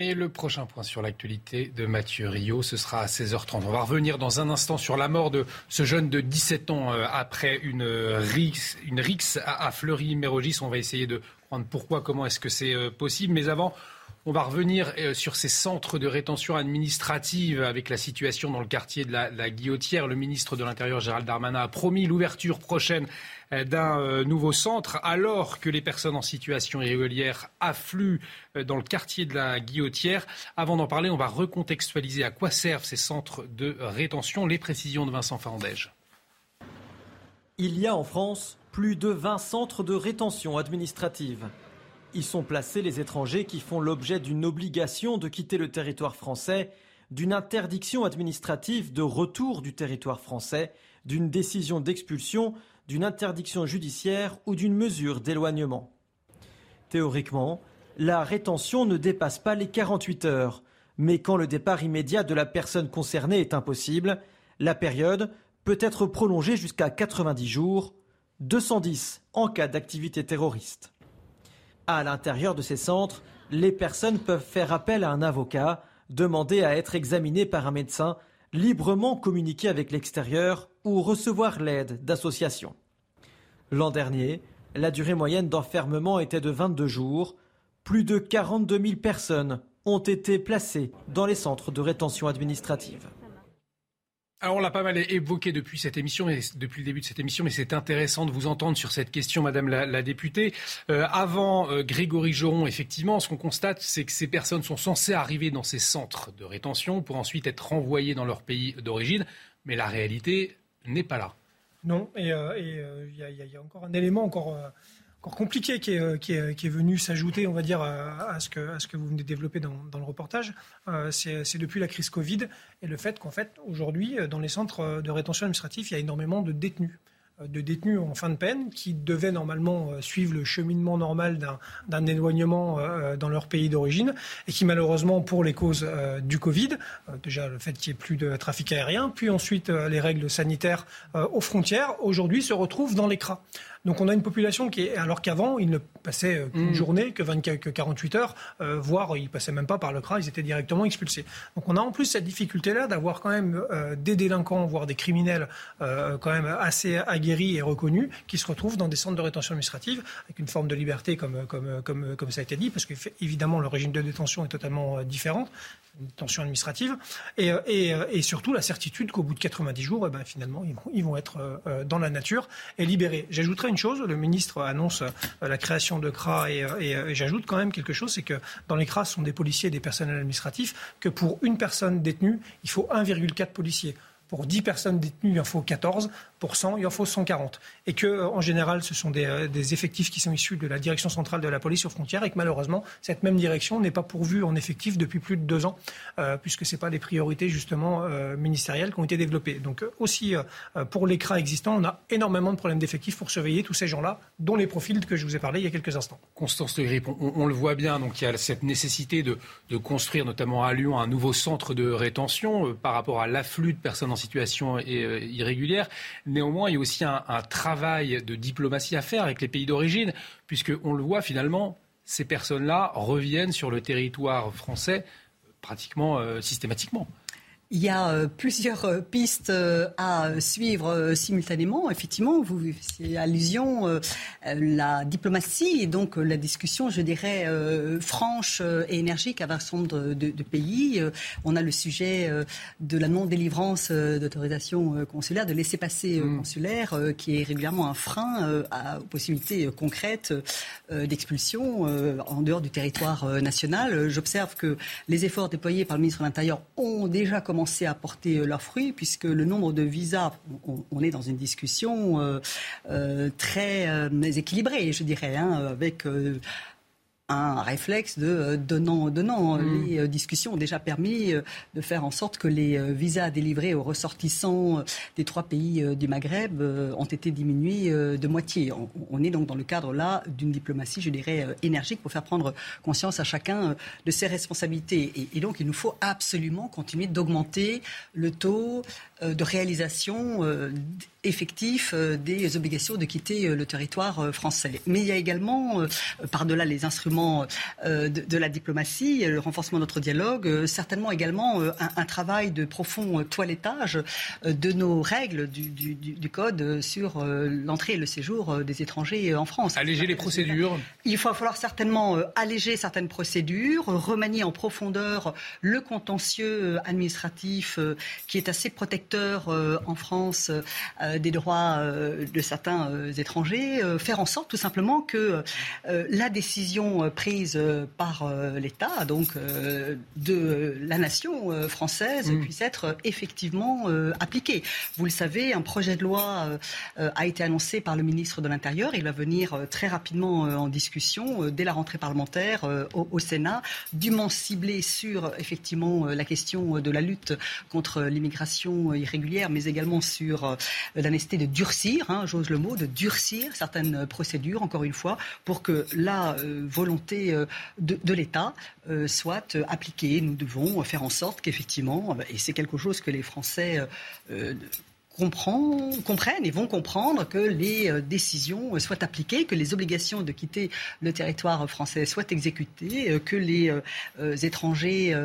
Et le prochain point sur l'actualité de Mathieu Rio, ce sera à 16h30. On va revenir dans un instant sur la mort de ce jeune de 17 ans euh, après une rixe, à Fleury-Mérogis. On va essayer de comprendre pourquoi, comment est-ce que c'est euh, possible. Mais avant, on va revenir euh, sur ces centres de rétention administrative avec la situation dans le quartier de la, Guillotière. Le ministre de l'Intérieur, Gérald Darmanin, a promis l'ouverture prochaine d'un euh, nouveau centre alors que les personnes en situation irrégulière affluent dans le quartier de la Guillotière. Avant d'en parler, on va recontextualiser à quoi servent ces centres de rétention. Les précisions de Vincent Fandège. Il y a en France plus de 20 centres de rétention administrative. Y sont placés les étrangers qui font l'objet d'une obligation de quitter le territoire français, d'une interdiction administrative de retour du territoire français, d'une décision d'expulsion, d'une interdiction judiciaire ou d'une mesure d'éloignement. Théoriquement, la rétention ne dépasse pas les 48 heures, mais quand le départ immédiat de la personne concernée est impossible, la période peut être prolongée jusqu'à 90 jours, 210 en cas d'activité terroriste. À l'intérieur de ces centres, les personnes peuvent faire appel à un avocat, demander à être examinées par un médecin, librement communiquer avec l'extérieur ou recevoir l'aide d'associations. L'an dernier, la durée moyenne d'enfermement était de 22 jours. Plus de 42 000 personnes ont été placées dans les centres de rétention administrative. Alors on l'a pas mal évoqué depuis cette émission, depuis le début de cette émission, mais c'est intéressant de vous entendre sur cette question, Madame la, députée. Euh, avant euh, Grégory Joron, effectivement, ce qu'on constate, c'est que ces personnes sont censées arriver dans ces centres de rétention pour ensuite être renvoyées dans leur pays d'origine, mais la réalité n'est pas là. Non, et il euh, y, a encore un élément encore encore compliqué qui est, euh, venu s'ajouter, on va dire, à, ce que, vous venez de développer dans, le reportage. Euh, c'est depuis la crise Covid et le fait qu'en fait, aujourd'hui, dans les centres de rétention administrative, il y a énormément de détenus de détenus en fin de peine qui devaient normalement euh, suivre le cheminement normal d'un éloignement dans leur pays d'origine et qui malheureusement pour les causes du Covid, déjà le fait qu'il n'y ait plus de trafic aérien, puis ensuite les règles sanitaires aux frontières, aujourd'hui se retrouvent dans les CRA. Donc on a une population qui est, alors qu'avant, ils ne passaient euh, qu'une mm. journée, que, 24, que 48 heures, euh, voire ils passaient même pas par le CRA, ils étaient directement expulsés. Donc on a en plus cette difficulté-là d'avoir quand même euh, des délinquants, voire des criminels quand même assez aguerris et reconnus, qui se retrouvent dans des centres de rétention administrative avec une forme de liberté comme, comme, comme, comme ça a été dit, parce qu'évidemment le régime de détention est totalement différent une tension administrative, et, et, et, surtout la certitude qu'au bout de 90 jours, eh ben, finalement, ils vont, ils vont être dans la nature et libérés. J'ajouterais une chose, le ministre annonce euh, la création de CRA et, euh, euh, et, j'ajoute quand même quelque chose, c'est que dans les CRA, ce sont des policiers et des personnels administratifs, que pour une personne détenue, il faut 1,4 policiers. Pour 10 personnes détenues, il en faut 14 il en faut 140. Et que, euh, en général, ce sont euh, des, effectifs qui sont issus de la direction centrale de la police aux frontières et que malheureusement, cette même direction n'est pas pourvue en effectif depuis plus de deux ans, euh, puisque ce n'est pas les priorités justement ministérielles qui ont été développées. Donc aussi, pour les CRA existants, on a énormément de problèmes d'effectifs pour surveiller tous ces gens-là, dont les profils que je vous ai parlé il y a quelques instants. Constance Le Grip, on, le voit bien, donc il y a cette nécessité de, construire, notamment à Lyon, un nouveau centre de rétention par rapport à l'afflux de personnes en situation irrégulière. Néanmoins, il y a aussi un, travail de diplomatie à faire avec les pays d'origine, puisqu'on le voit finalement, ces personnes-là reviennent sur le territoire français pratiquement euh, systématiquement. Il y a euh, plusieurs euh, pistes euh, à suivre simultanément. Effectivement, vous c'est allusion la diplomatie et donc la discussion, je dirais, franche et énergique avec un certain nombre de, pays. On a le sujet de la non-délivrance d'autorisation consulaire, de laisser-passer mm. consulaire, qui est régulièrement un frein aux possibilités concrètes d'expulsion en dehors du territoire national. J'observe que les efforts déployés par le ministre de l'Intérieur ont déjà commencé à porter euh, leurs fruits, puisque le nombre de visas, on, est dans une discussion euh, euh, très équilibrée, je dirais, hein, avec un réflexe de euh, donnant-donnant. Mm. Les euh, discussions ont déjà permis euh, de faire en sorte que les visas délivrés aux ressortissants des trois pays du Maghreb ont été diminués de moitié. On est donc dans le cadre là d'une diplomatie, je dirais, énergique pour faire prendre conscience à chacun de ses responsabilités. Et, donc il nous faut absolument continuer d'augmenter le taux de réalisation effectif des obligations de quitter le territoire français. Mais il y a également, par-delà les instruments euh, de, la diplomatie, le renforcement de notre dialogue, euh, certainement également euh, un, travail de profond toilettage de nos règles du, code sur l'entrée et le séjour des étrangers en France. Alléger les procédures. Il va falloir certainement alléger certaines procédures, remanier en profondeur le contentieux administratif qui est assez protecteur en France des droits de certains étrangers, faire en sorte tout simplement que la décision euh, prise euh, par euh, l'État, donc de la nation française, mm. puisse être effectivement appliquée. Vous le savez, un projet de loi a été annoncé par le ministre de l'Intérieur. Il va venir très rapidement en discussion dès la rentrée parlementaire au, Sénat, dûment ciblé sur effectivement la question de la lutte contre l'immigration irrégulière, mais également sur la nécessité de durcir, hein, j'ose le mot, de durcir certaines procédures, encore une fois, pour que la volonté euh, de, l'État euh, soit euh, appliquée. Nous devons faire en sorte qu'effectivement, et c'est quelque chose que les Français comprennent et vont comprendre que les décisions soient appliquées, que les obligations de quitter le territoire français soient exécutées, que les étrangers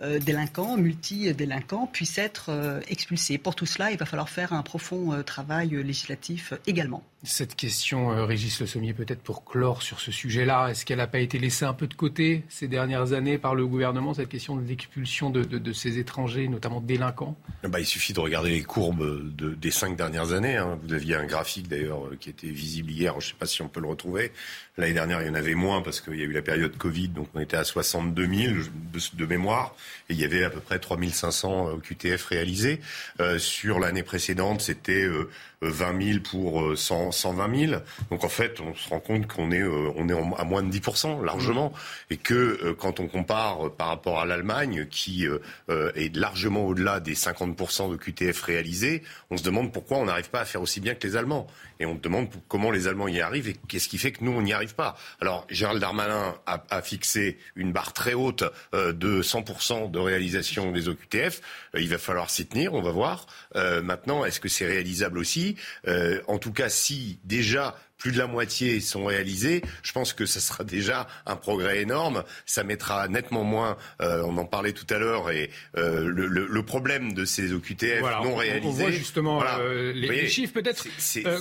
délinquants, multi-délinquants puissent être expulsés. Pour tout cela, il va falloir faire un profond travail législatif également. Cette question, euh, Régis Le Sommier, peut-être pour clore sur ce sujet-là, est-ce qu'elle n'a pas été laissée un peu de côté ces dernières années par le gouvernement, cette question de l'expulsion de, ces étrangers, notamment délinquants? Bah, Il suffit de regarder les courbes des cinq dernières années. Hein. Vous aviez un graphique d'ailleurs euh, qui était visible hier, je ne sais pas si on peut le retrouver. L'année dernière, il y en avait moins parce qu'il y a eu la période Covid, donc on était à 62 000 de, mémoire, et il y avait à peu près 3 500 QTF réalisés. Euh, sur l'année précédente, c'était 20 000 pour 100, 120 000. Donc en fait, on se rend compte qu'on est, euh, on est à moins de 10 largement, et que euh, quand on compare euh, par rapport à l'Allemagne, qui est largement au-delà des 50 de QTF réalisés, on se demande pourquoi on n'arrive pas à faire aussi bien que les Allemands. Et on se demande comment les Allemands y arrivent et qu'est-ce qui fait que nous, on n'y arrive pas. Alors, Gérald Darmanin a, fixé une barre très haute de 100% de réalisation des OQTF. il va falloir s'y tenir, on va voir. maintenant, est-ce que c'est réalisable aussi? Euh, en tout cas, si déjà plus de la moitié sont réalisés, je pense que ce sera déjà un progrès énorme. Ça mettra nettement moins, euh, on en parlait tout à l'heure, et euh, le, problème de ces OQTF non réalisés. On voit justement les, chiffres. Peut-être,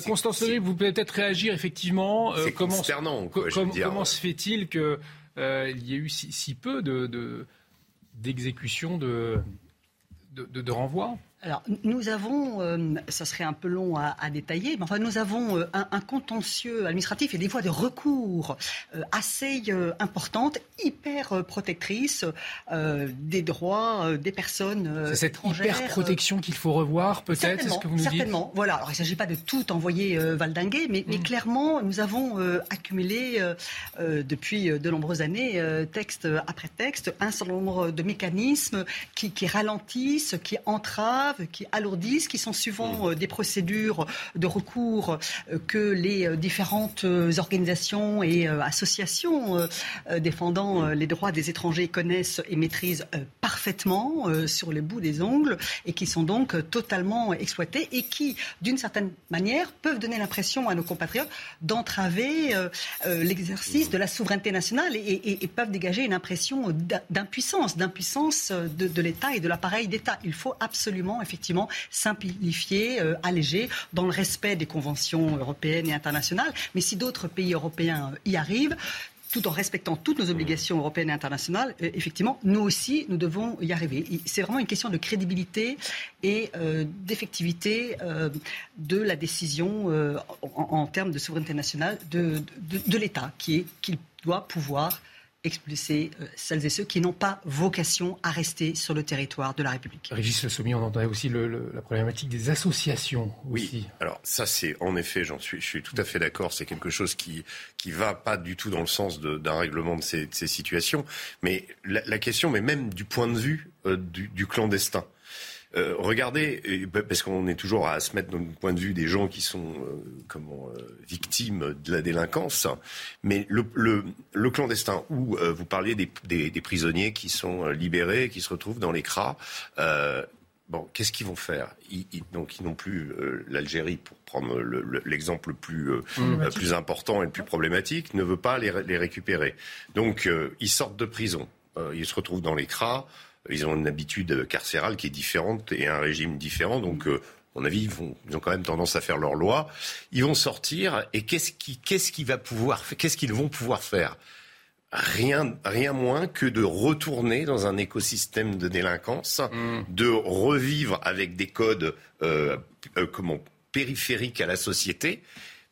Constance vous pouvez peut-être réagir effectivement. Consternant. comment se fait-il qu'il y ait eu si, peu de, d'exécution de, de, de renvoi? Alors, nous avons, euh, ça serait un peu long à, détailler, mais enfin, nous avons euh, un, contentieux administratif et des voies de recours euh, assez importantes, hyper protectrices des droits des personnes C'est cette hyper protection qu'il faut revoir, peut-être, c'est ce que vous nous certainement. Voilà. Alors, il ne s'agit pas de tout envoyer valdinguer, mais, mais, mm. clairement, nous avons accumulé depuis de nombreuses années, texte après texte, un certain nombre de mécanismes qui, qui ralentissent, qui entravent qui alourdissent, qui sont souvent euh, des procédures de recours euh, que les euh, différentes organisations et associations défendant les droits des étrangers connaissent et maîtrisent parfaitement sur les bouts des ongles et qui sont donc totalement exploités et qui, d'une certaine manière, peuvent donner l'impression à nos compatriotes d'entraver l'exercice de la souveraineté nationale et, peuvent dégager une impression d'impuissance, d'impuissance de, de l'État et de l'appareil d'État. Il faut absolument, effectivement, simplifier, alléger, dans le respect des conventions européennes et internationales. Mais si d'autres pays européens y arrivent, tout en respectant toutes nos obligations européennes et internationales, euh, effectivement, nous aussi, nous devons y arriver. C'est vraiment une question de crédibilité et euh, d'effectivité euh, de la décision en, termes de souveraineté nationale de, de l'État, qui est qu'il doit pouvoir expulser euh, celles et ceux qui n'ont pas vocation à rester sur le territoire de la République. Régis Le Sommier, on entendait aussi la problématique des associations. Oui, alors ça c'est en effet, j'en suis, je suis tout à fait d'accord, c'est quelque chose qui qui va pas du tout dans le sens d'un règlement de ces, situations, mais la, question, mais même du point de vue euh, du clandestin. Euh, regardez, parce qu'on est toujours à se mettre dans le point de vue des gens qui sont euh, comment, euh, victimes de la délinquance, mais le, le, clandestin, où vous parliez des, des, prisonniers qui sont libérés, qui se retrouvent dans les cras, bon, qu'est-ce qu'ils vont faire? Ils, Donc, ils n'ont plus l'Algérie, pour prendre l'exemple le, plus, plus important et le plus problématique, ne veut pas les, les récupérer. Donc, ils sortent de prison, ils se retrouvent dans les cras. Ils ont une habitude carcérale qui est différente et un régime différent. Donc, euh, à mon avis, ils, vont, ils, ont quand même tendance à faire leur loi. Ils vont sortir et qu'est-ce qui, qu'est-ce qui va pouvoir, qu'est-ce qu'ils vont pouvoir faire? Rien, rien moins que de retourner dans un écosystème de délinquance, mm. de revivre avec des codes euh, euh, comment, périphériques à la société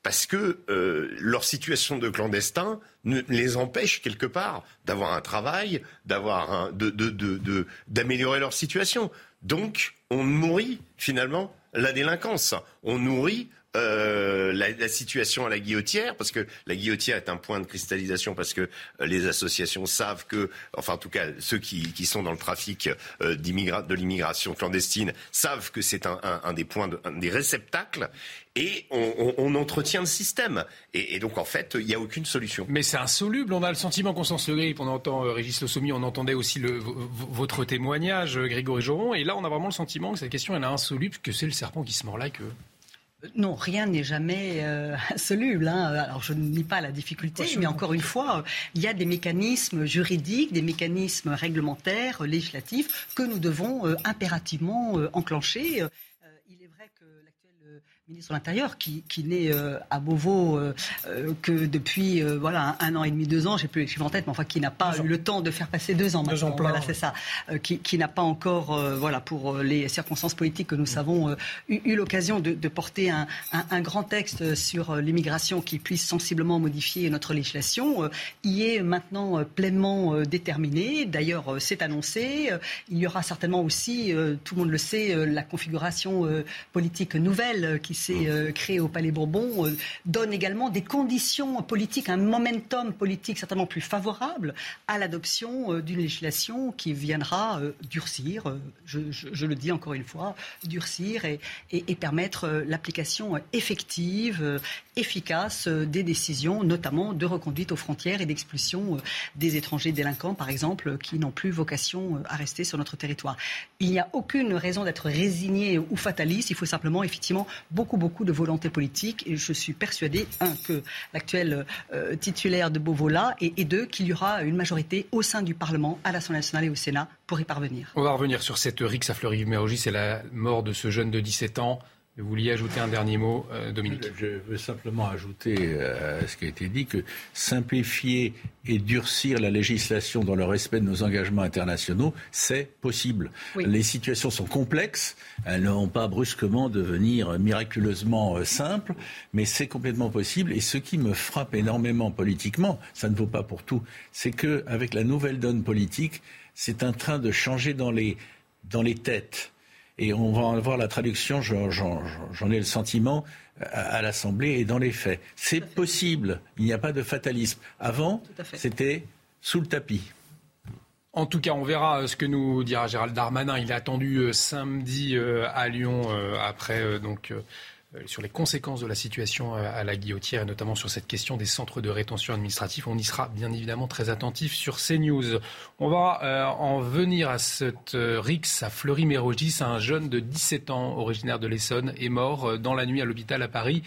parce que euh, leur situation de clandestin les empêche quelque part d'avoir un travail, d'avoir de, d'améliorer leur situation. Donc, on nourrit finalement la délinquance. On nourrit euh, la, situation à la guillotière, parce que la guillotière est un point de cristallisation, parce que euh, les associations savent que, enfin en tout cas ceux qui, qui sont dans le trafic euh, de l'immigration clandestine savent que c'est un, un, des points, des réceptacles, et on, on, entretient le système. Et, donc en fait, il n'y a aucune solution. Mais c'est insoluble. On a le sentiment, Constance Le Grip, on entend Régis Le on entendait aussi le, votre témoignage, Grégory Joron, et là on a vraiment le sentiment que cette question elle est insoluble, que c'est le serpent qui se mord la queue. Non, rien n'est jamais euh, insoluble. Hein. Alors je ne nie pas la difficulté, mais encore une fois, il y a des mécanismes juridiques, des mécanismes réglementaires, législatifs que nous devons euh, impérativement euh, enclencher ministre de l'Intérieur, qui, qui n'est euh, à Beauvau euh, euh, que depuis voilà un, an et demi, deux ans, j'ai plus les chiffres en tête, mais enfin qui n'a pas eu le temps de faire passer deux ans maintenant. voilà, c'est ça. qui, qui n'a pas encore, voilà, pour les circonstances politiques que nous savons, eu, l'occasion de, de, porter un, un, un, grand texte sur l'immigration qui puisse sensiblement modifier notre législation, y est maintenant pleinement déterminé. D'ailleurs, c'est annoncé. Il y aura certainement aussi, tout le monde le sait, la configuration politique nouvelle qui s'est euh, créé au Palais Bourbon euh, donne également des conditions politiques, un momentum politique certainement plus favorable à l'adoption euh, d'une législation qui viendra durcir, je, le dis encore une fois, durcir et, et permettre l'application effective, efficace des décisions, notamment de reconduite aux frontières et d'expulsion des étrangers délinquants, par exemple, qui n'ont plus vocation à rester sur notre territoire. Il n'y a aucune raison d'être résigné ou fataliste. Il faut simplement, effectivement, beaucoup, beaucoup de volonté politique. Et je suis persuadé, un, que l'actuel euh, titulaire de Beauvola, et, et deux, qu'il y aura une majorité au sein du Parlement, à l'Assemblée nationale et au Sénat, pour y parvenir. On va revenir sur cette rixe à Fleury-Mérogis. C'est la mort de ce jeune de 17 ans. Vous vouliez ajouter un dernier mot, euh, Dominique? Je veux simplement ajouter euh, à ce qui a été dit que simplifier et durcir la législation dans le respect de nos engagements internationaux, c'est possible. Les situations sont complexes, elles n'ont pas brusquement devenir miraculeusement euh, simples, mais c'est complètement possible. Et ce qui me frappe énormément politiquement, ça ne vaut pas pour tout, c'est qu'avec la nouvelle donne politique, c'est un train de changer dans les, dans les têtes et on va voir la traduction, j'en ai le sentiment, à, l'Assemblée et dans les faits. C'est possible, il n'y a pas de fatalisme. Avant, c'était sous le tapis. En tout cas, on verra euh, ce que nous dira Gérald Darmanin. Il est attendu euh, samedi euh, à Lyon après donc sur les conséquences de la situation à la guillotière et notamment sur cette question des centres de rétention administrative. On y sera bien évidemment très attentif sur CNews. On va en venir à cette rix à Fleury-Mérogis. Un jeune de 17 ans, originaire de l'Essonne, est mort dans la nuit à l'hôpital à Paris.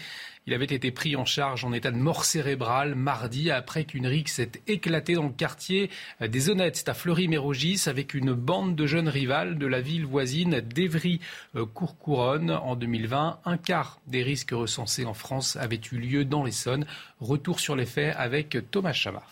Il avait été pris en charge en état de mort cérébrale mardi après qu'une rixe s'est éclatée dans le quartier des Honnêtes. À Fleury-Mérogis avec une bande de jeunes rivales de la ville voisine d'Evry-Courcouronne. En 2020, un quart des risques recensés en France avaient eu lieu dans l'Essonne. Retour sur les faits avec Thomas Chamard.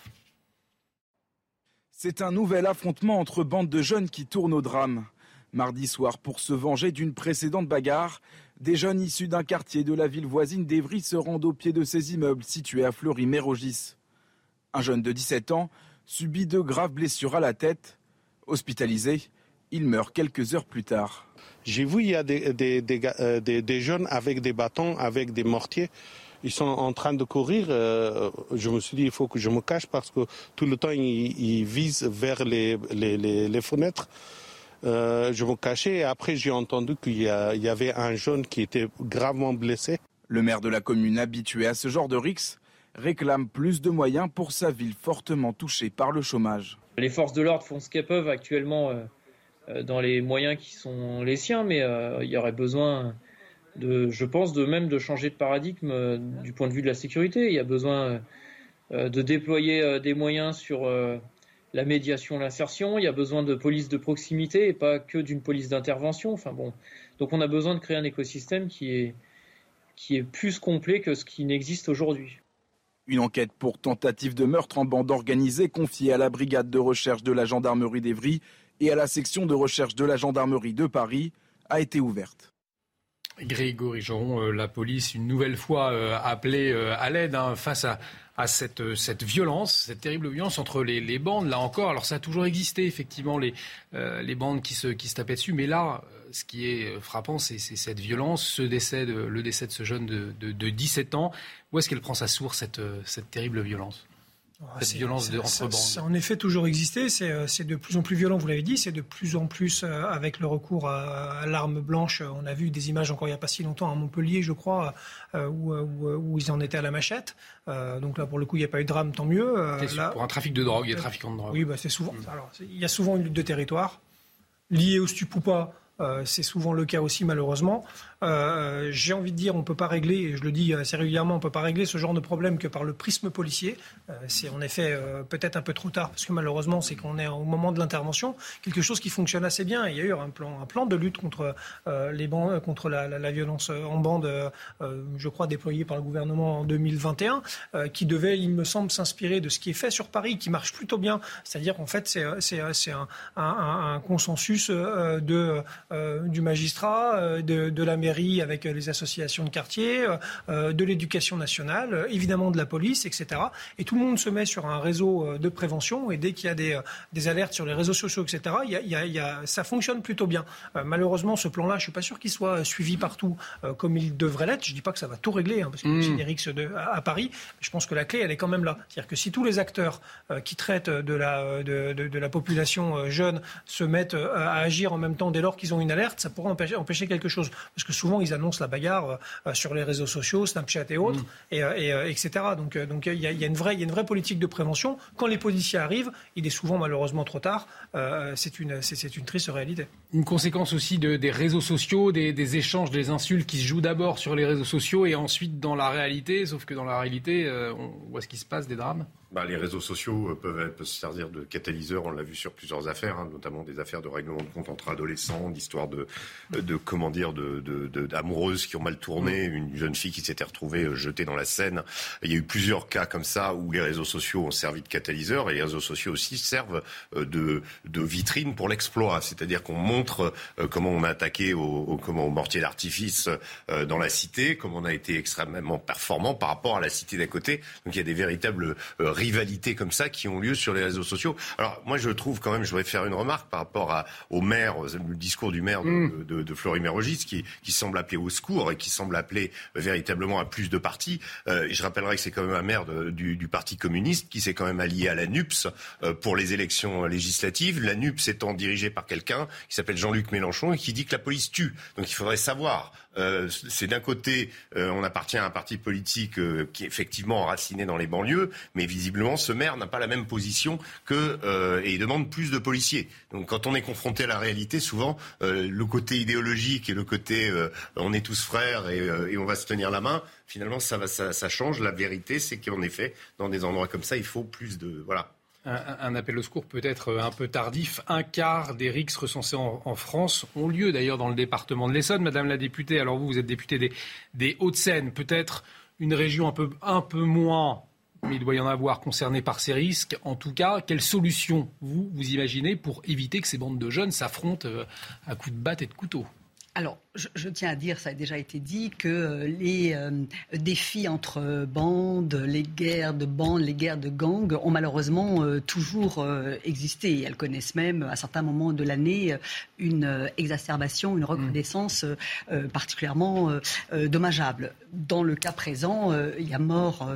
C'est un nouvel affrontement entre bandes de jeunes qui tournent au drame. Mardi soir, pour se venger d'une précédente bagarre, des jeunes issus d'un quartier de la ville voisine d'Evry se rendent au pied de ces immeubles situés à Fleury-Mérogis. Un jeune de 17 ans subit de graves blessures à la tête. Hospitalisé, il meurt quelques heures plus tard. J'ai vu il y a des, euh, jeunes avec des bâtons, avec des mortiers. Ils sont en train de courir. Euh, je me suis dit, il faut que je me cache parce que tout le temps, ils, visent vers les fenêtres. Euh, je me cachais et après j'ai entendu qu'il y, avait un jeune qui était gravement blessé. Le maire de la commune habitué à ce genre de rix réclame plus de moyens pour sa ville fortement touchée par le chômage. Les forces de l'ordre font ce qu'elles peuvent actuellement euh, euh, dans les moyens qui sont les siens, mais il y aurait besoin de, je pense, de même de changer de paradigme du point de vue de la sécurité. Il y a besoin de déployer des moyens sur la médiation, l'insertion. Il y a besoin de police de proximité et pas que d'une police d'intervention. Enfin bon, donc on a besoin de créer un écosystème qui est qui est plus complet que ce qui n'existe aujourd'hui. Une enquête pour tentative de meurtre en bande organisée confiée à la brigade de recherche de la gendarmerie d'Evry et à la section de recherche de la gendarmerie de Paris a été ouverte. Grégory Joron, euh, la police, une nouvelle fois euh, appelée euh, à l'aide hein, face à, cette, cette, violence, cette terrible violence entre les, bandes. Là encore, alors ça a toujours existé, effectivement, les, les bandes qui se, qui se tapaient dessus. Mais là, ce qui est frappant, c'est cette violence, ce décès le décès de ce jeune de, de, de 17 ans. Où est-ce qu'elle prend sa source, cette, cette terrible violence? Cette violence de, Ça a en effet toujours existé. Euh, c'est de plus en plus violent, vous l'avez dit. C'est de plus en plus euh, avec le recours à, l'arme blanche. On a vu des images encore il n'y a pas si longtemps à Montpellier, je crois, euh, où, où, ils en étaient à la machette. donc là, pour le coup, il n'y a pas eu de drame, tant mieux. Là, pour un trafic de drogue, il y a trafiquant de drogue. Oui, bah, c'est souvent. Mm. Alors, il y a souvent une lutte de territoire liée au stupoupa. c'est souvent le cas aussi malheureusement. Euh, j'ai envie de dire, on ne peut pas régler, et je le dis assez régulièrement, on ne peut pas régler ce genre de problème que par le prisme policier. Euh, c'est en effet euh, peut-être un peu trop tard, parce que malheureusement, c'est qu'on est au moment de l'intervention, quelque chose qui fonctionne assez bien. Il y a eu un plan, un plan de lutte contre, les bandes, contre la, violence en bande, je crois, déployé par le gouvernement en 2021, qui devait, il me semble, s'inspirer de ce qui est fait sur Paris, qui marche plutôt bien. C'est-à-dire qu'en fait, c'est un, consensus de, du magistrat, de, la avec euh, les associations de quartier, euh, euh, de l'éducation nationale, évidemment de la police, etc. Et tout le monde se met sur un réseau de prévention et dès qu'il y a des, des, alertes sur les réseaux sociaux, etc., il y a, il y a, ça fonctionne plutôt bien. malheureusement, ce plan-là, je ne suis pas sûr qu'il soit suivi partout comme il devrait l'être. Je ne dis pas que ça va tout régler, hein, parce que mmh. de, à, Paris. je pense que la clé, elle est quand même là. C'est-à-dire que si tous les acteurs qui traitent de la, de, de, la population jeune se mettent à agir en même temps dès lors qu'ils ont une alerte, ça pourrait empêcher, empêcher quelque chose. Parce que souvent, ils annoncent la bagarre euh, sur les réseaux sociaux, Snapchat et autres, mm. et, euh, euh, etc. Donc, donc il y, a, une vraie, il y a une vraie politique de prévention. Quand les policiers arrivent, il est souvent malheureusement trop tard. c'est une, c'est, une triste réalité. Une conséquence aussi de, des réseaux sociaux, des, des, échanges, des insultes qui se jouent d'abord sur les réseaux sociaux et ensuite dans la réalité. Sauf que dans la réalité, où est-ce qu'il se passe des drames bah, les réseaux sociaux euh, peuvent, se servir de catalyseur. On l'a vu sur plusieurs affaires, hein, notamment des affaires de règlement de compte entre adolescents, d'histoires de, de comment dire, de, d'amoureuses qui ont mal tourné, mm. une jeune fille qui s'était retrouvée euh, jetée dans la Seine. Il y a eu plusieurs cas comme ça où les réseaux sociaux ont servi de catalyseur et les réseaux sociaux aussi servent euh, de, de vitrine pour l'exploit. C'est-à-dire qu'on montre comment on a attaqué au, au comment, au mortier d'artifice dans la cité, comment on a été extrêmement performant par rapport à la cité d'à côté. Donc il y a des véritables rivalités comme ça qui ont lieu sur les réseaux sociaux. Alors moi je trouve quand même, je voudrais faire une remarque par rapport à, au maire, le discours du maire de, mm. de, qui, qui semble appeler au secours et qui semble appeler véritablement à plus de partis. Euh, je rappellerai que c'est quand même un maire du, du, Parti communiste qui s'est quand même allié à la NUPS euh, pour les élections législatives. La NUPS étant dirigée par quelqu'un qui s'appelle Jean-Luc Mélenchon et qui dit que la police tue. Donc il faudrait savoir euh, c'est d'un côté, euh, on appartient à un parti politique euh, qui est effectivement enraciné dans les banlieues, mais visiblement, ce maire n'a pas la même position que et il demande plus de policiers. Donc, quand on est confronté à la réalité, souvent, le côté idéologique et le côté on est tous frères et, on va se tenir la main, finalement, ça, va, ça change. La vérité, c'est qu'en effet, dans des endroits comme ça, il faut plus de voilà un, appel au secours peut-être un peu tardif. Un quart des RICS recensés en, France ont lieu d'ailleurs dans le département de l'Essonne. Madame la députée, alors vous, vous êtes députée des, Hauts-de-Seine, peut-être une région un peu, moins, mais il doit y en avoir concernée par ces risques. En tout cas, quelle solution vous, vous imaginez pour éviter que ces bandes de jeunes s'affrontent euh, à coups de batte et de couteau? Alors, je, tiens à dire, ça a déjà été dit, que euh, les euh, défis entre bandes, les guerres de bandes, les guerres de gangs ont malheureusement euh, toujours existé. Elles connaissent même, à certains moments de l'année, une exacerbation, une recrudescence particulièrement dommageable. Dans le cas présent, il y a mort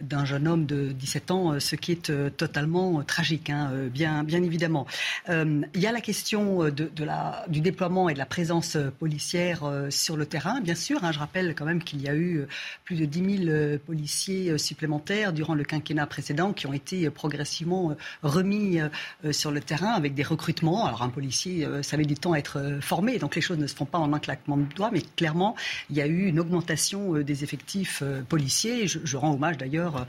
d'un jeune homme de 17 ans, ce qui est totalement tragique, hein, bien, bien évidemment. il y a la question de, la, du déploiement et de la présence policière euh, sur le terrain, bien sûr. Hein. je rappelle quand même qu'il y a eu euh, plus de 10 000 euh, policiers supplémentaires durant le quinquennat précédent qui ont été progressivement remis sur le terrain avec des recrutements. Alors un policier, ça met du temps à être formé, donc les choses ne se font pas en un claquement de doigts, mais clairement, il y a eu une augmentation des effectifs policiers. Je, rends hommage d'ailleurs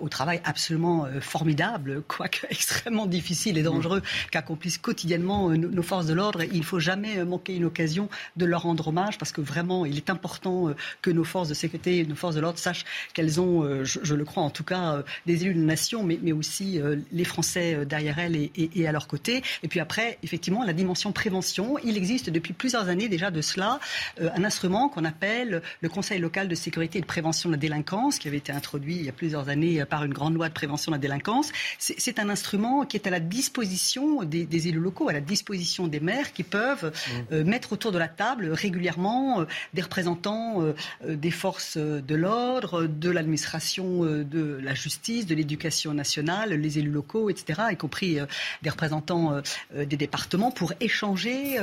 au travail absolument formidable, quoique extrêmement difficile et dangereux, qu'accomplissent quotidiennement nos forces de l'ordre. Il ne faut jamais manquer une occasion de leur rendre hommage parce que vraiment, il est important euh, que nos forces de sécurité, nos forces de l'ordre sachent qu'elles ont, euh, je, le crois en tout cas, euh, des élus de nation, mais, mais aussi les Français derrière elles et, à leur côté. Et puis après, effectivement, la dimension prévention. Il existe depuis plusieurs années déjà de cela un instrument qu'on appelle le Conseil local de sécurité et de prévention de la délinquance, qui avait été introduit il y a plusieurs années par une grande loi de prévention de la délinquance. C'est un instrument qui est à la disposition des, élus locaux, à la disposition des maires qui peuvent mmh. mettre autour de la table régulièrement euh, des représentants euh, euh, des forces de l'ordre, de l'administration de la justice, de l'éducation nationale, les élus locaux, etc., y compris des représentants des départements, pour échanger,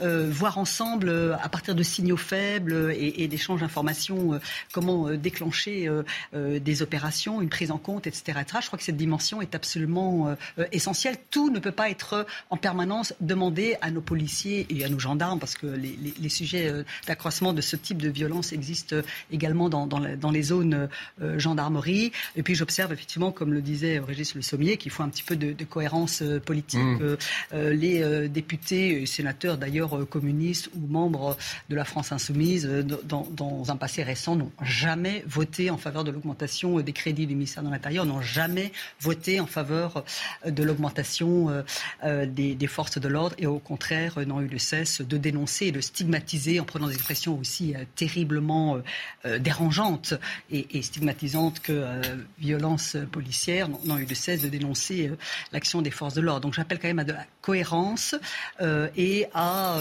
voir ensemble, à partir de signaux faibles et, d'échanges d'informations, comment déclencher des opérations, une prise en compte, etc., Je crois que cette dimension est absolument essentielle. Tout ne peut pas être en permanence demandé à nos policiers et à nos gendarmes, parce que les, sujets euh, d'accroissement de ce type de violence existent également dans, dans, les zones euh, gendarmerie. Et puis j'observe effectivement, comme le disait Régis Le Sommier, qu'il faut un petit peu de, cohérence euh, politique. Mmh. les députés et sénateurs d'ailleurs communistes ou membres de la France insoumise, dans, dans un passé récent, n'ont jamais voté en faveur de l'augmentation des crédits du ministère de l'Intérieur, n'ont jamais voté en faveur de l'augmentation des, des, forces de l'ordre et au contraire n'ont eu de cesse de dénoncer et de en prenant des expressions aussi euh, terriblement euh, euh, dérangeantes et, stigmatisantes que violences policières, n'ont eu de cesse de dénoncer l'action des forces de l'ordre. Donc j'appelle quand même à de la cohérence et à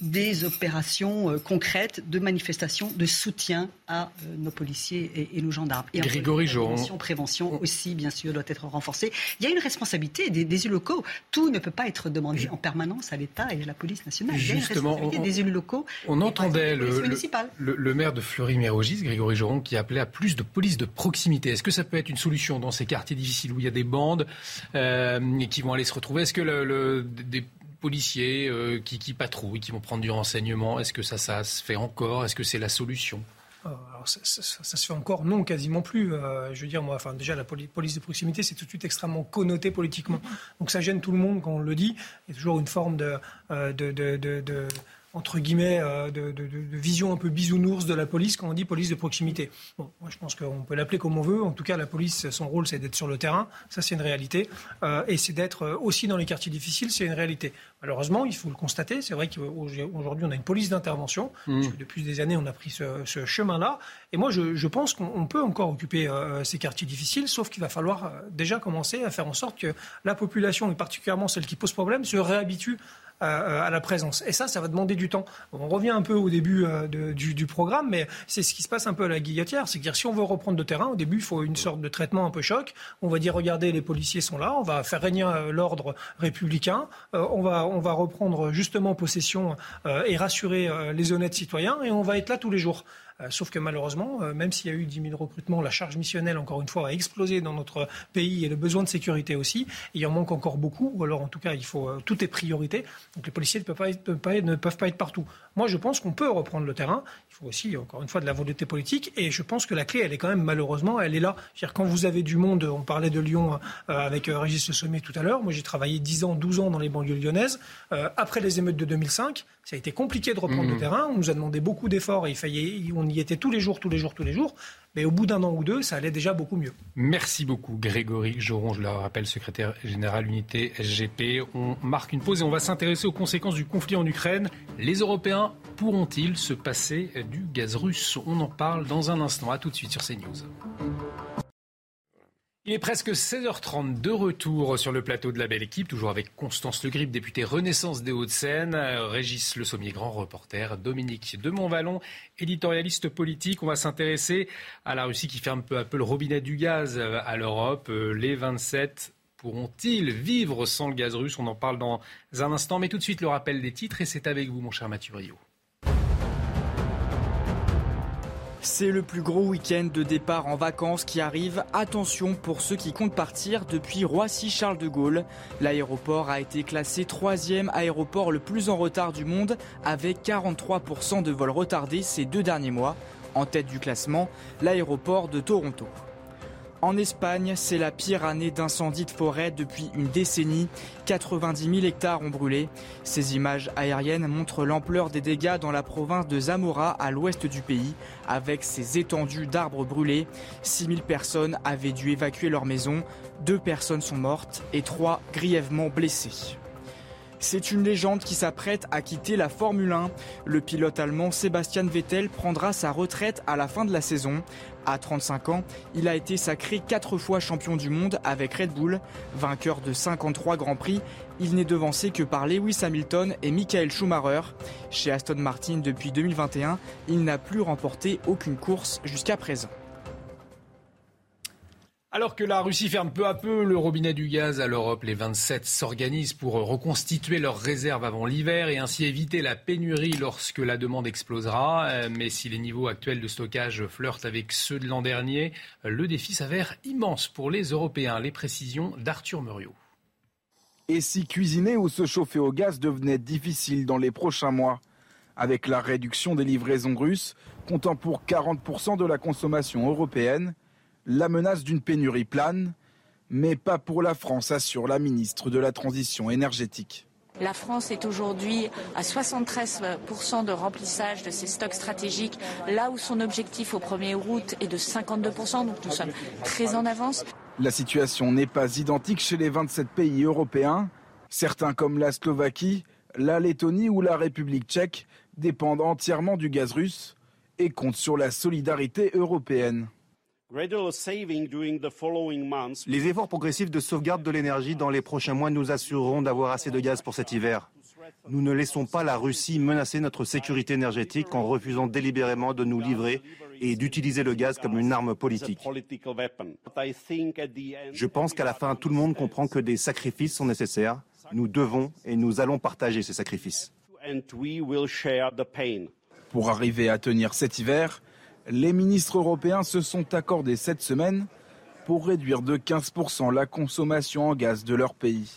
des opérations euh, concrètes de manifestation de soutien à euh, nos policiers et, nos gendarmes. Et Grégory La prévention aussi, bien sûr, doit être renforcée. Il y a une responsabilité des, élus locaux. Tout ne peut pas être demandé en permanence à l'État et à la police nationale. Justement, Il y a une responsabilité on, des élus locaux. On entendait le, maire de Fleury-Mérogis, Grégory Joron, qui appelait à plus de police de proximité. Est-ce que ça peut être une solution dans ces quartiers difficiles où il y a des bandes euh, qui vont aller se retrouver? Est-ce que le, des policiers euh, qui, patrouillent, qui vont prendre du renseignement Est-ce que ça, ça se fait encore? Est-ce que c'est la solution? Euh, ça, se fait encore? Non, quasiment plus. Euh, je veux dire, moi, enfin, déjà, la police de proximité, c'est tout de suite extrêmement connoté politiquement. Donc ça gêne tout le monde quand on le dit. Il y a toujours une forme de entre guillemets, euh, de, vision un peu bisounours de la police quand on dit police de proximité. Bon, moi, je pense qu'on peut l'appeler comme on veut. En tout cas, la police, son rôle, c'est d'être sur le terrain. Ça, c'est une réalité. Euh, et c'est d'être euh, aussi dans les quartiers difficiles, c'est une réalité. Malheureusement, il faut le constater. C'est vrai qu'aujourd'hui, on a une police d'intervention. Mmh. Depuis des années, on a pris ce, chemin-là. Et moi, je, pense qu'on peut encore occuper ces quartiers difficiles, sauf qu'il va falloir déjà commencer à faire en sorte que la population, et particulièrement celle qui pose problème, se réhabitue à la présence. Et ça, ça va demander du temps. On revient un peu au début du, programme, mais c'est ce qui se passe un peu à la guillotière. C'est à dire si on veut reprendre le terrain, au début, il faut une sorte de traitement un peu choc. On va dire regardez, les policiers sont là, on va faire régner l'ordre républicain, on va on va reprendre justement possession et rassurer les honnêtes citoyens, et on va être là tous les jours. Euh, sauf que malheureusement, euh, même s'il y a eu 10 000 recrutements, la charge missionnelle, encore une fois, a explosé dans notre pays et le besoin de sécurité aussi. Il en manque encore beaucoup, ou alors en tout cas, il faut, euh, tout est priorité. Donc les policiers ne peuvent pas être, ne peuvent pas être partout. Moi, je pense qu'on peut reprendre le terrain. Faut aussi, encore une fois, de la volonté politique. Et je pense que la clé, elle est quand même, malheureusement, elle est là. -dire, quand vous avez du monde, on parlait de Lyon avec Régis Le Sommet tout à l'heure. Moi, j'ai travaillé 10 ans, 12 ans dans les banlieues lyonnaises. après les émeutes de 2005, ça a été compliqué de reprendre le mmh. terrain. On nous a demandé beaucoup d'efforts et il fallait, on y était tous les jours, tous les jours, tous les jours. Mais au bout d'un an ou deux, ça allait déjà beaucoup mieux. Merci beaucoup, Grégory Joron. Je le rappelle, secrétaire général unité SGP. On marque une pause et on va s'intéresser aux conséquences du conflit en Ukraine. Les Européens pourront-ils se passer du gaz russe? On en parle dans un instant. À tout de suite sur CNews. Il est presque 16h30 de retour sur le plateau de la belle équipe, toujours avec Constance Le Grip, députée Renaissance des Hauts-de-Seine, Régis Le Sommier, grand reporter, Dominique de Montvalon, éditorialiste politique. On va s'intéresser à la Russie qui ferme peu à peu le robinet du gaz à l'Europe. Les 27 pourront-ils vivre sans le gaz russe? On en parle dans un instant, mais tout de suite le rappel des titres et c'est avec vous mon cher Mathieu Rio. C'est le plus gros week-end de départ en vacances qui arrive. Attention pour ceux qui comptent partir depuis Roissy-Charles de Gaulle. L'aéroport a été classé troisième aéroport le plus en retard du monde avec 43% de vols retardés ces deux derniers mois. En tête du classement, l'aéroport de Toronto. En Espagne, c'est la pire année d'incendie de forêt depuis une décennie. 90 000 hectares ont brûlé. Ces images aériennes montrent l'ampleur des dégâts dans la province de Zamora, à l'ouest du pays, avec ses étendues d'arbres brûlés. 6 000 personnes avaient dû évacuer leur maison. Deux personnes sont mortes et trois grièvement blessées. C'est une légende qui s'apprête à quitter la Formule 1. Le pilote allemand Sébastien Vettel prendra sa retraite à la fin de la saison. À 35 ans, il a été sacré quatre fois champion du monde avec Red Bull, vainqueur de 53 Grands Prix. Il n'est devancé que par Lewis Hamilton et Michael Schumacher. Chez Aston Martin depuis 2021, il n'a plus remporté aucune course jusqu'à présent. Alors que la Russie ferme peu à peu le robinet du gaz à l'Europe, les 27 s'organisent pour reconstituer leurs réserves avant l'hiver et ainsi éviter la pénurie lorsque la demande explosera. Euh, mais si les niveaux actuels de stockage flirtent avec ceux de l'an dernier, le défi s'avère immense pour les Européens. Les précisions d'Arthur Muriot. Et si cuisiner ou se chauffer au gaz devenait difficile dans les prochains mois? Avec la réduction des livraisons russes, comptant pour 40% de la consommation européenne, la menace d'une pénurie plane, mais pas pour la France, assure la ministre de la Transition énergétique. La France est aujourd'hui à 73% de remplissage de ses stocks stratégiques, là où son objectif au 1er août est de 52%, donc nous sommes très en avance. La situation n'est pas identique chez les 27 pays européens. Certains comme la Slovaquie, la Lettonie ou la République tchèque dépendent entièrement du gaz russe et comptent sur la solidarité européenne. Les efforts progressifs de sauvegarde de l'énergie dans les prochains mois nous assureront d'avoir assez de gaz pour cet hiver. Nous ne laissons pas la Russie menacer notre sécurité énergétique en refusant délibérément de nous livrer et d'utiliser le gaz comme une arme politique. Je pense qu'à la fin, tout le monde comprend que des sacrifices sont nécessaires. Nous devons et nous allons partager ces sacrifices. Pour arriver à tenir cet hiver, les ministres européens se sont accordés cette semaine pour réduire de 15% la consommation en gaz de leur pays.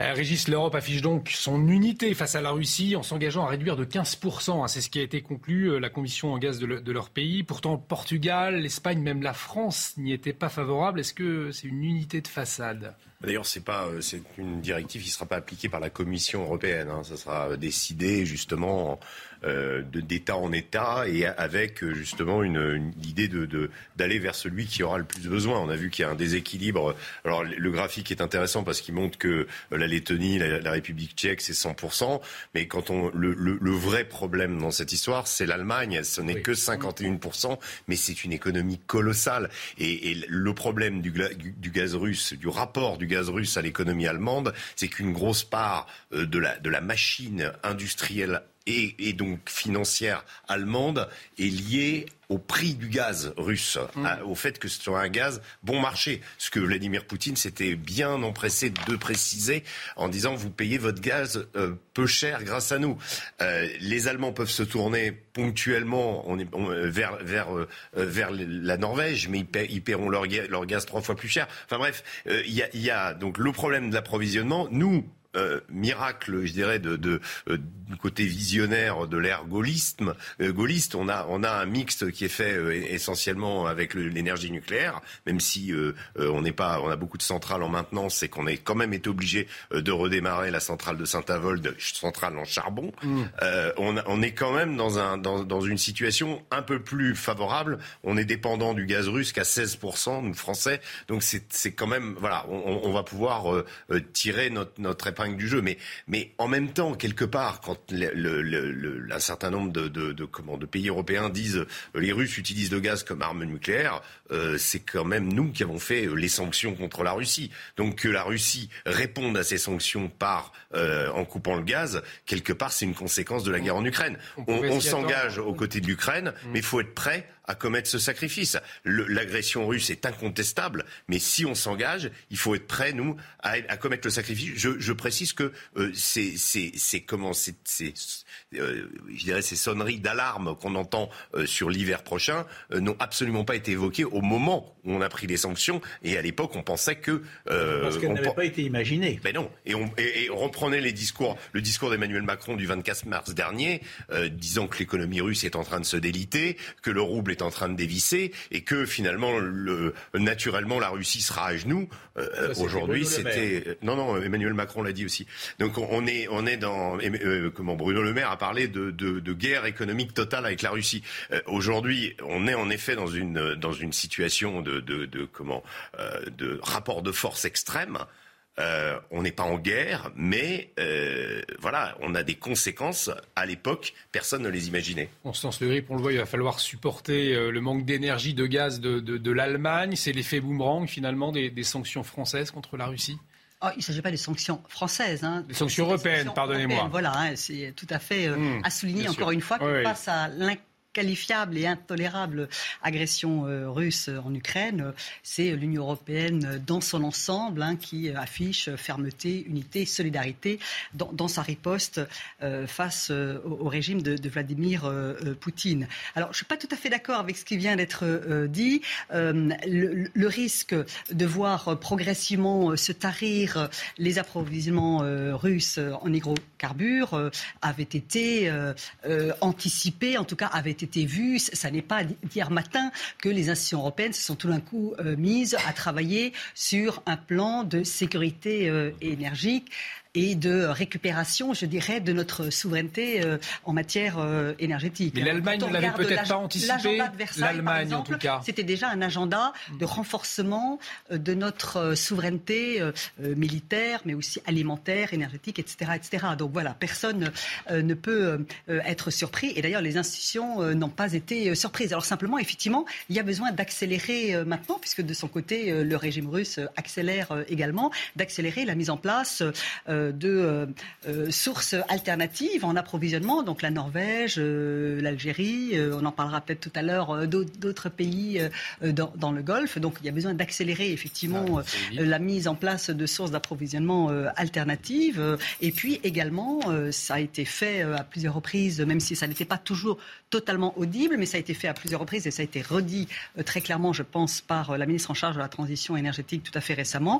Euh, Régis, l'Europe affiche donc son unité face à la Russie en s'engageant à réduire de 15%. Hein, c'est ce qui a été conclu, euh, la commission en gaz de, de leur pays. Pourtant, Portugal, l'Espagne, même la France n'y étaient pas favorables. Est-ce que c'est une unité de façade? D'ailleurs, c'est pas, euh, c'est une directive qui ne sera pas appliquée par la Commission européenne. Hein. Ça sera décidé justement euh, d'État en État et avec euh, justement une, idée de, d'aller vers celui qui aura le plus besoin. On a vu qu'il y a un déséquilibre. Alors le graphique est intéressant parce qu'il montre que la Lettonie, la, République tchèque, c'est 100%. Mais quand on le, le, vrai problème dans cette histoire, c'est l'Allemagne. Ce n'est que 51%, mais c'est une économie colossale. Et, et le problème du, du, gaz russe, du rapport du gaz russe à l'économie allemande, c'est qu'une grosse part de la, de la machine industrielle et, donc financière allemande est liée au prix du gaz russe, mm. au fait que ce soit un gaz bon marché. Ce que Vladimir Poutine s'était bien empressé de préciser en disant vous payez votre gaz euh, peu cher grâce à nous. Euh, les Allemands peuvent se tourner ponctuellement on est, euh, vers, vers, vers la Norvège, mais ils, paieront leur, leur, gaz trois fois plus cher. Enfin bref, il y, y, a donc le problème de l'approvisionnement. Nous, euh, miracle, je dirais, de, de euh, du côté visionnaire de l'ère gaulliste. Euh, gaulliste, on a, on a un mixte qui est fait essentiellement avec l'énergie nucléaire, même si on n'est pas, on a beaucoup de centrales en maintenance et qu'on est quand même été obligé de redémarrer la centrale de Saint-Avold, centrale en charbon. Mm. On, on, est quand même dans, un, dans, dans, une situation un peu plus favorable. On est dépendant du gaz russe qu'à 16%, nous Français. Donc c'est quand même, voilà, on, on va pouvoir tirer notre, notre épargne du jeu. Mais, mais en même temps, quelque part, quand le, un certain nombre de, de, de, pays européens disent euh, les Russes utilisent le gaz comme arme nucléaire, euh, c'est quand même nous qui avons fait euh, les sanctions contre la Russie. Donc que la Russie réponde à ces sanctions par en coupant le gaz, quelque part, c'est une conséquence de la guerre en Ukraine. On, s'engage aux côtés de l'Ukraine, mm. mais il faut être prêt à commettre ce sacrifice. L'agression russe est incontestable, mais si on s'engage, il faut être prêt, nous, à, commettre le sacrifice. Je, précise que euh, c'est comment c'est je dirais ces sonneries d'alarme qu'on entend euh, sur l'hiver prochain euh, n'ont absolument pas été évoquées au moment où on a pris les sanctions. Et à l'époque, on pensait que parce qu'elles n'avaient pas été imaginées. Mais non. Et on, et, on reprenait les discours, le discours d'Emmanuel Macron du 24 mars dernier, disant que l'économie russe est en train de se déliter, que le rouble est en train de dévisser et que finalement, le, naturellement, la Russie sera à genoux. Aujourd'hui, c'était non, non. Emmanuel Macron l'a dit aussi. Donc on est, on est dans comment Bruno Le Maire a parler de, guerre économique totale avec la Russie. Euh, aujourd'hui, on est en effet dans une, situation de, euh, de rapport de force extrême. Euh, on n'est pas en guerre, mais voilà, on a des conséquences. À l'époque, personne ne les imaginait. Constance Le Grip, on le voit, il va falloir supporter le manque d'énergie, de gaz de, l'Allemagne. C'est l'effet boomerang, finalement, des sanctions françaises contre la Russie? Oh, il ne s'agit pas des sanctions françaises. Hein. Des sanctions européennes, pardonnez-moi. Voilà, hein, c'est tout à fait euh, hmm, à souligner encore une fois que face à qualifiable et intolérable agression euh, russe en Ukraine, c'est l'Union européenne dans son ensemble hein, qui affiche fermeté, unité, solidarité dans, sa riposte euh, face euh, au, régime de, Vladimir Poutine. Alors, je ne suis pas tout à fait d'accord avec ce qui vient d'être dit. Le, risque de voir progressivement se tarir les approvisionnements russes en hydrocarbures avait été anticipé, en tout cas avait été été vu. Ça n'est pas d'hier matin que les institutions européennes se sont tout d'un coup euh, mises à travailler sur un plan de sécurité euh, énergique et de récupération, je dirais, de notre souveraineté euh, en matière euh, énergétique. Mais l'Allemagne ne l'avait peut-être pas anticipé. L'Allemagne, en tout cas. C'était déjà un agenda de renforcement euh, de notre souveraineté militaire, mais aussi alimentaire, énergétique, etc., etc. Donc voilà, personne ne peut être surpris. Et d'ailleurs, les institutions n'ont pas été surprises. Alors simplement, effectivement, il y a besoin d'accélérer maintenant, puisque de son côté, le régime russe accélère également, d'accélérer la mise en place euh, euh, sources alternatives en approvisionnement, donc la Norvège, euh, l'Algérie, on en parlera peut-être tout à l'heure, d'autres pays dans, le Golfe. Donc il y a besoin d'accélérer effectivement ah, la mise en place de sources d'approvisionnement alternatives. Et puis également, ça a été fait à plusieurs reprises, même si ça n'était pas toujours totalement audible, mais ça a été fait à plusieurs reprises et ça a été redit très clairement, je pense, par la ministre en charge de la transition énergétique tout à fait récemment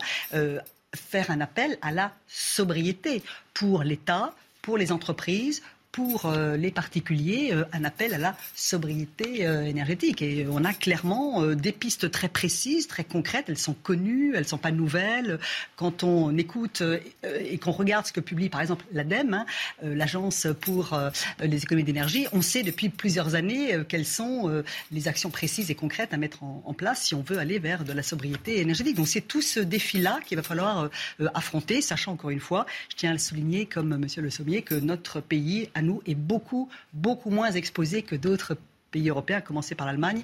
faire un appel à la sobriété pour l'État, pour les entreprises, pour euh, les particuliers euh, un appel à la sobriété euh, énergétique. Et on a clairement des pistes très précises, très concrètes. Elles sont connues, elles ne sont pas nouvelles. Quand on écoute et qu'on regarde ce que publie par exemple l'ADEME, hein, l'Agence pour les économies d'énergie, on sait depuis plusieurs années quelles sont les actions précises et concrètes à mettre en, place si on veut aller vers de la sobriété énergétique. Donc c'est tout ce défi-là qu'il va falloir affronter, sachant encore une fois, je tiens à le souligner comme Monsieur Le Sommier, que notre pays a nous, est beaucoup, beaucoup moins exposé que d'autres pays européens, à commencer par l'Allemagne,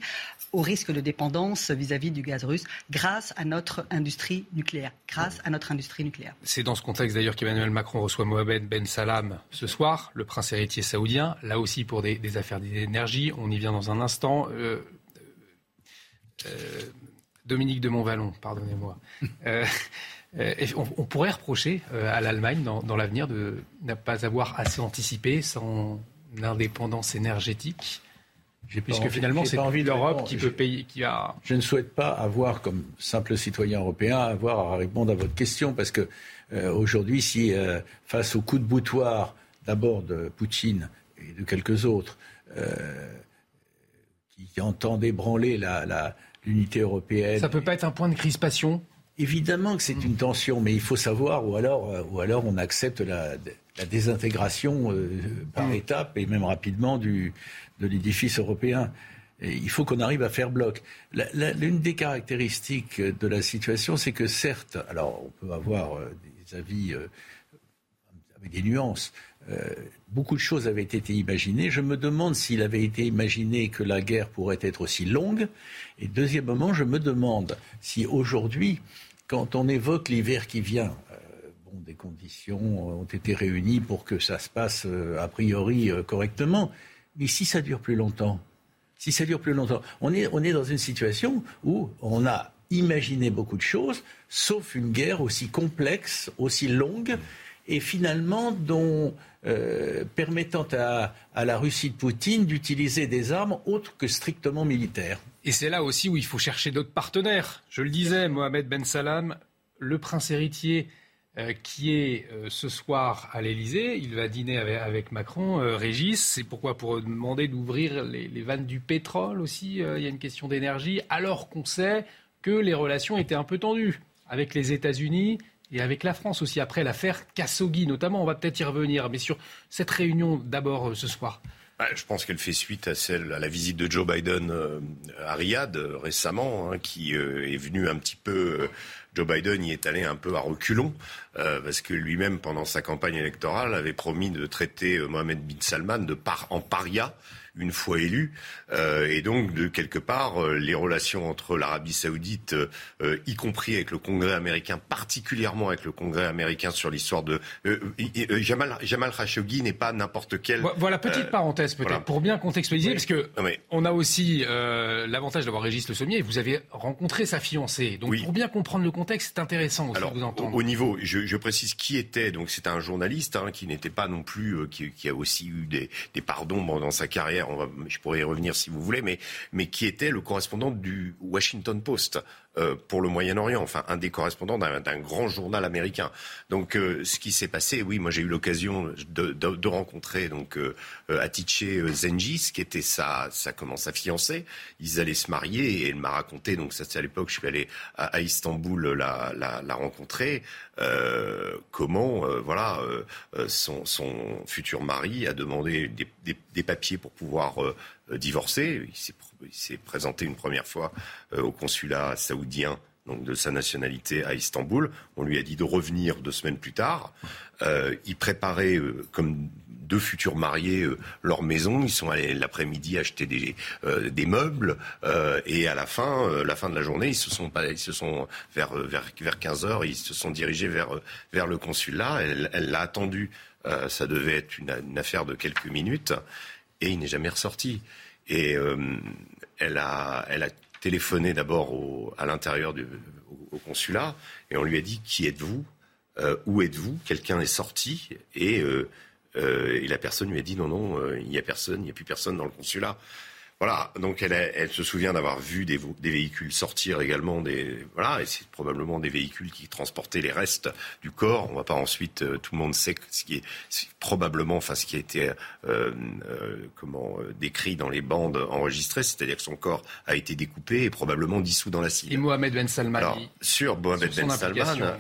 au risque de dépendance vis-à-vis du gaz russe grâce à notre industrie nucléaire. Grâce à notre industrie nucléaire. C'est dans ce contexte d'ailleurs qu'Emmanuel Macron reçoit Mohamed Ben Salam ce soir, le prince héritier saoudien, là aussi pour des, affaires d'énergie. On y vient dans un instant. Euh, euh, Dominique de Montvalon, pardonnez-moi. Euh, on, pourrait reprocher à l'Allemagne dans, l'avenir de ne pas avoir assez anticipé son indépendance énergétique Puisque finalement, c'est l'Europe qui peut payer, qui a. Je ne souhaite pas avoir, comme simple citoyen européen, avoir à répondre à votre question, parce que euh, aujourd'hui, si euh, face au coup de boutoir, d'abord de Poutine et de quelques autres, euh, qui entendent ébranler l'unité européenne. Ça ne peut pas être un point de crispation? Évidemment que c'est une tension, mais il faut savoir, ou alors, ou alors on accepte la, désintégration par mm. étapes et même rapidement du, de l'édifice européen. Et il faut qu'on arrive à faire bloc. L'une des caractéristiques de la situation, c'est que certes, alors on peut avoir euh, des avis euh, avec des nuances, euh, beaucoup de choses avaient été imaginées. Je me demande s'il avait été imaginé que la guerre pourrait être aussi longue. Et deuxièmement, je me demande si aujourd'hui, quand on évoque l'hiver qui vient, bon, des conditions ont été réunies pour que ça se passe a priori correctement. Mais si ça dure plus longtemps, on est, dans une situation où on a imaginé beaucoup de choses, sauf une guerre aussi complexe, aussi longue, et finalement euh, permettant à, la Russie de Poutine d'utiliser des armes autres que strictement militaires. Et c'est là aussi où il faut chercher d'autres partenaires. Je le disais, Mohamed Ben Salam, le prince héritier euh, qui est euh, ce soir à l'Elysée. Il va dîner avec, Macron. Euh, Régis, c'est pourquoi Pour demander d'ouvrir les, vannes du pétrole aussi. il y a une question d'énergie, alors qu'on sait que les relations étaient un peu tendues avec les États-Unis et avec la France aussi, après l'affaire Khashoggi notamment. On va peut-être y revenir, mais sur cette réunion d'abord ce soir. Je pense qu'elle fait suite à celle à la visite de Joe Biden à Riyad récemment, hein, qui est venu un petit peu Joe Biden y est allé un peu à reculons, euh, parce que lui-même, pendant sa campagne électorale, avait promis de traiter euh, Mohamed bin Salman de par en paria une fois élu. Euh, et donc, de quelque part, euh, les relations entre l'Arabie saoudite, euh, y compris avec le Congrès américain, particulièrement avec le Congrès américain sur l'histoire de... Jamal, Jamal Khashoggi n'est pas n'importe quel... Voilà, petite parenthèse peut-être, pour bien contextualiser, parce que on a aussi l'avantage d'avoir Régis Le Sommier, vous avez rencontré sa fiancée. Donc, pour bien comprendre le contexte, c'est intéressant aussi de vous entendre. Au, niveau, je, précise qui était, donc c'est un journaliste hein, qui n'était pas non plus, qui, qui, a aussi eu des, des pardons dans sa carrière. Je pourrais y revenir si vous voulez, mais, qui était le correspondant du Washington Post. Euh, pour le Moyen-Orient, enfin un des correspondants d'un grand journal américain. Donc euh, ce qui s'est passé, oui, moi j'ai eu l'occasion de, rencontrer donc euh, Atiche Zengis, qui était sa, sa, comment, sa fiancée. Ils allaient se marier et elle m'a raconté, donc ça c'est à l'époque, je suis allé à, Istanbul la, la, rencontrer, comment voilà son, son, futur mari a demandé des, papiers pour pouvoir divorcer. Il il s'est présenté une première fois euh, au consulat saoudien donc de sa nationalité à Istanbul. On lui a dit de revenir deux semaines plus tard. Euh, il préparait, euh, comme deux futurs mariés, leur maison. Ils sont allés l'après-midi acheter des, des meubles. et à la fin, la fin de la journée, ils se sont, vers, vers, vers 15 heures, ils se sont dirigés vers, vers le consulat. Elle l'a attendu. ça devait être une, une, affaire de quelques minutes. Et il n'est jamais ressorti. Et euh, elle, a, téléphoné d'abord à l'intérieur du au, consulat et on lui a dit qui êtes-vous? Euh, Où êtes-vous? Quelqu'un est sorti et, euh, et, la personne lui a dit non non il n'y a personne, il n'y a plus personne dans le consulat. Voilà, donc elle, elle se souvient d'avoir vu des, des, véhicules sortir également, des, voilà, et c'est probablement des véhicules qui transportaient les restes du corps. On va pas ensuite, euh, tout le monde sait ce qui est, probablement, enfin ce qui a été euh, euh, comment décrit dans les bandes enregistrées, c'est-à-dire que son corps a été découpé et probablement dissous dans l'acide. Et Mohamed Ben Salman. Alors, sur Mohamed Ben Salman,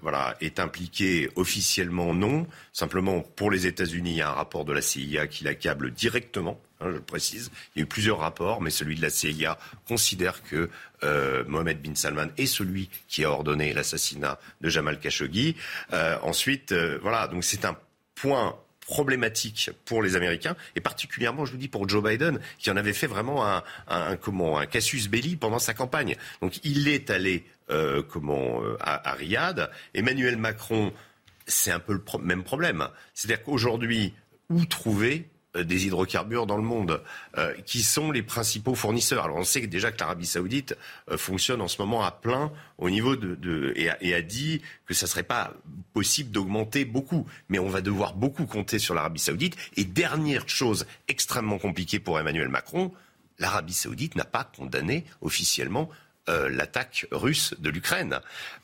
voilà, est impliqué officiellement non. Simplement pour les États-Unis, il y a un rapport de la CIA qui l'accable directement Hein, je le précise. Il y a eu plusieurs rapports, mais celui de la CIA considère que euh, Mohamed bin Salman est celui qui a ordonné l'assassinat de Jamal Khashoggi. Euh, ensuite, euh, voilà, donc c'est un point problématique pour les Américains et particulièrement, je vous dis, pour Joe Biden, qui en avait fait vraiment un, comment, un casus belli pendant sa campagne. Donc il est allé euh, comment, à, à Riyad. Emmanuel Macron, c'est un peu le même problème. C'est-à-dire qu'aujourd'hui, où trouver euh, des hydrocarbures dans le monde, euh, qui sont les principaux fournisseurs? Alors on sait déjà que l'Arabie saoudite euh, fonctionne en ce moment à plein au niveau de, et, a, dit que ça serait pas possible d'augmenter beaucoup, mais on va devoir beaucoup compter sur l'Arabie saoudite. Et dernière chose extrêmement compliquée pour Emmanuel Macron, l'Arabie saoudite n'a pas condamné officiellement euh, l'attaque russe de l'Ukraine.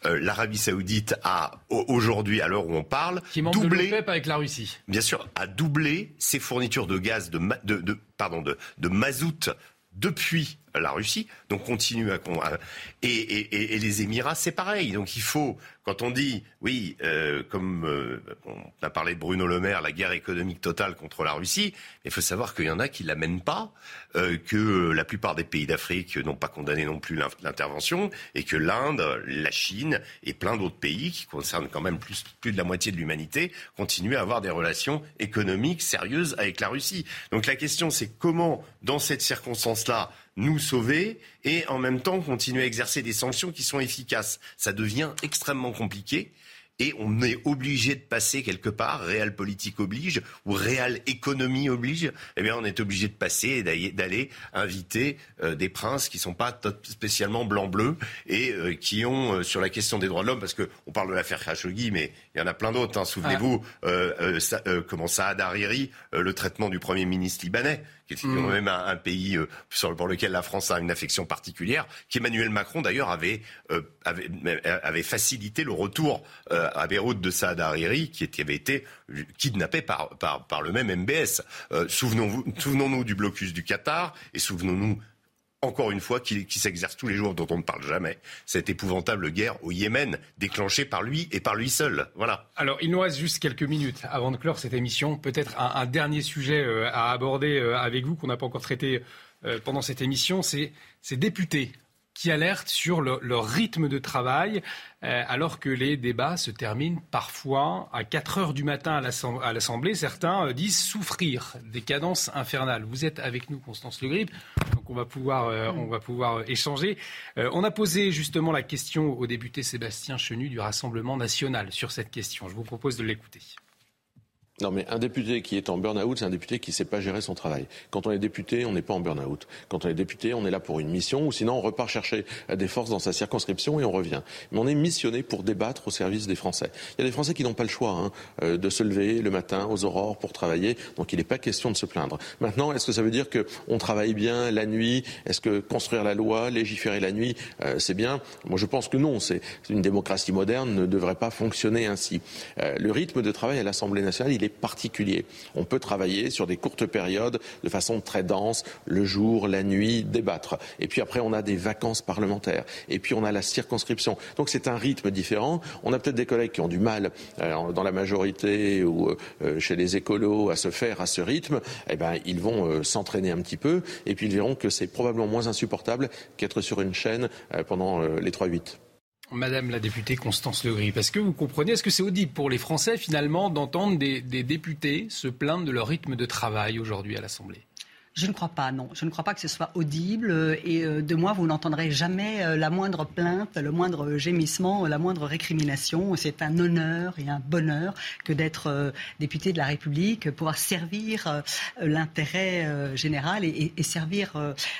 Euh, L'Arabie Saoudite a aujourd'hui, à l'heure où on parle, qui doublé avec la Russie. Bien sûr, a doublé ses fournitures de gaz de, de, de pardon de, de mazout depuis la Russie, donc continue à... Et, et, et les Émirats, c'est pareil. Donc il faut, quand on dit, oui, euh, comme euh, on a parlé de Bruno Le Maire, la guerre économique totale contre la Russie, il faut savoir qu'il y en a qui ne l'amènent pas, euh, que la plupart des pays d'Afrique n'ont pas condamné non plus l'intervention, et que l'Inde, la Chine et plein d'autres pays, qui concernent quand même plus, plus de la moitié de l'humanité, continuent à avoir des relations économiques sérieuses avec la Russie. Donc la question, c'est comment, dans cette circonstance-là, nous sauver et en même temps continuer à exercer des sanctions qui sont efficaces. Ça devient extrêmement compliqué et on est obligé de passer quelque part, réelle politique oblige ou réelle économie oblige, eh bien on est obligé de passer et d'aller inviter euh, des princes qui sont pas spécialement blanc-bleu et euh, qui ont euh, sur la question des droits de l'homme, parce que on parle de l'affaire Khashoggi, mais il y en a plein d'autres. Hein, Souvenez-vous, ah. ça, comment Saad Hariri, le traitement du premier ministre libanais qui est quand même un, un pays euh, sur, pour lequel la France a une affection particulière, qu'Emmanuel Macron d'ailleurs avait, euh, avait, avait, facilité le retour euh, à Beyrouth de Saad Hariri, qui, avait été kidnappé par, par, par le même MBS. Euh, souvenons-nous souvenons du blocus du Qatar et souvenons-nous encore une fois, qui, s'exerce tous les jours, dont on ne parle jamais, cette épouvantable guerre au Yémen, déclenchée par lui et par lui seul. Voilà. Alors, il nous reste juste quelques minutes avant de clore cette émission. Peut-être un, un, dernier sujet euh, à aborder euh, avec vous qu'on n'a pas encore traité euh, pendant cette émission, c'est ces députés qui alertent sur le, leur rythme de travail, euh, alors que les débats se terminent parfois à 4 heures du matin à l'Assemblée. Certains euh, disent souffrir des cadences infernales. Vous êtes avec nous, Constance Le Grip, donc on va pouvoir, euh, on va pouvoir échanger. On a posé justement la question au député Sébastien Chenu du Rassemblement national sur cette question. Je vous propose de l'écouter. Non, mais un député qui est en burn-out, c'est un député qui ne sait pas gérer son travail. Quand on est député, on n'est pas en burn-out. Quand on est député, on est là pour une mission, ou sinon on repart chercher des forces dans sa circonscription et on revient. Mais on est missionné pour débattre au service des Français. Il y a des Français qui n'ont pas le choix hein, euh, de se lever le matin aux aurores pour travailler, donc il n'est pas question de se plaindre. Maintenant, est-ce que ça veut dire qu'on travaille bien la nuit? Est-ce que construire la loi, légiférer la nuit, euh, c'est bien? Moi, je pense que non. C'est une démocratie moderne ne devrait pas fonctionner ainsi. Euh, le rythme de travail à l'Assemblée nationale, il est particulier. On peut travailler sur des courtes périodes de façon très dense, le jour, la nuit, débattre. Et puis après, on a des vacances parlementaires. Et puis on a la circonscription. Donc c'est un rythme différent. On a peut-être des collègues qui ont du mal euh, dans la majorité ou euh, chez les écolos à se faire à ce rythme. Eh ben, ils vont euh, s'entraîner un petit peu et puis ils verront que c'est probablement moins insupportable qu'être sur une chaîne pendant les 3-8. Madame la députée Constance Legris, parce que vous comprenez, est-ce que c'est audible pour les Français finalement d'entendre des, des, députés se plaindre de leur rythme de travail aujourd'hui à l'Assemblée? Je ne crois pas, non. Je ne crois pas que ce soit audible. Et euh, de moi, vous n'entendrez jamais euh, la moindre plainte, le moindre gémissement, la moindre récrimination. C'est un honneur et un bonheur que d'être euh, député de la République, pouvoir servir l'intérêt général et, servir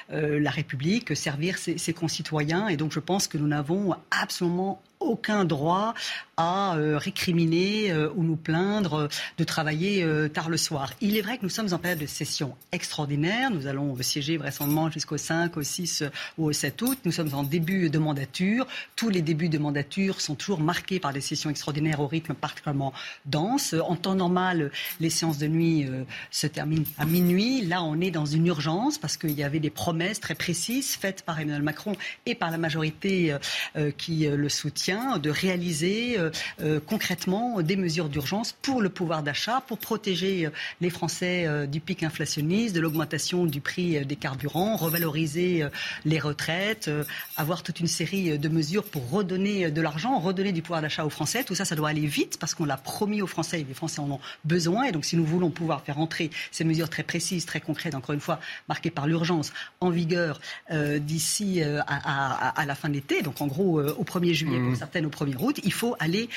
la République, servir ses concitoyens. Et donc, je pense que nous n'avons absolument aucun droit à euh, récriminer euh, ou nous plaindre euh, de travailler tard le soir. Il est vrai que nous sommes en période de session extraordinaire. Nous allons siéger vraisemblablement jusqu'au 5, au 6 ou au 7 août. Nous sommes en début de mandature. Tous les débuts de mandature sont toujours marqués par des sessions extraordinaires au rythme particulièrement dense. En temps normal, les séances de nuit se terminent à minuit. Là, on est dans une urgence parce qu'il y avait des promesses très précises faites par Emmanuel Macron et par la majorité qui le soutient soutien, de réaliser concrètement des mesures d'urgence pour le pouvoir d'achat, pour protéger les Français du pic inflationniste, de l'augmentation du prix des carburants, revaloriser les retraites, avoir toute une série de mesures pour redonner de l'argent, redonner du pouvoir d'achat aux Français. Tout ça, ça doit aller vite parce qu'on l'a promis aux Français et les Français en ont besoin. Et donc, si nous voulons pouvoir faire entrer ces mesures très précises, très concrètes, encore une fois, marquées par l'urgence, en vigueur euh, d'ici euh, à, la fin de l'été, donc en gros euh, au 1er juillet, mmh. Certaines au 1er août, il faut aller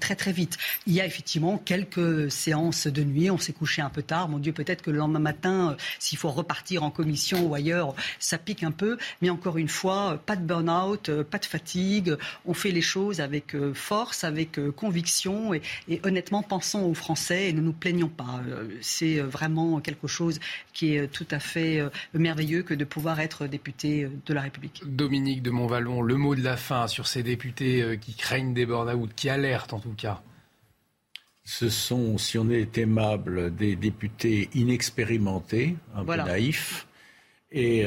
très très vite. Il y a effectivement quelques séances de nuit, on s'est couché un peu tard, mon Dieu, peut-être que le lendemain matin, s'il faut repartir en commission ou ailleurs, ça pique un peu, mais encore une fois, pas de burn-out, pas de fatigue, on fait les choses avec force, avec conviction et, et honnêtement, pensons aux Français et ne nous plaignons pas. C'est vraiment quelque chose qui est tout à fait euh, merveilleux que de pouvoir être député euh, de la République. Dominique de Montvalon, le mot de la fin sur ces députés euh, qui craignent des burn-out, qui alertent en tout cas. Ce sont, si on est aimable, des députés inexpérimentés, un peu naïfs. Et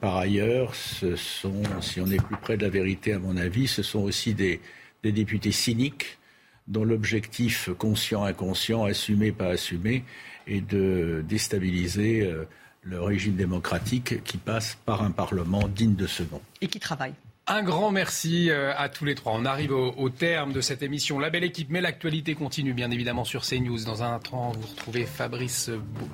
par ailleurs, ce sont, si on est plus près de la vérité, à mon avis, ce sont aussi des, des députés cyniques dont l'objectif conscient, inconscient, assumé, pas assumé, est de déstabiliser le régime démocratique qui passe par un Parlement digne de ce nom. Et qui travaille. Un grand merci euh, à tous les trois. On arrive au, terme de cette émission. La belle équipe, mais l'actualité continue bien évidemment sur CNews. Dans un temps, vous retrouvez Fabrice,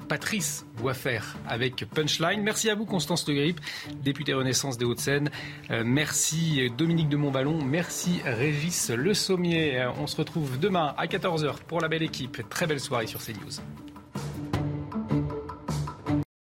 Patrice Boisfer avec Punchline. Merci à vous, Constance Le Grip, députée Renaissance des Hauts-de-Seine. Euh, merci Dominique de Montballon. Merci Régis Le Sommier. Euh, on se retrouve demain à 14h pour la belle équipe. Très belle soirée sur CNews.